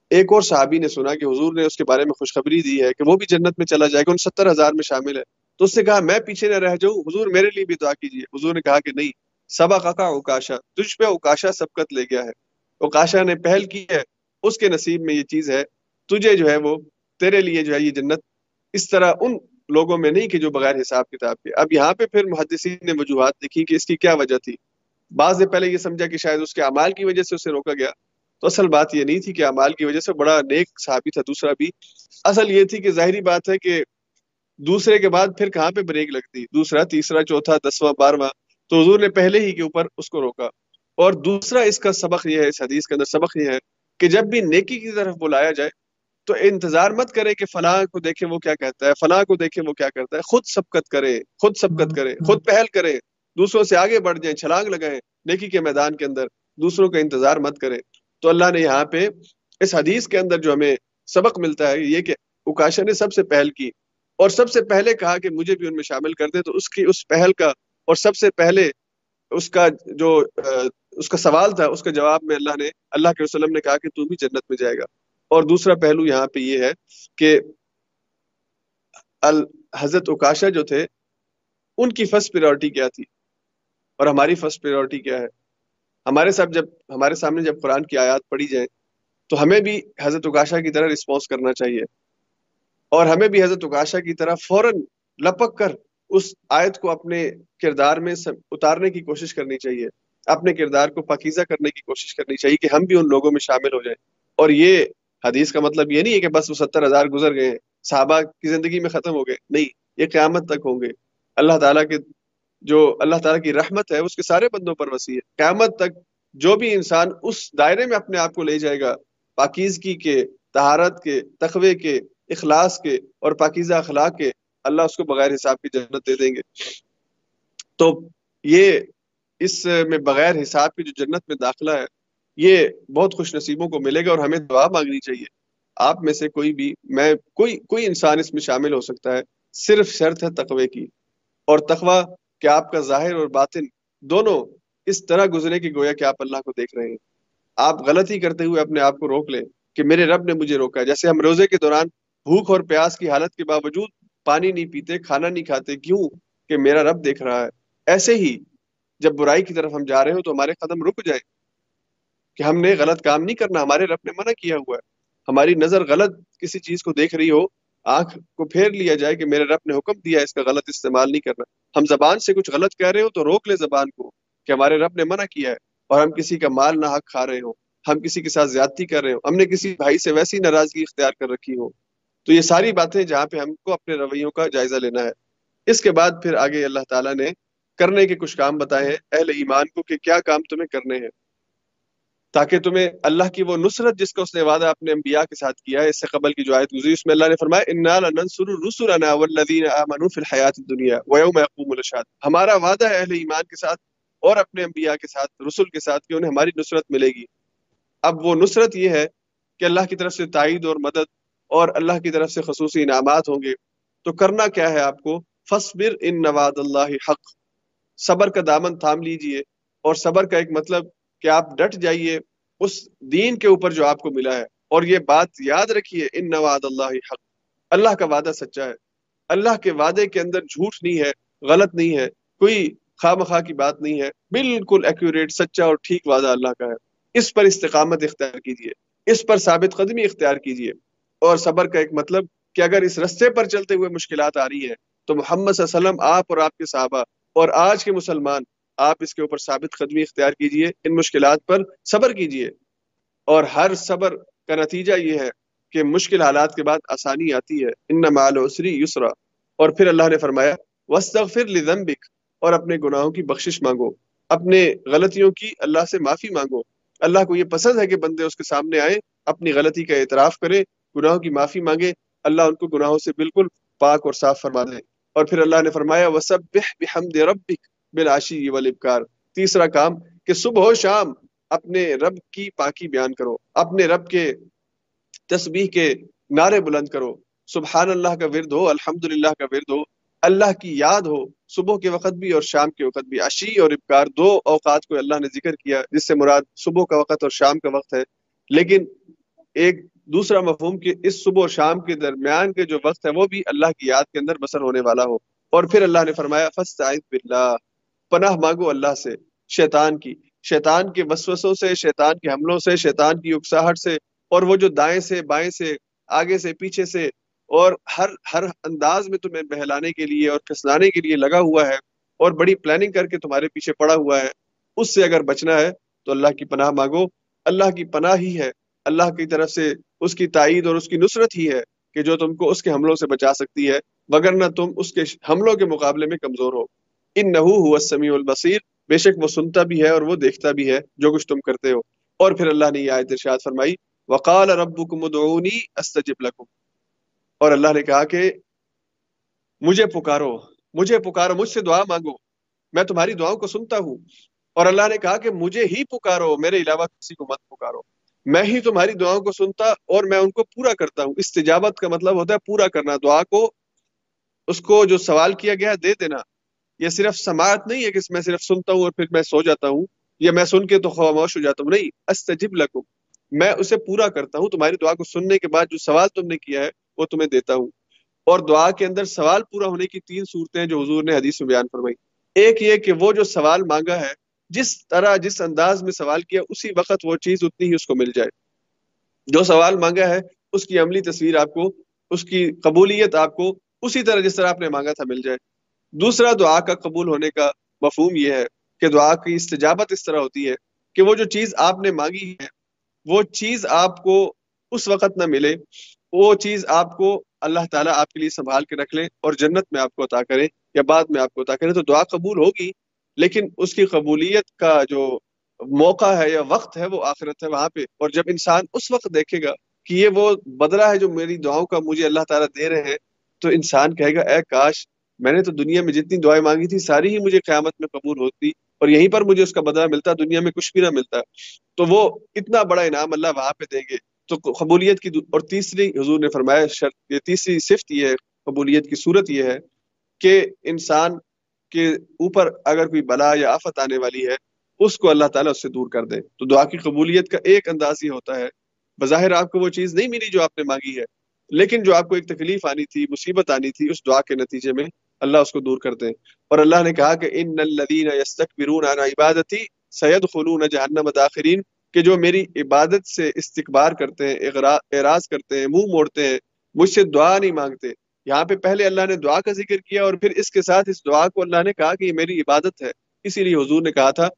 Speaker 1: ایک اور صحابی نے سنا کہ حضور نے اس کے بارے میں خوشخبری دی ہے کہ وہ بھی جنت میں چلا جائے گا، ان ستر ہزار میں شامل ہے۔ تو اس نے کہا، میں پیچھے نہ رہ جاؤں، حضور میرے لیے بھی دعا کیجیے حضور نے کہا کہ نہیں، سبا کا اوکاشا، تجھ پہ اوکاشا سبقت لے گیا ہے۔ اوکاشا نے پہل کی ہے، اس کے نصیب میں یہ چیز ہے، تجھے جو ہے وہ، تیرے لیے جو ہے یہ جنت، اس طرح ان لوگوں میں نہیں کہ جو بغیر حساب کتاب کے۔ اب یہاں پہ پھر محدثین نے وجوہات لکھی کہ اس کی کیا وجہ تھی۔ بعض نے پہلے یہ سمجھا کہ شاید اس کے اعمال کی وجہ سے اسے روکا گیا۔ تو اصل بات یہ نہیں تھی کہ اعمال کی وجہ سے بڑا نیک صحابی تھا، دوسرا بھی۔ اصل یہ تھی کہ ظاہری بات ہے کہ دوسرے کے بعد پھر کہاں پہ بریک لگتی؟ دوسرا، تیسرا، چوتھا، دسواں، بارہواں۔ تو حضور نے پہلے ہی کے اوپر اس کو روکا۔ اور دوسرا، اس کا سبق یہ ہے، اس حدیث کے اندر سبق یہ ہے کہ جب بھی نیکی کی طرف بلایا جائے تو انتظار مت کرے کہ فلاں کو دیکھے وہ کیا کہتا ہے فلاں کو دیکھے وہ کیا کرتا ہے۔ خود سبقت کرے خود سبقت کرے خود پہل کرے۔ دوسروں سے آگے بڑھ جائیں چھلانگ لگائیں نیکی کے میدان کے اندر۔ دوسروں کا انتظار مت کرے۔ تو اللہ نے یہاں پہ اس حدیث کے اندر جو ہمیں سبق ملتا ہے یہ کہ اکاشا نے سب سے پہل کی۔ اور سب سے پہلے کہا کہ مجھے بھی ان میں شامل کر دے تو اس کی اس پہل کا اور سب سے پہلے اس کا جو اس کا سوال تھا اس کا جواب میں اللہ نے اللہ کے وسلم نے کہا کہ تو بھی جنت میں جائے گا۔ اور دوسرا پہلو یہاں پہ یہ ہے کہ حضرت اکاشا جو تھے، ان کی فرسٹ پریورٹی کیا تھی؟ اور ہماری فرسٹ پریورٹی کیا ہے؟ ہمارے ساتھ جب ہمارے سامنے جب قرآن کی آیات پڑھی جائے تو ہمیں بھی حضرت اکاشا کی طرح رسپانس کرنا چاہیے۔ اور ہمیں بھی حضرت اکاشا کی طرح فوراً لپک کر اس آیت کو اپنے کردار میں اتارنے کی کوشش کرنی چاہیے۔ اپنے کردار کو پاکیزہ کرنے کی کوشش کرنی چاہیے کہ ہم بھی ان لوگوں میں شامل ہو جائیں۔ اور یہ حدیث کا مطلب یہ نہیں ہے کہ بس وہ ستر ہزار گزر گئے، صحابہ کی زندگی میں ختم ہو گئے۔ نہیں، یہ قیامت تک ہوں گے۔ اللہ تعالیٰ کے جو اللہ تعالیٰ کی رحمت ہے، اس کے سارے بندوں پر وسیع ہے۔ قیامت تک جو بھی انسان اس دائرے میں اپنے آپ کو لے جائے گا، پاکیزگی کے تہارت کے تخوے کے، اخلاص کے اور پاکیزہ اخلاق کے، اللہ اس کو بغیر حساب کی جنت دے دیں گے۔ تو یہ اس میں بغیر حساب کی جو جنت میں داخلہ ہے یہ بہت خوش نصیبوں کو ملے گا اور ہمیں دعا مانگنی چاہیے۔ آپ میں سے کوئی بھی، میں، کوئی کوئی انسان اس میں شامل ہو سکتا ہے۔ صرف شرط ہے تقوی کی۔ اور تقوی کہ آپ کا ظاہر اور باطن دونوں اس طرح گزرے کہ گویا کہ آپ اللہ کو دیکھ رہے ہیں۔ آپ غلطی کرتے ہوئے اپنے آپ کو روک لیں کہ میرے رب نے مجھے روکا جیسے ہم روزے کے دوران بھوک اور پیاس کی حالت کے باوجود پانی نہیں پیتے، کھانا نہیں کھاتے، کیوں کہ میرا رب دیکھ رہا ہے۔ ایسے ہی جب برائی کی طرف ہم جا رہے ہو تو ہمارے قدم رک جائے کہ ہم نے غلط کام نہیں کرنا، ہمارے رب نے منع کیا ہوا ہے۔ ہماری نظر غلط کسی چیز کو دیکھ رہی ہو، آنکھ کو پھیر لیا جائے کہ میرے رب نے حکم دیا اس کا غلط استعمال نہیں کرنا۔ ہم زبان سے کچھ غلط کہہ رہے ہو تو روک لے زبان کو کہ ہمارے رب نے منع کیا ہے اور ہم کسی کا مال نہ حق کھا رہے ہو ہم کسی کے ساتھ زیادتی کر رہے ہو ہم نے کسی بھائی سے ویسی ناراضگی اختیار کر رکھی ہو۔ تو یہ ساری باتیں جہاں پہ ہم کو اپنے رویوں کا جائزہ لینا ہے۔ اس کے بعد پھر آگے اللہ تعالیٰ نے کرنے کے کچھ کام بتائے ہیں۔ اہل ایمان کو کہ کیا کام تمہیں کرنے ہیں۔ تاکہ تمہیں اللہ کی وہ نصرت جس کا اس نے وعدہ اپنے انبیاء کے ساتھ کیا ہے، اس سے قبل کی جو آیت گزری، اس میں اللہ نے فرمایا، انا لننصر رسلنا والذین آمنوا فی الحیات الدنیا ویوم یقوم الاشهاد ہمارا وعدہ ہے اہل ایمان کے ساتھ اور اپنے انبیاء کے ساتھ، رسول کے ساتھ کہ انہیں ہماری نصرت ملے گی۔ اب وہ نصرت یہ ہے کہ اللہ کی طرف سے تائید اور مدد اور اللہ کی طرف سے خصوصی انعامات ہوں گے۔ تو کرنا کیا ہے آپ کو؟ فصبر ان نواد اللہ حق۔ صبر کا دامن تھام لیجیے۔ اور صبر کا ایک مطلب کہ آپ ڈٹ جائیے اس دین کے اوپر جو آپ کو ملا ہے۔ اور یہ بات یاد رکھیے، ان نواد اللہ حق۔ اللہ کا وعدہ سچا ہے۔ اللہ کے وعدے کے اندر جھوٹ نہیں ہے، غلط نہیں ہے، کوئی خواہ مخواہ کی بات نہیں ہے۔ بالکل ایکوریٹ سچا اور ٹھیک وعدہ اللہ کا ہے۔ اس پر استقامت اختیار کیجیے۔ اس پر ثابت قدمی اختیار کیجیے۔ اور صبر کا ایک مطلب کہ اگر اس رستے پر چلتے ہوئے مشکلات آ رہی ہیں تو محمد صلی اللہ علیہ وسلم، آپ اور آپ کے صحابہ اور آج کے مسلمان آپ اس کے اوپر ثابت قدمی اختیار کیجیے، ان مشکلات پر صبر کیجیے۔ اور ہر صبر کا نتیجہ یہ ہے کہ مشکل حالات کے بعد آسانی آتی ہے۔ ان العسری یسرا۔ اور پھر اللہ نے فرمایا وسطر لذنبک۔ اور اپنے گناہوں کی بخشش مانگو۔ اپنے غلطیوں کی اللہ سے معافی مانگو۔ اللہ کو یہ پسند ہے کہ بندے اس کے سامنے آئے اپنی غلطی کا اعتراف کرے گناہوں کی معافی مانگے اللہ ان کو گناہوں سے بالکل پاک اور صاف فرما دے۔ اور پھر اللہ نے فرمایا، وسبح بحمد ربک۔ بالعشی والابکار تیسرا کام کہ صبح و شام اپنے رب کی پاکی بیان کرو، اپنے رب کے تسبیح کے نعرے بلند کرو۔ سبحان اللہ کا ورد ہو الحمد کا ورد ہو، اللہ کی یاد ہو۔ صبح کے وقت بھی اور شام کے وقت بھی۔ عشی اور ابکار، دو اوقات کو اللہ نے ذکر کیا، جس سے مراد صبح کا وقت اور شام کا وقت ہے۔ لیکن ایک دوسرا مفہوم کہ اس صبح و شام کے درمیان کے جو وقت ہے، وہ بھی اللہ کی یاد کے اندر بسر ہونے والا ہو۔ اور پھر اللہ نے فرمایا باللہ۔ پناہ مانگو اللہ سے، شیطان کی۔ شیطان کے وسوسوں سے، شیطان کے حملوں سے، شیطان کی اکساہٹ سے۔ اور وہ جو دائیں سے، بائیں سے، آگے سے، پیچھے سے، اور ہر ہر انداز میں تمہیں بہلانے کے لیے اور کھسلانے کے لیے لگا ہوا ہے اور بڑی پلاننگ کر کے تمہارے پیچھے پڑا ہوا ہے، اس سے اگر بچنا ہے تو اللہ کی پناہ مانگو۔ اللہ کی پناہ ہی ہے۔ اللہ کی طرف سے اس کی تائید اور اس کی نصرت ہی ہے کہ جو تم کو اس کے حملوں سے بچا سکتی ہے، مگر نہ تم اس کے حملوں کے مقابلے میں کمزور ہو۔ ان نحو السمیع البصیر۔ بے شک وہ سنتا بھی ہے اور وہ دیکھتا بھی ہے جو کچھ تم کرتے ہو۔ اور پھر اللہ نے یہ آیت ارشاد فرمائی، وقال ربکم ادعونی استجب لکم۔ اور اللہ نے کہا کہ، مجھے پکارو مجھے پکارو، مجھ سے دعا مانگو۔ میں تمہاری دعاؤں کو سنتا ہوں۔ اور اللہ نے کہا کہ، مجھے ہی پکارو، میرے علاوہ کسی کو مت پکارو۔ میں ہی تمہاری دعاؤں کو سنتا اور میں ان کو پورا کرتا ہوں۔ استجابت کا مطلب ہوتا ہے پورا کرنا، دعا کو، اس کو جو سوال کیا گیا دے دینا۔ یہ صرف سماعت نہیں ہے کہ میں صرف سنتا ہوں اور پھر میں سو جاتا ہوں، یا میں سن کے تو خاموش ہو جاتا ہوں، نہیں، استجب لکم، میں اسے پورا کرتا ہوں، تمہاری دعا کو سننے کے بعد جو سوال تم نے کیا ہے وہ تمہیں دیتا ہوں۔ اور دعا کے اندر سوال پورا ہونے کی تین صورتیں جو حضور نے حدیث میں بیان فرمائی۔ ایک یہ کہ وہ جو سوال مانگا ہے، جس طرح جس انداز میں سوال کیا، اسی وقت وہ چیز اتنی ہی اس کو مل جائے۔ جو سوال مانگا ہے، اس کی عملی تصویر آپ کو، اس کی قبولیت آپ کو اسی طرح جس طرح آپ نے مانگا تھا مل جائے۔ دوسرا دعا کا قبول ہونے کا مفہوم یہ ہے کہ دعا کی استجابت اس طرح ہوتی ہے کہ وہ جو چیز آپ نے مانگی ہے، وہ چیز آپ کو اس وقت نہ ملے، وہ چیز آپ کو اللہ تعالیٰ آپ کے لیے سنبھال کے رکھ لے اور جنت میں آپ کو عطا کرے یا بعد میں آپ کو عطا کرے تو دعا قبول ہوگی، لیکن اس کی قبولیت کا جو موقع ہے یا وقت ہے وہ آخرت ہے وہاں پہ۔ اور جب انسان اس وقت دیکھے گا کہ یہ وہ بدلہ ہے جو میری دعاؤں کا مجھے اللہ تعالیٰ دے رہے ہیں، تو انسان کہے گا، اے کاش میں نے تو دنیا میں جتنی دعائیں مانگی تھی، ساری ہی مجھے قیامت میں قبول ہوتی اور یہیں پر مجھے اس کا بدلہ ملتا، دنیا میں کچھ بھی نہ ملتا۔ تو وہ اتنا بڑا انعام اللہ وہاں پہ دیں گے۔ تو قبولیت کی اور تیسری حضور نے فرمایا، شرط یہ تیسری صفت یہ ہے، قبولیت کی صورت یہ ہے کہ انسان کے اوپر اگر کوئی بلا یا آفت آنے والی ہے، اس کو اللہ تعالیٰ اس سے دور کر دے۔ تو دعا کی قبولیت کا ایک انداز یہ ہوتا ہے۔ بظاہر آپ کو وہ چیز نہیں ملی جو آپ نے مانگی ہے، لیکن جو آپ کو ایک تکلیف آنی تھی، مصیبت آنی تھی، اس دعا کے نتیجے میں اللہ اس کو دور کر دے اور اللہ نے کہا کہ ان الذین یستکبرون عن عبادتی سید خلون جہنم داخرین، کہ جو میری عبادت سے استقبار کرتے ہیں اعراض کرتے ہیں، منہ موڑتے ہیں، مجھ سے دعا نہیں مانگتے۔ یہاں پہ پہلے اللہ نے دعا کا ذکر کیا اور پھر اس کے ساتھ اس دعا کو اللہ نے کہا کہ یہ میری عبادت ہے۔ اسی لیے حضور نے کہا تھا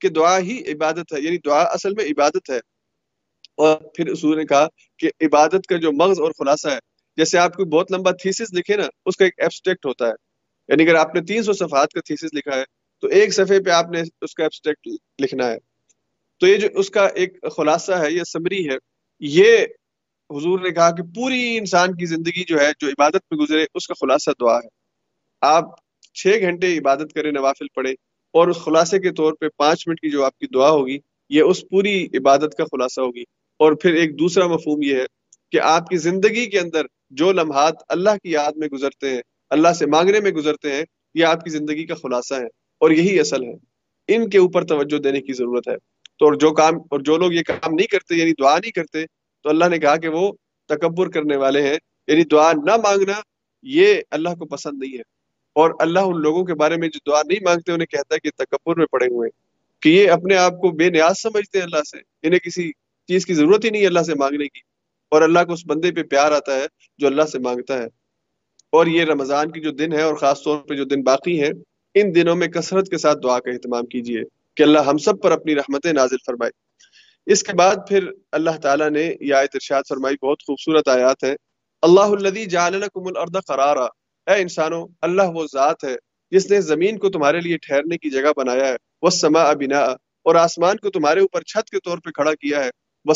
Speaker 1: کہ دعا ہی عبادت ہے یعنی دعا اصل میں عبادت ہے۔ اور پھر حضور نے کہا کہ عبادت کا جو مغز اور خلاصہ ہے جیسے آپ کو بہت لمبا تھیسس لکھے نا، اس کا ایک ایبسٹیکٹ ہوتا ہے۔ یعنی اگر آپ نے تین سو صفحات کا تھیسس لکھا ہے، تو ایک صفحے پہ آپ نے اس کا ایبسٹیکٹ لکھنا ہے۔ تو یہ جو اس کا ایک خلاصہ ہے، یہ سمری ہے۔ یہ حضور نے کہا کہ پوری انسان کی زندگی جو ہے، جو عبادت میں گزرے، اس کا خلاصہ دعا ہے۔ آپ چھ گھنٹے عبادت کریں، نوافل پڑھے اور اس خلاصے کے طور پہ پانچ منٹ کی جو آپ کی دعا ہوگی، یہ اس پوری عبادت کا خلاصہ ہوگی۔ اور پھر ایک دوسرا مفہوم یہ ہے کہ آپ کی زندگی کے اندر جو لمحات اللہ کی یاد میں گزرتے ہیں، اللہ سے مانگنے میں گزرتے ہیں، یہ آپ کی زندگی کا خلاصہ ہے اور یہی اصل ہے۔ ان کے اوپر توجہ دینے کی ضرورت ہے۔ تو اور جو کام، اور جو لوگ یہ کام نہیں کرتے یعنی دعا نہیں کرتے، تو اللہ نے کہا کہ وہ تکبر کرنے والے ہیں۔ یعنی دعا نہ مانگنا، یہ اللہ کو پسند نہیں ہے۔ اور اللہ ان لوگوں کے بارے میں جو دعا نہیں مانگتے، انہیں کہتا ہے کہ تکبر میں پڑے ہوئے کہ یہ اپنے آپ کو بے نیاز سمجھتے ہیں اللہ سے، انہیں کسی چیز کی ضرورت ہی نہیں ہے اللہ سے مانگنے کی۔ اور اللہ کو اس بندے پہ پیار آتا ہے جو اللہ سے مانگتا ہے۔ اور یہ رمضان کی جو دن ہے اور خاص طور پہ جو دن باقی ہیں، ان دنوں میں کثرت کے ساتھ دعا کا اہتمام کیجیے کہ اللہ ہم سب پر اپنی رحمتیں نازل فرمائے۔ اس کے بعد پھر اللہ تعالیٰ نے یہ آیت ارشاد فرمائی، بہت خوبصورت آیات ہے اللہ الدی جعلکم الارض قرارا۔ اے انسانوں، اللہ وہ ذات ہے جس نے زمین کو تمہارے لیے ٹھہرنے کی جگہ بنایا ہے۔ وہ سما بنا اور آسمان کو تمہارے اوپر چھت کے طور پہ کھڑا کیا ہے۔ وہ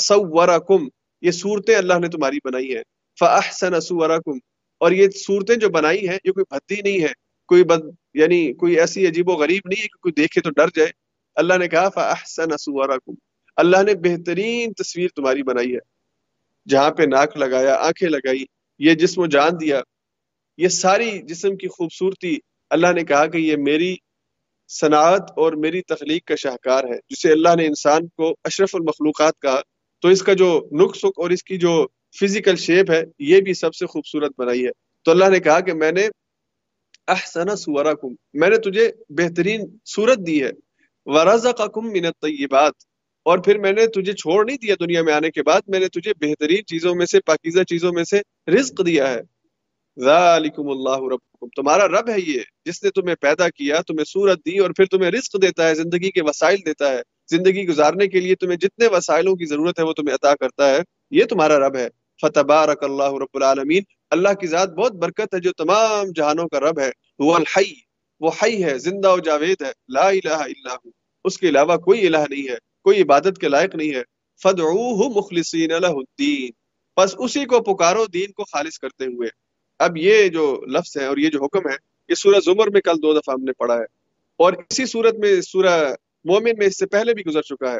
Speaker 1: یہ صورتیں اللہ نے تمہاری بنائی ہیں۔ فاحسن سورکم۔ اور یہ صورتیں جو بنائی ہیں، یہ کوئی بھدی نہیں ہے۔ کوئی بد یعنی کوئی ایسی عجیب و غریب نہیں ہے کہ کوئی دیکھے تو ڈر جائے۔ اللہ نے کہا فاحسن سورکم۔ اللہ نے بہترین تصویر تمہاری بنائی ہے۔ جہاں پہ ناک لگایا، آنکھیں لگائی، یہ جسم و جان دیا۔ یہ ساری جسم کی خوبصورتی، اللہ نے کہا کہ یہ میری صنعت اور میری تخلیق کا شاہکار ہے، جسے اللہ نے انسان کو اشرف المخلوقات کہا۔ تو اس کا جو نقص اور اس کی جو فزیکل شیپ ہے، یہ بھی سب سے خوبصورت بنائی ہے۔ تو اللہ نے کہا کہ میں نے احسن سورکم میں نے تجھے بہترین صورت دی ہے۔ ورزقکم من الطیبات اور پھر میں نے تجھے چھوڑ نہیں دیا دنیا میں آنے کے بعد، میں نے تجھے بہترین چیزوں میں سے، پاکیزہ چیزوں میں سے رزق دیا ہے۔ ذالکم اللہ ربکم تمہارا رب ہے یہ، جس نے تمہیں پیدا کیا، تمہیں صورت دی اور پھر تمہیں رزق دیتا ہے، زندگی کے وسائل دیتا ہے۔ زندگی گزارنے کے لیے تمہیں جتنے وسائلوں کی ضرورت ہے وہ تمہیں عطا کرتا ہے۔ یہ تمہارا رب ہے۔ فتبارک اللہ رب العالمین۔ اللہ کی ذات بہت برکت ہے جو تمام جہانوں کا رب ہے۔ وہ الحی۔ وہ حی ہے، زندہ و جاوید ہے۔ لا الہ الا ہو اس کے علاوہ کوئی الہ نہیں ہے، کوئی عبادت کے لائق نہیں ہے۔ فدعوہ مخلصین لہ الدین۔ پس اسی کو پکارو دین کو خالص کرتے ہوئے۔ اب یہ جو لفظ ہے اور یہ جو حکم ہے، یہ سورہ زمر میں کل دو دفعہ ہم نے پڑھا ہے۔ اور اسی صورت میں سورہ مومن میں اس سے پہلے بھی گزر چکا ہے۔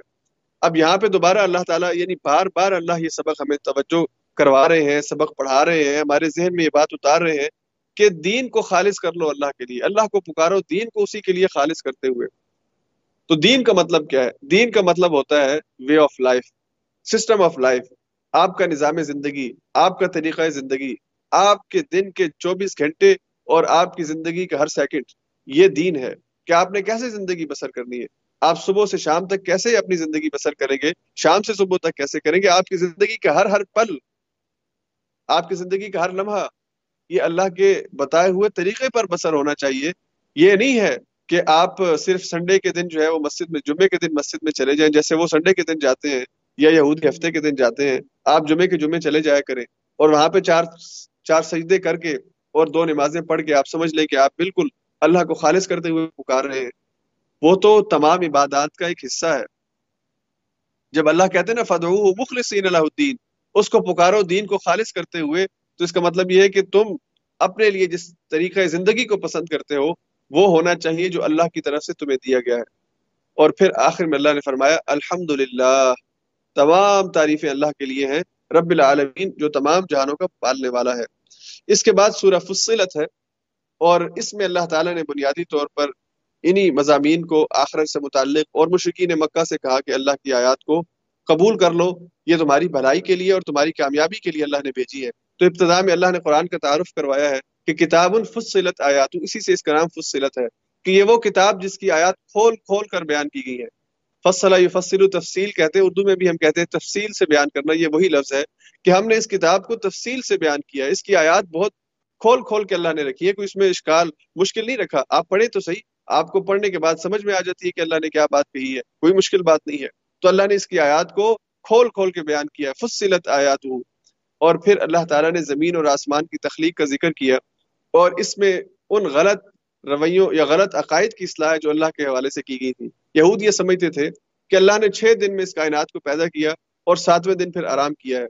Speaker 1: اب یہاں پہ دوبارہ اللہ تعالیٰ یعنی بار بار اللہ یہ سبق ہمیں توجہ کروا رہے ہیں، سبق پڑھا رہے ہیں، ہمارے ذہن میں یہ بات اتار رہے ہیں کہ دین کو خالص کر لو اللہ کے لیے۔ اللہ کو پکارو، دین کو اسی کے لیے خالص کرتے ہوئے۔ تو دین کا مطلب کیا ہے؟ دین کا مطلب ہوتا ہے way of life system of life آپ کا نظام زندگی، آپ کا طریقہ زندگی۔ آپ کے دن کے چوبیس گھنٹے اور آپ کی زندگی کا ہر سیکنڈ یہ دین ہے۔ کہ آپ نے کیسے زندگی بسر کرنی ہے؟ آپ صبح سے شام تک کیسے اپنی زندگی بسر کریں گے؟ شام سے صبح تک کیسے کریں گے؟ آپ کی زندگی کا ہر ہر پل، آپ کی زندگی کا ہر لمحہ، یہ اللہ کے بتائے ہوئے طریقے پر بسر ہونا چاہیے۔ یہ نہیں ہے کہ آپ صرف سنڈے کے دن جو ہے وہ مسجد میں، جمعے کے دن مسجد میں چلے جائیں، جیسے وہ سنڈے کے دن جاتے ہیں یا یہودی ہفتے کے دن جاتے ہیں۔ آپ جمعے کے جمعے چلے جایا کریں اور وہاں پہ چار چار سجدے کر کے اور دو نمازیں پڑھ کے آپ سمجھ لیں کہ آپ بالکل اللہ کو خالص کرتے ہوئے پکار رہے ہیں۔ وہ تو تمام عبادات کا ایک حصہ ہے۔ جب اللہ کہتے ہیں نا فدو مخلصین اللہ الدین اس کو پکارو دین کو خالص کرتے ہوئے، تو اس کا مطلب یہ ہے کہ تم اپنے لیے جس طریقہ زندگی کو پسند کرتے ہو، وہ ہونا چاہیے جو اللہ کی طرف سے تمہیں دیا گیا ہے۔ اور پھر آخر میں اللہ نے فرمایا الحمد تمام تعریفیں اللہ کے لیے ہیں، رب العالمین، جو تمام جہانوں کا پالنے والا ہے۔ اس کے بعد سورہ فصلت ہے، اور اس میں اللہ تعالیٰ نے بنیادی طور پر انہی مضامین کو آخرت سے متعلق اور مشرقین مکہ سے کہا کہ اللہ کی آیات کو قبول کر لو، یہ تمہاری بھلائی کے لیے اور تمہاری کامیابی کے لیے اللہ نے بھیجی ہے۔ تو ابتدا میں اللہ نے قرآن کا تعارف کروایا ہے کہ کتاب الفصلت آیات اسی سے اس کا نام فصلت ہے، کہ یہ وہ کتاب جس کی آیات کھول کھول کر بیان کی گئی ہے فصلہ فصل تفصیل کہتے ہیں، اردو میں بھی ہم کہتے ہیں تفصیل سے بیان کرنا، یہ وہی لفظ ہے کہ ہم نے اس کتاب کو تفصیل سے بیان کیا اس کی آیات بہت کھول کھول کے اللہ نے رکھی ہے، کوئی اس میں اشکال مشکل نہیں رکھا۔ آپ پڑھیں تو صحیح آپ کو پڑھنے کے بعد سمجھ میں آ جاتی ہے کہ اللہ نے کیا بات کہی ہے، کوئی مشکل بات نہیں ہے۔ تو اللہ نے اس کی آیات کو کھول کھول کے بیان کیا ہے۔ فصلت آیات ہوں اور پھر اللہ تعالیٰ نے زمین اور آسمان کی تخلیق کا ذکر کیا۔ اور اس میں ان غلط رویوں یا غلط عقائد کی اصلاح جو اللہ کے حوالے سے کی گئی تھی۔ یہود یہ سمجھتے تھے کہ اللہ نے چھ دن میں اس کائنات کو پیدا کیا اور ساتویں دن پھر آرام کیا ہے۔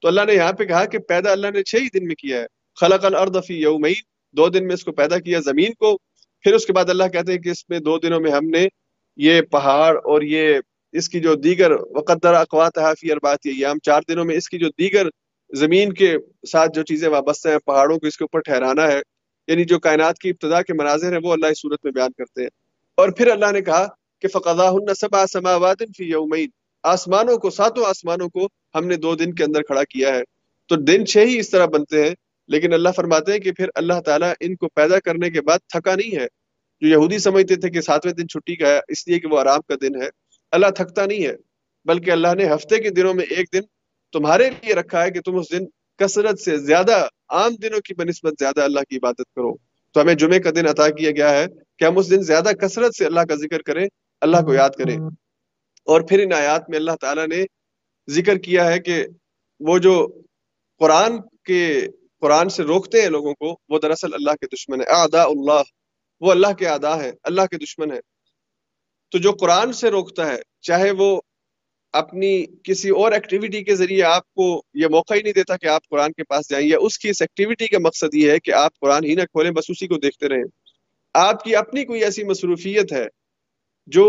Speaker 1: تو اللہ نے یہاں پہ کہا کہ پیدا اللہ نے چھ ہی دن میں کیا ہے۔ خلق الارض فی یومین۔ دو دن میں اس کو پیدا کیا زمین کو۔ پھر اس کے بعد اللہ کہتے ہیں کہ اس میں دو دنوں میں ہم نے یہ پہاڑ اور یہ اس کی جو دیگر وقدر اقوات فی اربات ایام، چار دنوں میں اس کی جو دیگر زمین کے ساتھ جو چیزیں وابستہ ہیں، پہاڑوں کو اس کے اوپر ٹھہرانا ہے یعنی جو کائنات کی ابتدا کے مناظر ہیں، وہ اللہ اس صورت میں بیان کرتے ہیں۔ اور پھر اللہ نے کہا کہ فقضا سبع سماوات فی یومین آسمانوں کو، ساتوں آسمانوں کو ہم نے دو دن کے اندر کھڑا کیا ہے۔ تو دن چھ ہی اس طرح بنتے ہیں لیکن اللہ فرماتے ہیں کہ پھر اللہ تعالیٰ ان کو پیدا کرنے کے بعد تھکا نہیں ہے۔ جو یہودی سمجھتے تھے کہ ساتویں دن چھٹی کا ہے، اس لیے کہ وہ آرام کا دن ہے۔ اللہ تھکتا نہیں ہے، بلکہ اللہ نے ہفتے کے دنوں میں ایک دن تمہارے لیے رکھا ہے کہ تم اس دن کثرت سے زیادہ، عام دنوں کی بنسبت زیادہ اللہ کی عبادت کرو۔ تو ہمیں جمعے کا دن عطا کیا گیا ہے کہ ہم اس دن زیادہ کثرت سے اللہ کا ذکر کریں، اللہ کو یاد کریں۔ اور پھر ان آیات میں اللہ تعالیٰ نے ذکر کیا ہے کہ وہ جو قرآن کے قرآن سے روکتے ہیں لوگوں کو، وہ دراصل اللہ کے دشمن ہے آدا اللہ، وہ اللہ کے آدا ہے اللہ کے دشمن ہے تو جو قرآن سے روکتا ہے، چاہے وہ اپنی کسی اور ایکٹیویٹی کے ذریعے آپ کو یہ موقع ہی نہیں دیتا کہ آپ قرآن کے پاس جائیں، یا اس کی اس ایکٹیویٹی کا مقصد یہ ہے کہ آپ قرآن ہی نہ کھولیں، بس اسی کو دیکھتے رہیں۔ آپ کی اپنی کوئی ایسی مصروفیت ہے جو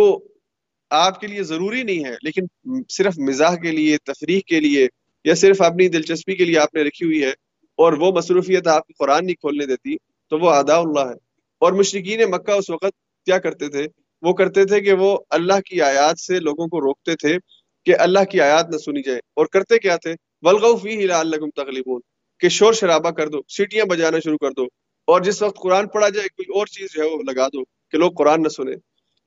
Speaker 1: آپ کے لیے ضروری نہیں ہے، لیکن صرف مزاح کے لیے، تفریح کے لیے، یا صرف اپنی دلچسپی کے لیے آپ نے رکھی ہوئی ہے اور وہ مصروفیت آپ کو قرآن نہیں کھولنے دیتی، تو وہ ادا اللہ ہے۔ اور مشرقین مکہ اس وقت کیا کرتے تھے؟ وہ کرتے تھے کہ وہ اللہ کی آیات سے لوگوں کو روکتے تھے کہ اللہ کی آیات نہ سنی جائے۔ اور کرتے کیا تھے؟ ولغفی اللہ تغلیبون کہ شور شرابہ کر دو، سیٹیاں بجانا شروع کر دو۔ اور جس وقت قرآن پڑھا جائے، کوئی اور چیز جو ہے وہ لگا دو کہ لوگ قرآن نہ سنیں۔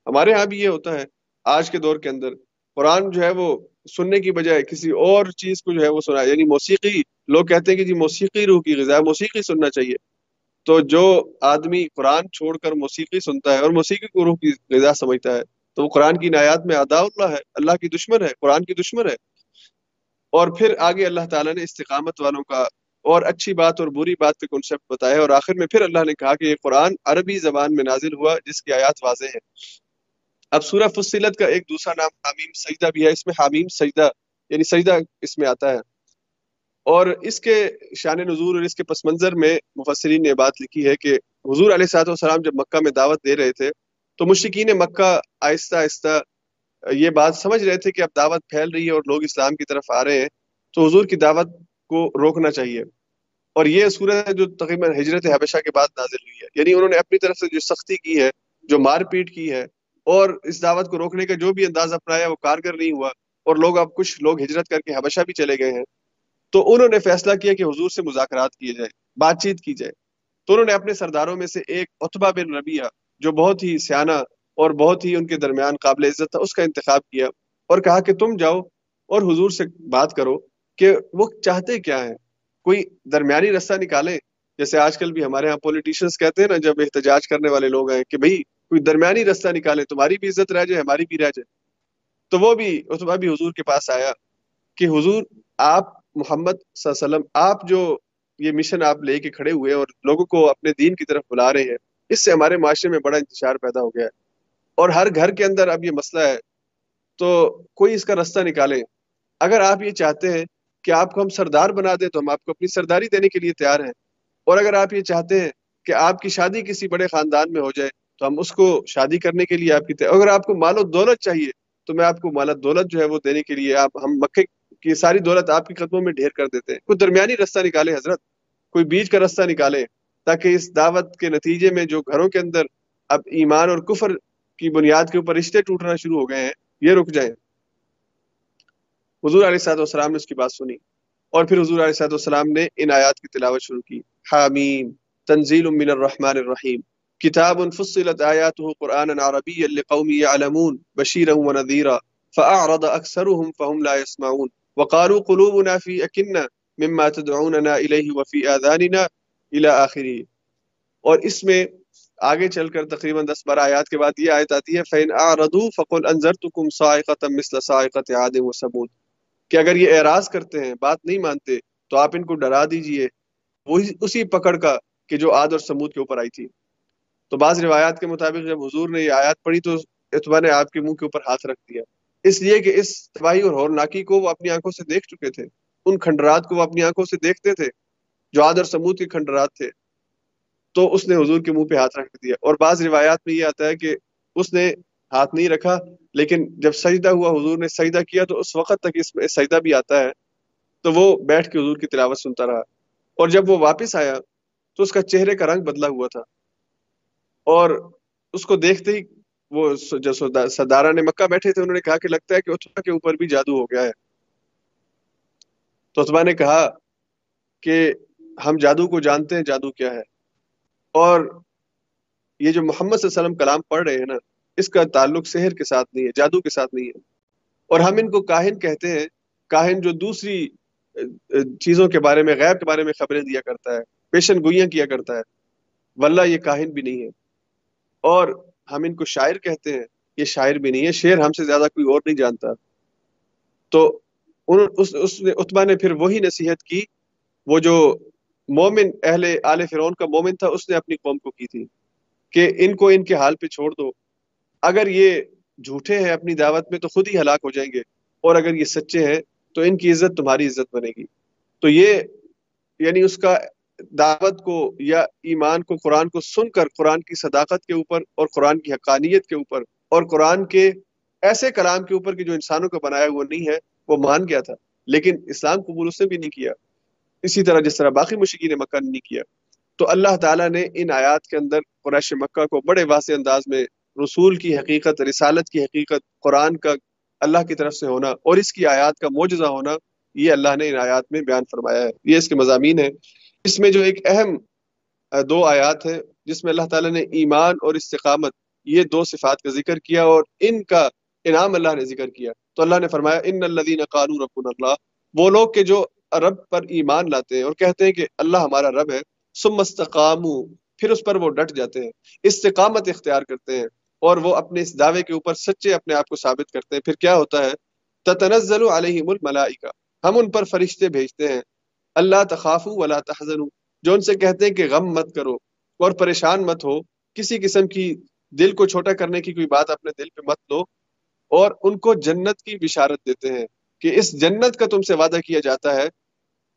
Speaker 1: ہمارے ہاں بھی یہ ہوتا ہے، آج کے دور کے اندر قرآن جو ہے وہ سننے کی بجائے کسی اور چیز کو جو ہے وہ سنا یعنی موسیقی، لوگ کہتے ہیں کہ جی موسیقی روح کی غذا موسیقی سننا چاہیے۔ تو جو آدمی قرآن چھوڑ کر موسیقی سنتا ہے اور موسیقی کو روح کی غذا سمجھتا ہے، تو وہ قرآن کی نایات میں ادا اللہ ہے، اللہ کی دشمن ہے، قرآن کی دشمن ہے۔ اور پھر آگے اللہ تعالیٰ نے استقامت والوں کا اور اچھی بات اور بری بات کے کنسپٹ بتایا اور آخر میں پھر اللہ نے کہا کہ یہ قرآن عربی زبان میں نازل ہوا، جس کی آیات واضح ہے اب سورہ فصلت کا ایک دوسرا نام حامیم سجدہ بھی ہے، اس میں حامیم سجدہ یعنی سجدہ اس میں آتا ہے۔ اور اس کے شان نظور اور اس کے پس منظر میں مفسرین نے بات لکھی ہے کہ حضور علیہ صاحب والسلام جب مکہ میں دعوت دے رہے تھے، تو مشرقین مکہ آہستہ آہستہ یہ بات سمجھ رہے تھے کہ اب دعوت پھیل رہی ہے اور لوگ اسلام کی طرف آ رہے ہیں، تو حضور کی دعوت کو روکنا چاہیے۔ اور یہ صورت جو تقریباً ہجرت حبشہ کے بعد نازل ہوئی ہے یعنی انہوں نے اپنی طرف سے جو سختی کی ہے، جو مار پیٹ کی ہے اور اس دعوت کو روکنے کا جو بھی انداز اپنایا وہ کارگر نہیں ہوا اور لوگ اب کچھ لوگ ہجرت کر کے حبشہ بھی چلے گئے ہیں۔ تو انہوں نے فیصلہ کیا کہ حضور سے مذاکرات کیے جائے، بات چیت کی جائے۔ تو انہوں نے اپنے سرداروں میں سے ایک اتبا بن ربیہ جو بہت ہی سیانہ اور بہت ہی ان کے درمیان قابل عزت تھا، اس کا انتخاب کیا اور کہا کہ تم جاؤ اور حضور سے بات کرو کہ وہ چاہتے کیا ہیں۔ کوئی درمیانی رستہ نکالے جیسے آج کل بھی ہمارے یہاں پولیٹیشینس کہتے ہیں نا، جب احتجاج کرنے والے لوگ ہیں کہ بھائی کوئی درمیانی رستہ نکالے، تمہاری بھی عزت رہ جائے، ہماری بھی رہ جائے۔ تو وہ بھی اتبا بھی حضور کے پاس آیا کہ حضور، آپ محمد صلی اللہ علیہ وسلم، آپ جو یہ مشن آپ لے کے کھڑے ہوئے اور لوگوں کو اپنے دین کی طرف بلا رہے ہیں، اس سے ہمارے معاشرے میں بڑا انتشار پیدا ہو گیا ہے۔ اور ہر گھر کے اندر اب یہ مسئلہ ہے۔ تو کوئی اس کا رستہ نکالے۔ اگر آپ یہ چاہتے ہیں کہ آپ کو ہم سردار بنا دیں، تو ہم آپ کو اپنی سرداری دینے کے لیے تیار ہیں۔ اور اگر آپ یہ چاہتے ہیں کہ آپ کی شادی کسی بڑے خاندان میں ہو جائے تو ہم اس کو شادی کرنے کے لیے آپ کی اگر آپ کو مال و دولت چاہیے، تو میں آپ کو مال و دولت جو ہے وہ دینے کے لیے آپ ہم مکے کی ساری دولت آپ کے قدموں میں ڈھیر کر دیتے ہیں۔ کوئی درمیانی رستہ نکالے حضرت؟ کوئی بیچ کا رستہ نکالے تاکہ اس دعوت کے نتیجے میں جو گھروں کے اندر اب ایمان اور کفر کی بنیاد کے اوپر رشتے ٹوٹنا شروع ہو گئے ہیں، یہ رک جائیں۔ حضور علیہ صاحب والسلام نے اس کی بات سنی۔ اور پھر حضور علیہ صاحب والسلام نے ان آیات کی تلاوت شروع کی۔ حامیم، تنزیل من الرحمن الرحیم۔ کتاب فصلت آیاته قرآنا عربيا لقوم يعلمون، بشيرا ونذيرا، فأعرض أكثرهم فهم لا يسمعون. وقالوا قلوبنا في أكنة مما تدعوننا إليه وفي آذاننا الى آخری اور اس میں آگے چل کر تقریباً دس بارہ آیات کے بعد یہ آیت آتی ہے، فَإِنْ أَعْرَضُوا فَقُلْ أَنذَرْتُكُمْ صَاعِقَةً مِثْلَ صَاعِقَةِ عَادٍ وَثَمُودَ۔ کہ اگر یہ اعراض کرتے ہیں، بات نہیں مانتے، تو آپ ان کو ڈرا دیجیے۔ وہی، اسی پکڑ کا کہ جو عاد اور سمود کے اوپر آئی تھی۔ تو بعض روایات کے مطابق جب حضور نے یہ آیات پڑھی تو اتبا نے آپ کے منہ کے اوپر ہاتھ رکھ دیا۔ اس لیے کہ اس تباہی اور ہورناکی کو وہ اپنی آنکھوں سے دیکھ چکے تھے۔ ان کھنڈرات کو وہ اپنی آنکھوں سے دیکھتے تھے جو آدر سمود کے کھنڈرات تھے۔ تو اس نے حضور کے منہ پہ ہاتھ رکھ دیا۔ اور بعض روایات میں یہ آتا ہے کہ اس نے ہاتھ نہیں رکھا، لیکن جب سجدہ ہوا، حضور نے سجدہ کیا تو اس وقت تک اس میں سجدہ بھی آتا ہے۔ تو وہ بیٹھ کے حضور کی تلاوت سنتا رہا۔ اور جب وہ واپس آیا تو اس کا چہرے کا رنگ بدلا ہوا تھا۔ اور اس کو دیکھتے ہی وہ جو سردارہ نے مکہ بیٹھے تھے، انہوں نے کہا کہ لگتا ہے کہ اتبا کے اوپر بھی جادو ہو گیا ہے۔ تو اتبا نے کہا کہ ہم جادو کو جانتے ہیں، جادو کیا ہے؟ اور یہ جو محمد صلی اللہ علیہ وسلم کلام پڑھ رہے ہیں نا، اس کا تعلق سحر کے ساتھ نہیں ہے، جادو کے ساتھ نہیں ہے۔ اور ہم ان کو کاہن کہتے ہیں، کاہن جو دوسری چیزوں کے بارے میں، غیب کے بارے میں خبریں دیا کرتا ہے، پیشن گوئیاں کیا کرتا ہے۔ واللہ یہ کاہن بھی نہیں ہے۔ اور ہم ان کو شاعر کہتے ہیں، یہ شاعر بھی نہیں ہے، شعر ہم سے زیادہ کوئی اور نہیں جانتا۔ تو اس نے اتبا نے پھر وہی نصیحت کی، وہ جو مومن اہل آل فرعون کا مومن تھا، اس نے اپنی قوم کو کی تھی کہ ان کو ان کے حال پہ چھوڑ دو۔ اگر یہ جھوٹے ہیں اپنی دعوت میں، تو خود ہی ہلاک ہو جائیں گے۔ اور اگر یہ سچے ہیں، تو ان کی عزت تمہاری عزت بنے گی۔ تو یہ یعنی اس کا دعوت کو یا ایمان کو قرآن کو سن کر قرآن کی صداقت کے اوپر اور قرآن کی حقانیت کے اوپر اور قرآن کے ایسے کلام کے اوپر کہ جو انسانوں کا بنایا وہ نہیں ہے، وہ مان گیا تھا۔ لیکن اسلام قبول اس نے بھی نہیں کیا۔ اسی طرح جس طرح باقی مشکین مکہ نے نہیں کیا۔ تو اللہ تعالیٰ نے ان آیات کے اندر قریش مکہ کو بڑے واضح انداز میں رسول کی حقیقت، رسالت کی حقیقت، قرآن کا اللہ کی طرف سے ہونا اور اس کی آیات کا معجزہ ہونا، یہ اللہ نے ان آیات میں بیان فرمایا ہے۔ یہ اس کے مضامین ہے اس میں جو ایک اہم دو آیات ہیں، جس میں اللہ تعالیٰ نے ایمان اور استقامت، یہ دو صفات کا ذکر کیا اور ان کا انعام اللہ نے ذکر کیا۔ تو اللہ نے فرمایا، ان الدین قانون رب اللہ وہ لوگ کے جو رب پر ایمان لاتے ہیں اور کہتے ہیں کہ اللہ ہمارا رب ہے سم استقام پھر اس پر وہ ڈٹ جاتے ہیں، استقامت اختیار کرتے ہیں اور وہ اپنے اس دعوے کے اوپر سچے اپنے آپ کو ثابت کرتے ہیں۔ پھر کیا ہوتا ہے؟ تتنزل علیہم الملائکہ، ہم ان پر فرشتے بھیجتے ہیں۔ اللہ تخافو ولا تحزنو۔ جو ان سے کہتے ہیں کہ غم مت کرو اور پریشان مت ہو، کسی قسم کی دل کو چھوٹا کرنے کی کوئی بات اپنے دل پہ مت لو۔ اور ان کو جنت کی بشارت دیتے ہیں کہ اس جنت کا تم سے وعدہ کیا جاتا ہے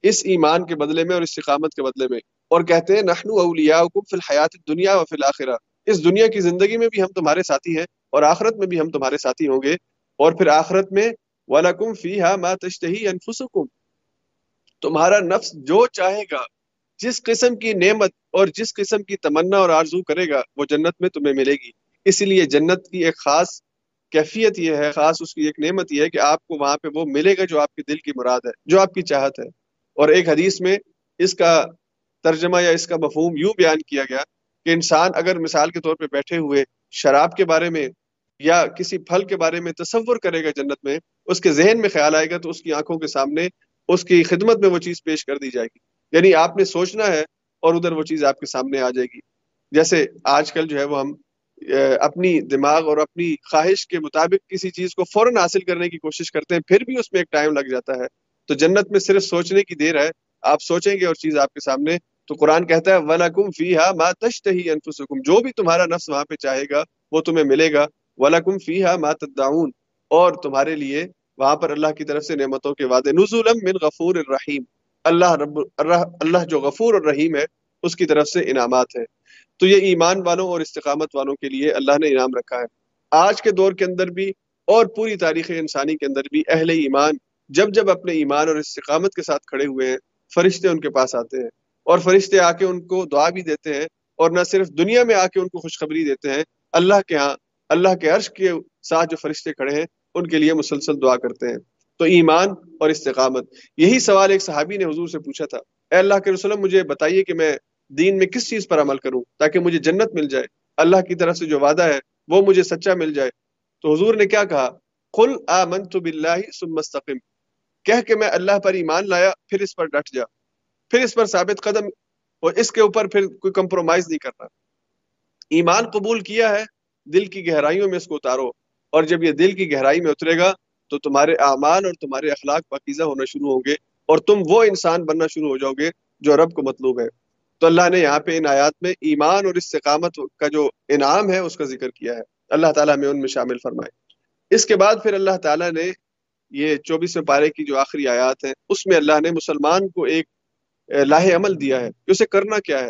Speaker 1: اس ایمان کے بدلے میں اور استقامت کے بدلے میں۔ اور کہتے ہیں، نحنو اولیاؤکم فی الحیات الدنیا و فی الاخرہ۔ اس دنیا کی زندگی میں بھی ہم تمہارے ساتھی ہیں اور آخرت میں بھی ہم تمہارے ساتھی ہوں گے۔ اور پھر آخرت میں، وَلَكُمْ فِيهَا مَا تَشْتَهِي أَنفُسُكُمْ۔ تمہارا نفس جو چاہے گا، جس قسم کی نعمت اور جس قسم کی تمنا اور آرزو کرے گا، وہ جنت میں تمہیں ملے گی۔ اسی لیے جنت کی ایک خاص کیفیت یہ ہے، خاص اس کی ایک نعمت یہ ہے کہ آپ کو وہاں پہ وہ ملے گا جو آپ کے دل کی مراد ہے، جو آپ کی چاہت ہے۔ اور ایک حدیث میں اس کا ترجمہ یا اس کا مفہوم یوں بیان کیا گیا کہ انسان اگر مثال کے طور پہ بیٹھے ہوئے شراب کے بارے میں یا کسی پھل کے بارے میں تصور کرے گا جنت میں، اس کے ذہن میں خیال آئے گا تو اس کی آنکھوں کے سامنے اس کی خدمت میں وہ چیز پیش کر دی جائے گی۔ یعنی آپ نے سوچنا ہے اور ادھر وہ چیز آپ کے سامنے آ جائے گی۔ جیسے آج کل جو ہے وہ ہم اپنی دماغ اور اپنی خواہش کے مطابق کسی چیز کو فوراً حاصل کرنے کی کوشش کرتے ہیں، پھر بھی اس میں ایک ٹائم لگ جاتا ہے۔ تو جنت میں صرف سوچنے کی دیر ہے، آپ سوچیں گے اور چیز آپ کے سامنے۔ تو قرآن کہتا ہے، وَلَكُمْ فِيهَا مَا تَشْتَهِي أَنفُسُكُمْ جو بھی تمہارا نفس وہاں پہ چاہے گا، وہ تمہیں ملے گا۔ وَلَكُمْ فِيهَا مَا تَدَّعُونَ اور تمہارے لیے وہاں پر اللہ کی طرف سے نعمتوں کے وعدے، نزولا من غفور الرحیم۔ اللہ رب، اللہ جو غفور الرحیم ہے، اس کی طرف سے انعامات ہیں۔ تو یہ ایمان والوں اور استقامت والوں کے لیے اللہ نے انعام رکھا ہے۔ آج کے دور کے اندر بھی اور پوری تاریخ انسانی کے اندر بھی اہل ایمان جب جب اپنے ایمان اور استقامت کے ساتھ کھڑے ہوئے ہیں، فرشتے ان کے پاس آتے ہیں۔ اور فرشتے آ کے ان کو دعا بھی دیتے ہیں اور نہ صرف دنیا میں آ کے ان کو خوشخبری دیتے ہیں، اللہ کے ہاں اللہ کے عرش کے ساتھ جو فرشتے کھڑے ہیں ان کے لیے مسلسل دعا کرتے ہیں۔ تو ایمان اور استقامت۔ یہی سوال ایک صحابی نے حضور سے پوچھا تھا۔ اے اللہ کے رسول مجھے بتائیے کہ میں دین میں کس چیز پر عمل کروں تاکہ مجھے جنت مل جائے۔ اللہ کی طرف سے جو وعدہ ہے، وہ مجھے سچا مل جائے۔ تو حضور نے کیا کہا؟ قل آمنت باللہ ثم استقم۔ کہہ کہ میں اللہ پر ایمان لایا، پھر اس پر ڈٹ جا۔ پھر اس پر ثابت قدم اور اس کے اوپر پھر کوئی کمپرومائز نہیں کرنا۔ ایمان قبول کیا ہے، دل کی گہرائیوں میں اس کو اتارو۔ اور جب یہ دل کی گہرائی میں اترے گا تو تمہارے اعمال اور تمہارے اخلاق پاکیزہ ہونا شروع ہوں گے اور تم وہ انسان بننا شروع ہو جاؤ گے جو رب کو مطلوب ہے۔ تو اللہ نے یہاں پہ ان آیات میں ایمان اور استقامت کا جو انعام ہے اس کا ذکر کیا ہے۔ اللہ تعالیٰ میں ان میں شامل فرمائے۔ اس کے بعد پھر اللہ تعالیٰ نے یہ چوبیسویں پارے کی جو آخری آیات ہیں، اس میں اللہ نے مسلمان کو ایک لاہ عمل دیا ہے۔ کہ اسے کرنا کیا ہے؟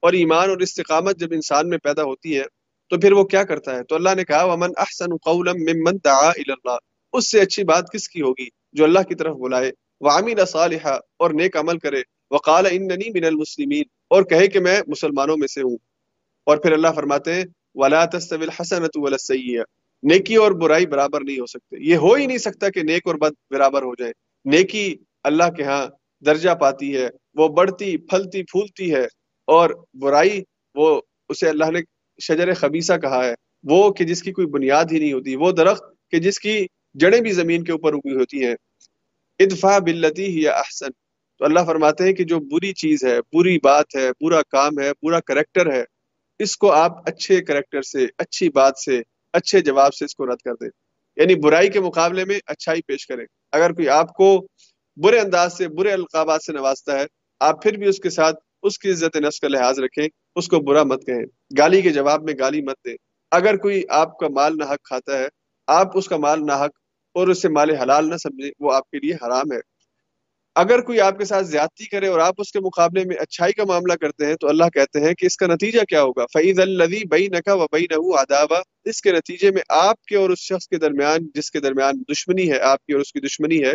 Speaker 1: اور ایمان اور استقامت جب انسان میں پیدا ہوتی ہے تو پھر وہ کیا کرتا ہے؟ تو اللہ نے کہا، ومن احسن قولا ممن دعا اللہ اس سے اچھی بات کس کی ہوگی؟ جو اللہ کی طرف بلائے۔ وعمل صالحا، اور نیک عمل کرے۔ وقال اننی من المسلمین اور کہے کہ میں مسلمانوں میں سے ہوں۔ اور پھر اللہ فرماتے ہیں، ولا تستوی الحسنۃ ولا السیئہ نیکی اور برائی برابر نہیں ہو سکتے۔ یہ ہو ہی نہیں سکتا کہ نیک اور بد برابر ہو جائے۔ نیکی اللہ کے ہاں درجہ پاتی ہے۔ وہ بڑھتی، پھلتی، پھولتی ہے۔ اور برائی وہ، اسے اللہ نے شجر خبیصہ کہا ہے، وہ کہ جس کی کوئی بنیاد ہی نہیں ہوتی، وہ درخت کہ جس کی جڑیں بھی زمین کے اوپر اگی ہوتی ہیں۔ ادفا بلتی ہی احسن۔ تو اللہ فرماتے ہیں کہ جو بری چیز ہے، بری بات ہے، برا کام ہے، برا کریکٹر ہے، اس کو آپ اچھے کریکٹر سے، اچھی بات سے، اچھے جواب سے اس کو رد کر دیں۔ یعنی برائی کے مقابلے میں اچھائی پیش کریں۔ اگر کوئی آپ کو برے انداز سے، برے القابات سے نوازتا ہے، آپ پھر بھی اس کے ساتھ اس کی عزت نفس کا لحاظ رکھیں۔ اس کو برا مت کہیں۔ گالی کے جواب میں گالی مت دیں۔ اگر کوئی آپ کا مال نہ حق کھاتا ہے، آپ اس کا مال نہ حق اور اس سے مال حلال نہ سمجھیں، وہ آپ کے لیے حرام ہے۔ اگر کوئی آپ کے ساتھ زیادتی کرے اور آپ اس کے مقابلے میں اچھائی کا معاملہ کرتے ہیں، تو اللہ کہتے ہیں کہ اس کا نتیجہ کیا ہوگا؟ فعید الدی بئی نقا و بئی نہ ادابا اس کے نتیجے میں آپ کے اور اس شخص کے درمیان، جس کے درمیان دشمنی ہے، آپ کی اور اس کی دشمنی ہے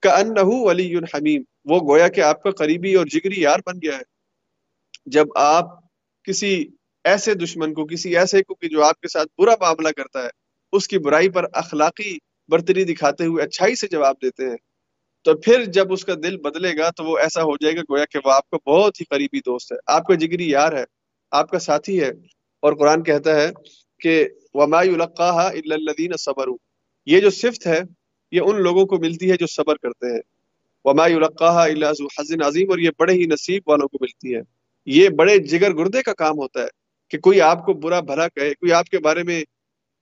Speaker 1: کا ان علی حمیم وہ گویا کہ آپ کا قریبی اور جگری یار بن گیا ہے۔ جب آپ کسی ایسے دشمن کو، کسی ایسے کو کہ جو آپ کے ساتھ برا معاملہ کرتا ہے، اس کی برائی پر اخلاقی برتری دکھاتے ہوئے اچھائی سے جواب دیتے ہیں۔ تو پھر جب اس کا دل بدلے گا تو وہ ایسا ہو جائے گا گویا کہ وہ آپ کا بہت ہی قریبی دوست ہے۔ آپ کا جگری یار ہے، آپ کا ساتھی ہے۔ اور قرآن کہتا ہے کہ وما القاح الدین صبر یہ جو صفت ہے، یہ ان لوگوں کو ملتی ہے جو صبر کرتے ہیں۔ وما القاح اللہ حسن عظیم اور یہ بڑے ہی نصیب والوں کو ملتی ہے۔ یہ بڑے جگر گردے کا کام ہوتا ہے کہ کوئی آپ کو برا بھلا کہے، کوئی آپ کے بارے میں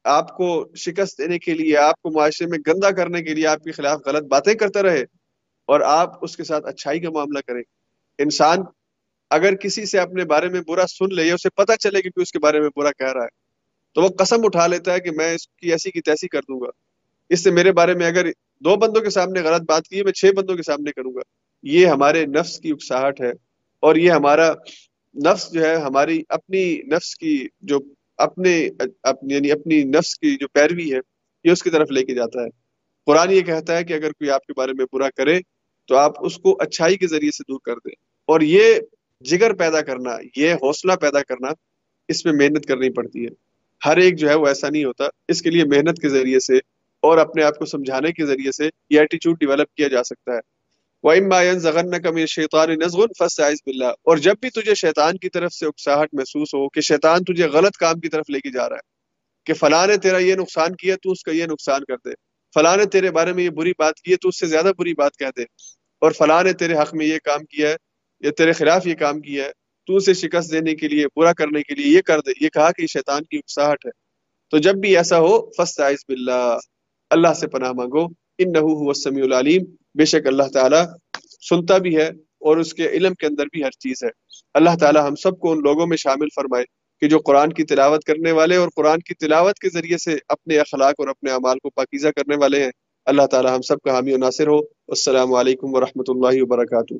Speaker 1: آپ کو شکست دینے کے لیے، آپ کو معاشرے میں گندا کرنے کے لیے آپ کے خلاف غلط باتیں کرتا رہے اور آپ اس کے ساتھ اچھائی کا معاملہ کریں۔ انسان اگر کسی سے اپنے بارے میں برا سن لے یا اسے پتہ چلے کہ کوئی اس کے بارے میں برا کہہ رہا ہے، تو وہ قسم اٹھا لیتا ہے کہ میں اس کی ایسی کی تیسی کر دوں گا۔ اس سے میرے بارے میں اگر دو بندوں کے سامنے غلط بات کی ہے، میں چھ بندوں کے سامنے کروں گا۔ یہ ہمارے نفس کی اکساہٹ ہے۔ اور یہ ہمارا نفس جو ہے، ہماری اپنی نفس کی جو اپنے یعنی اپنی نفس کی جو پیروی ہے، یہ اس کی طرف لے کے جاتا ہے۔ قرآن یہ کہتا ہے کہ اگر کوئی آپ کے بارے میں برا کرے تو آپ اس کو اچھائی کے ذریعے سے دور کر دیں۔ اور یہ جگر پیدا کرنا، یہ حوصلہ پیدا کرنا اس میں محنت کرنی پڑتی ہے۔ ہر ایک جو ہے وہ ایسا نہیں ہوتا۔ اس کے لیے محنت کے ذریعے سے اور اپنے آپ کو سمجھانے کے ذریعے سے یہ ایٹیچیوڈ ڈیولپ کیا جا سکتا ہے۔ شیطان نزغ فسائز باللہ اور جب بھی تجھے شیطان کی طرف سے اکساہٹ محسوس ہو کہ شیطان تجھے غلط کام کی طرف لے کے جا رہا ہے، کہ فلاں نے تیرا یہ نقصان کیا تو اس کا یہ نقصان کر دے، فلاں نے تیرے بارے میں یہ بری بات کی ہے تو اس سے زیادہ بری بات کہہ دے، اور فلاں نے تیرے حق میں یہ کام کیا ہے، یا تیرے خلاف یہ کام کیا ہے، تو اسے شکست دینے کے لیے، برا کرنے کے لیے یہ کر دے، یہ کہا کہ یہ شیطان کی اکساہٹ ہے۔ تو جب بھی ایسا ہو فسائز باللہ اللہ سے پناہ مانگو ان نحو السمیع العلیم بے شک اللہ تعالیٰ سنتا بھی ہے اور اس کے علم کے اندر بھی ہر چیز ہے۔ اللہ تعالیٰ ہم سب کو ان لوگوں میں شامل فرمائے کہ جو قرآن کی تلاوت کرنے والے اور قرآن کی تلاوت کے ذریعے سے اپنے اخلاق اور اپنے اعمال کو پاکیزہ کرنے والے ہیں۔ اللہ تعالیٰ ہم سب کا حامی و ناصر ہو۔ السلام علیکم ورحمۃ اللہ وبرکاتہ۔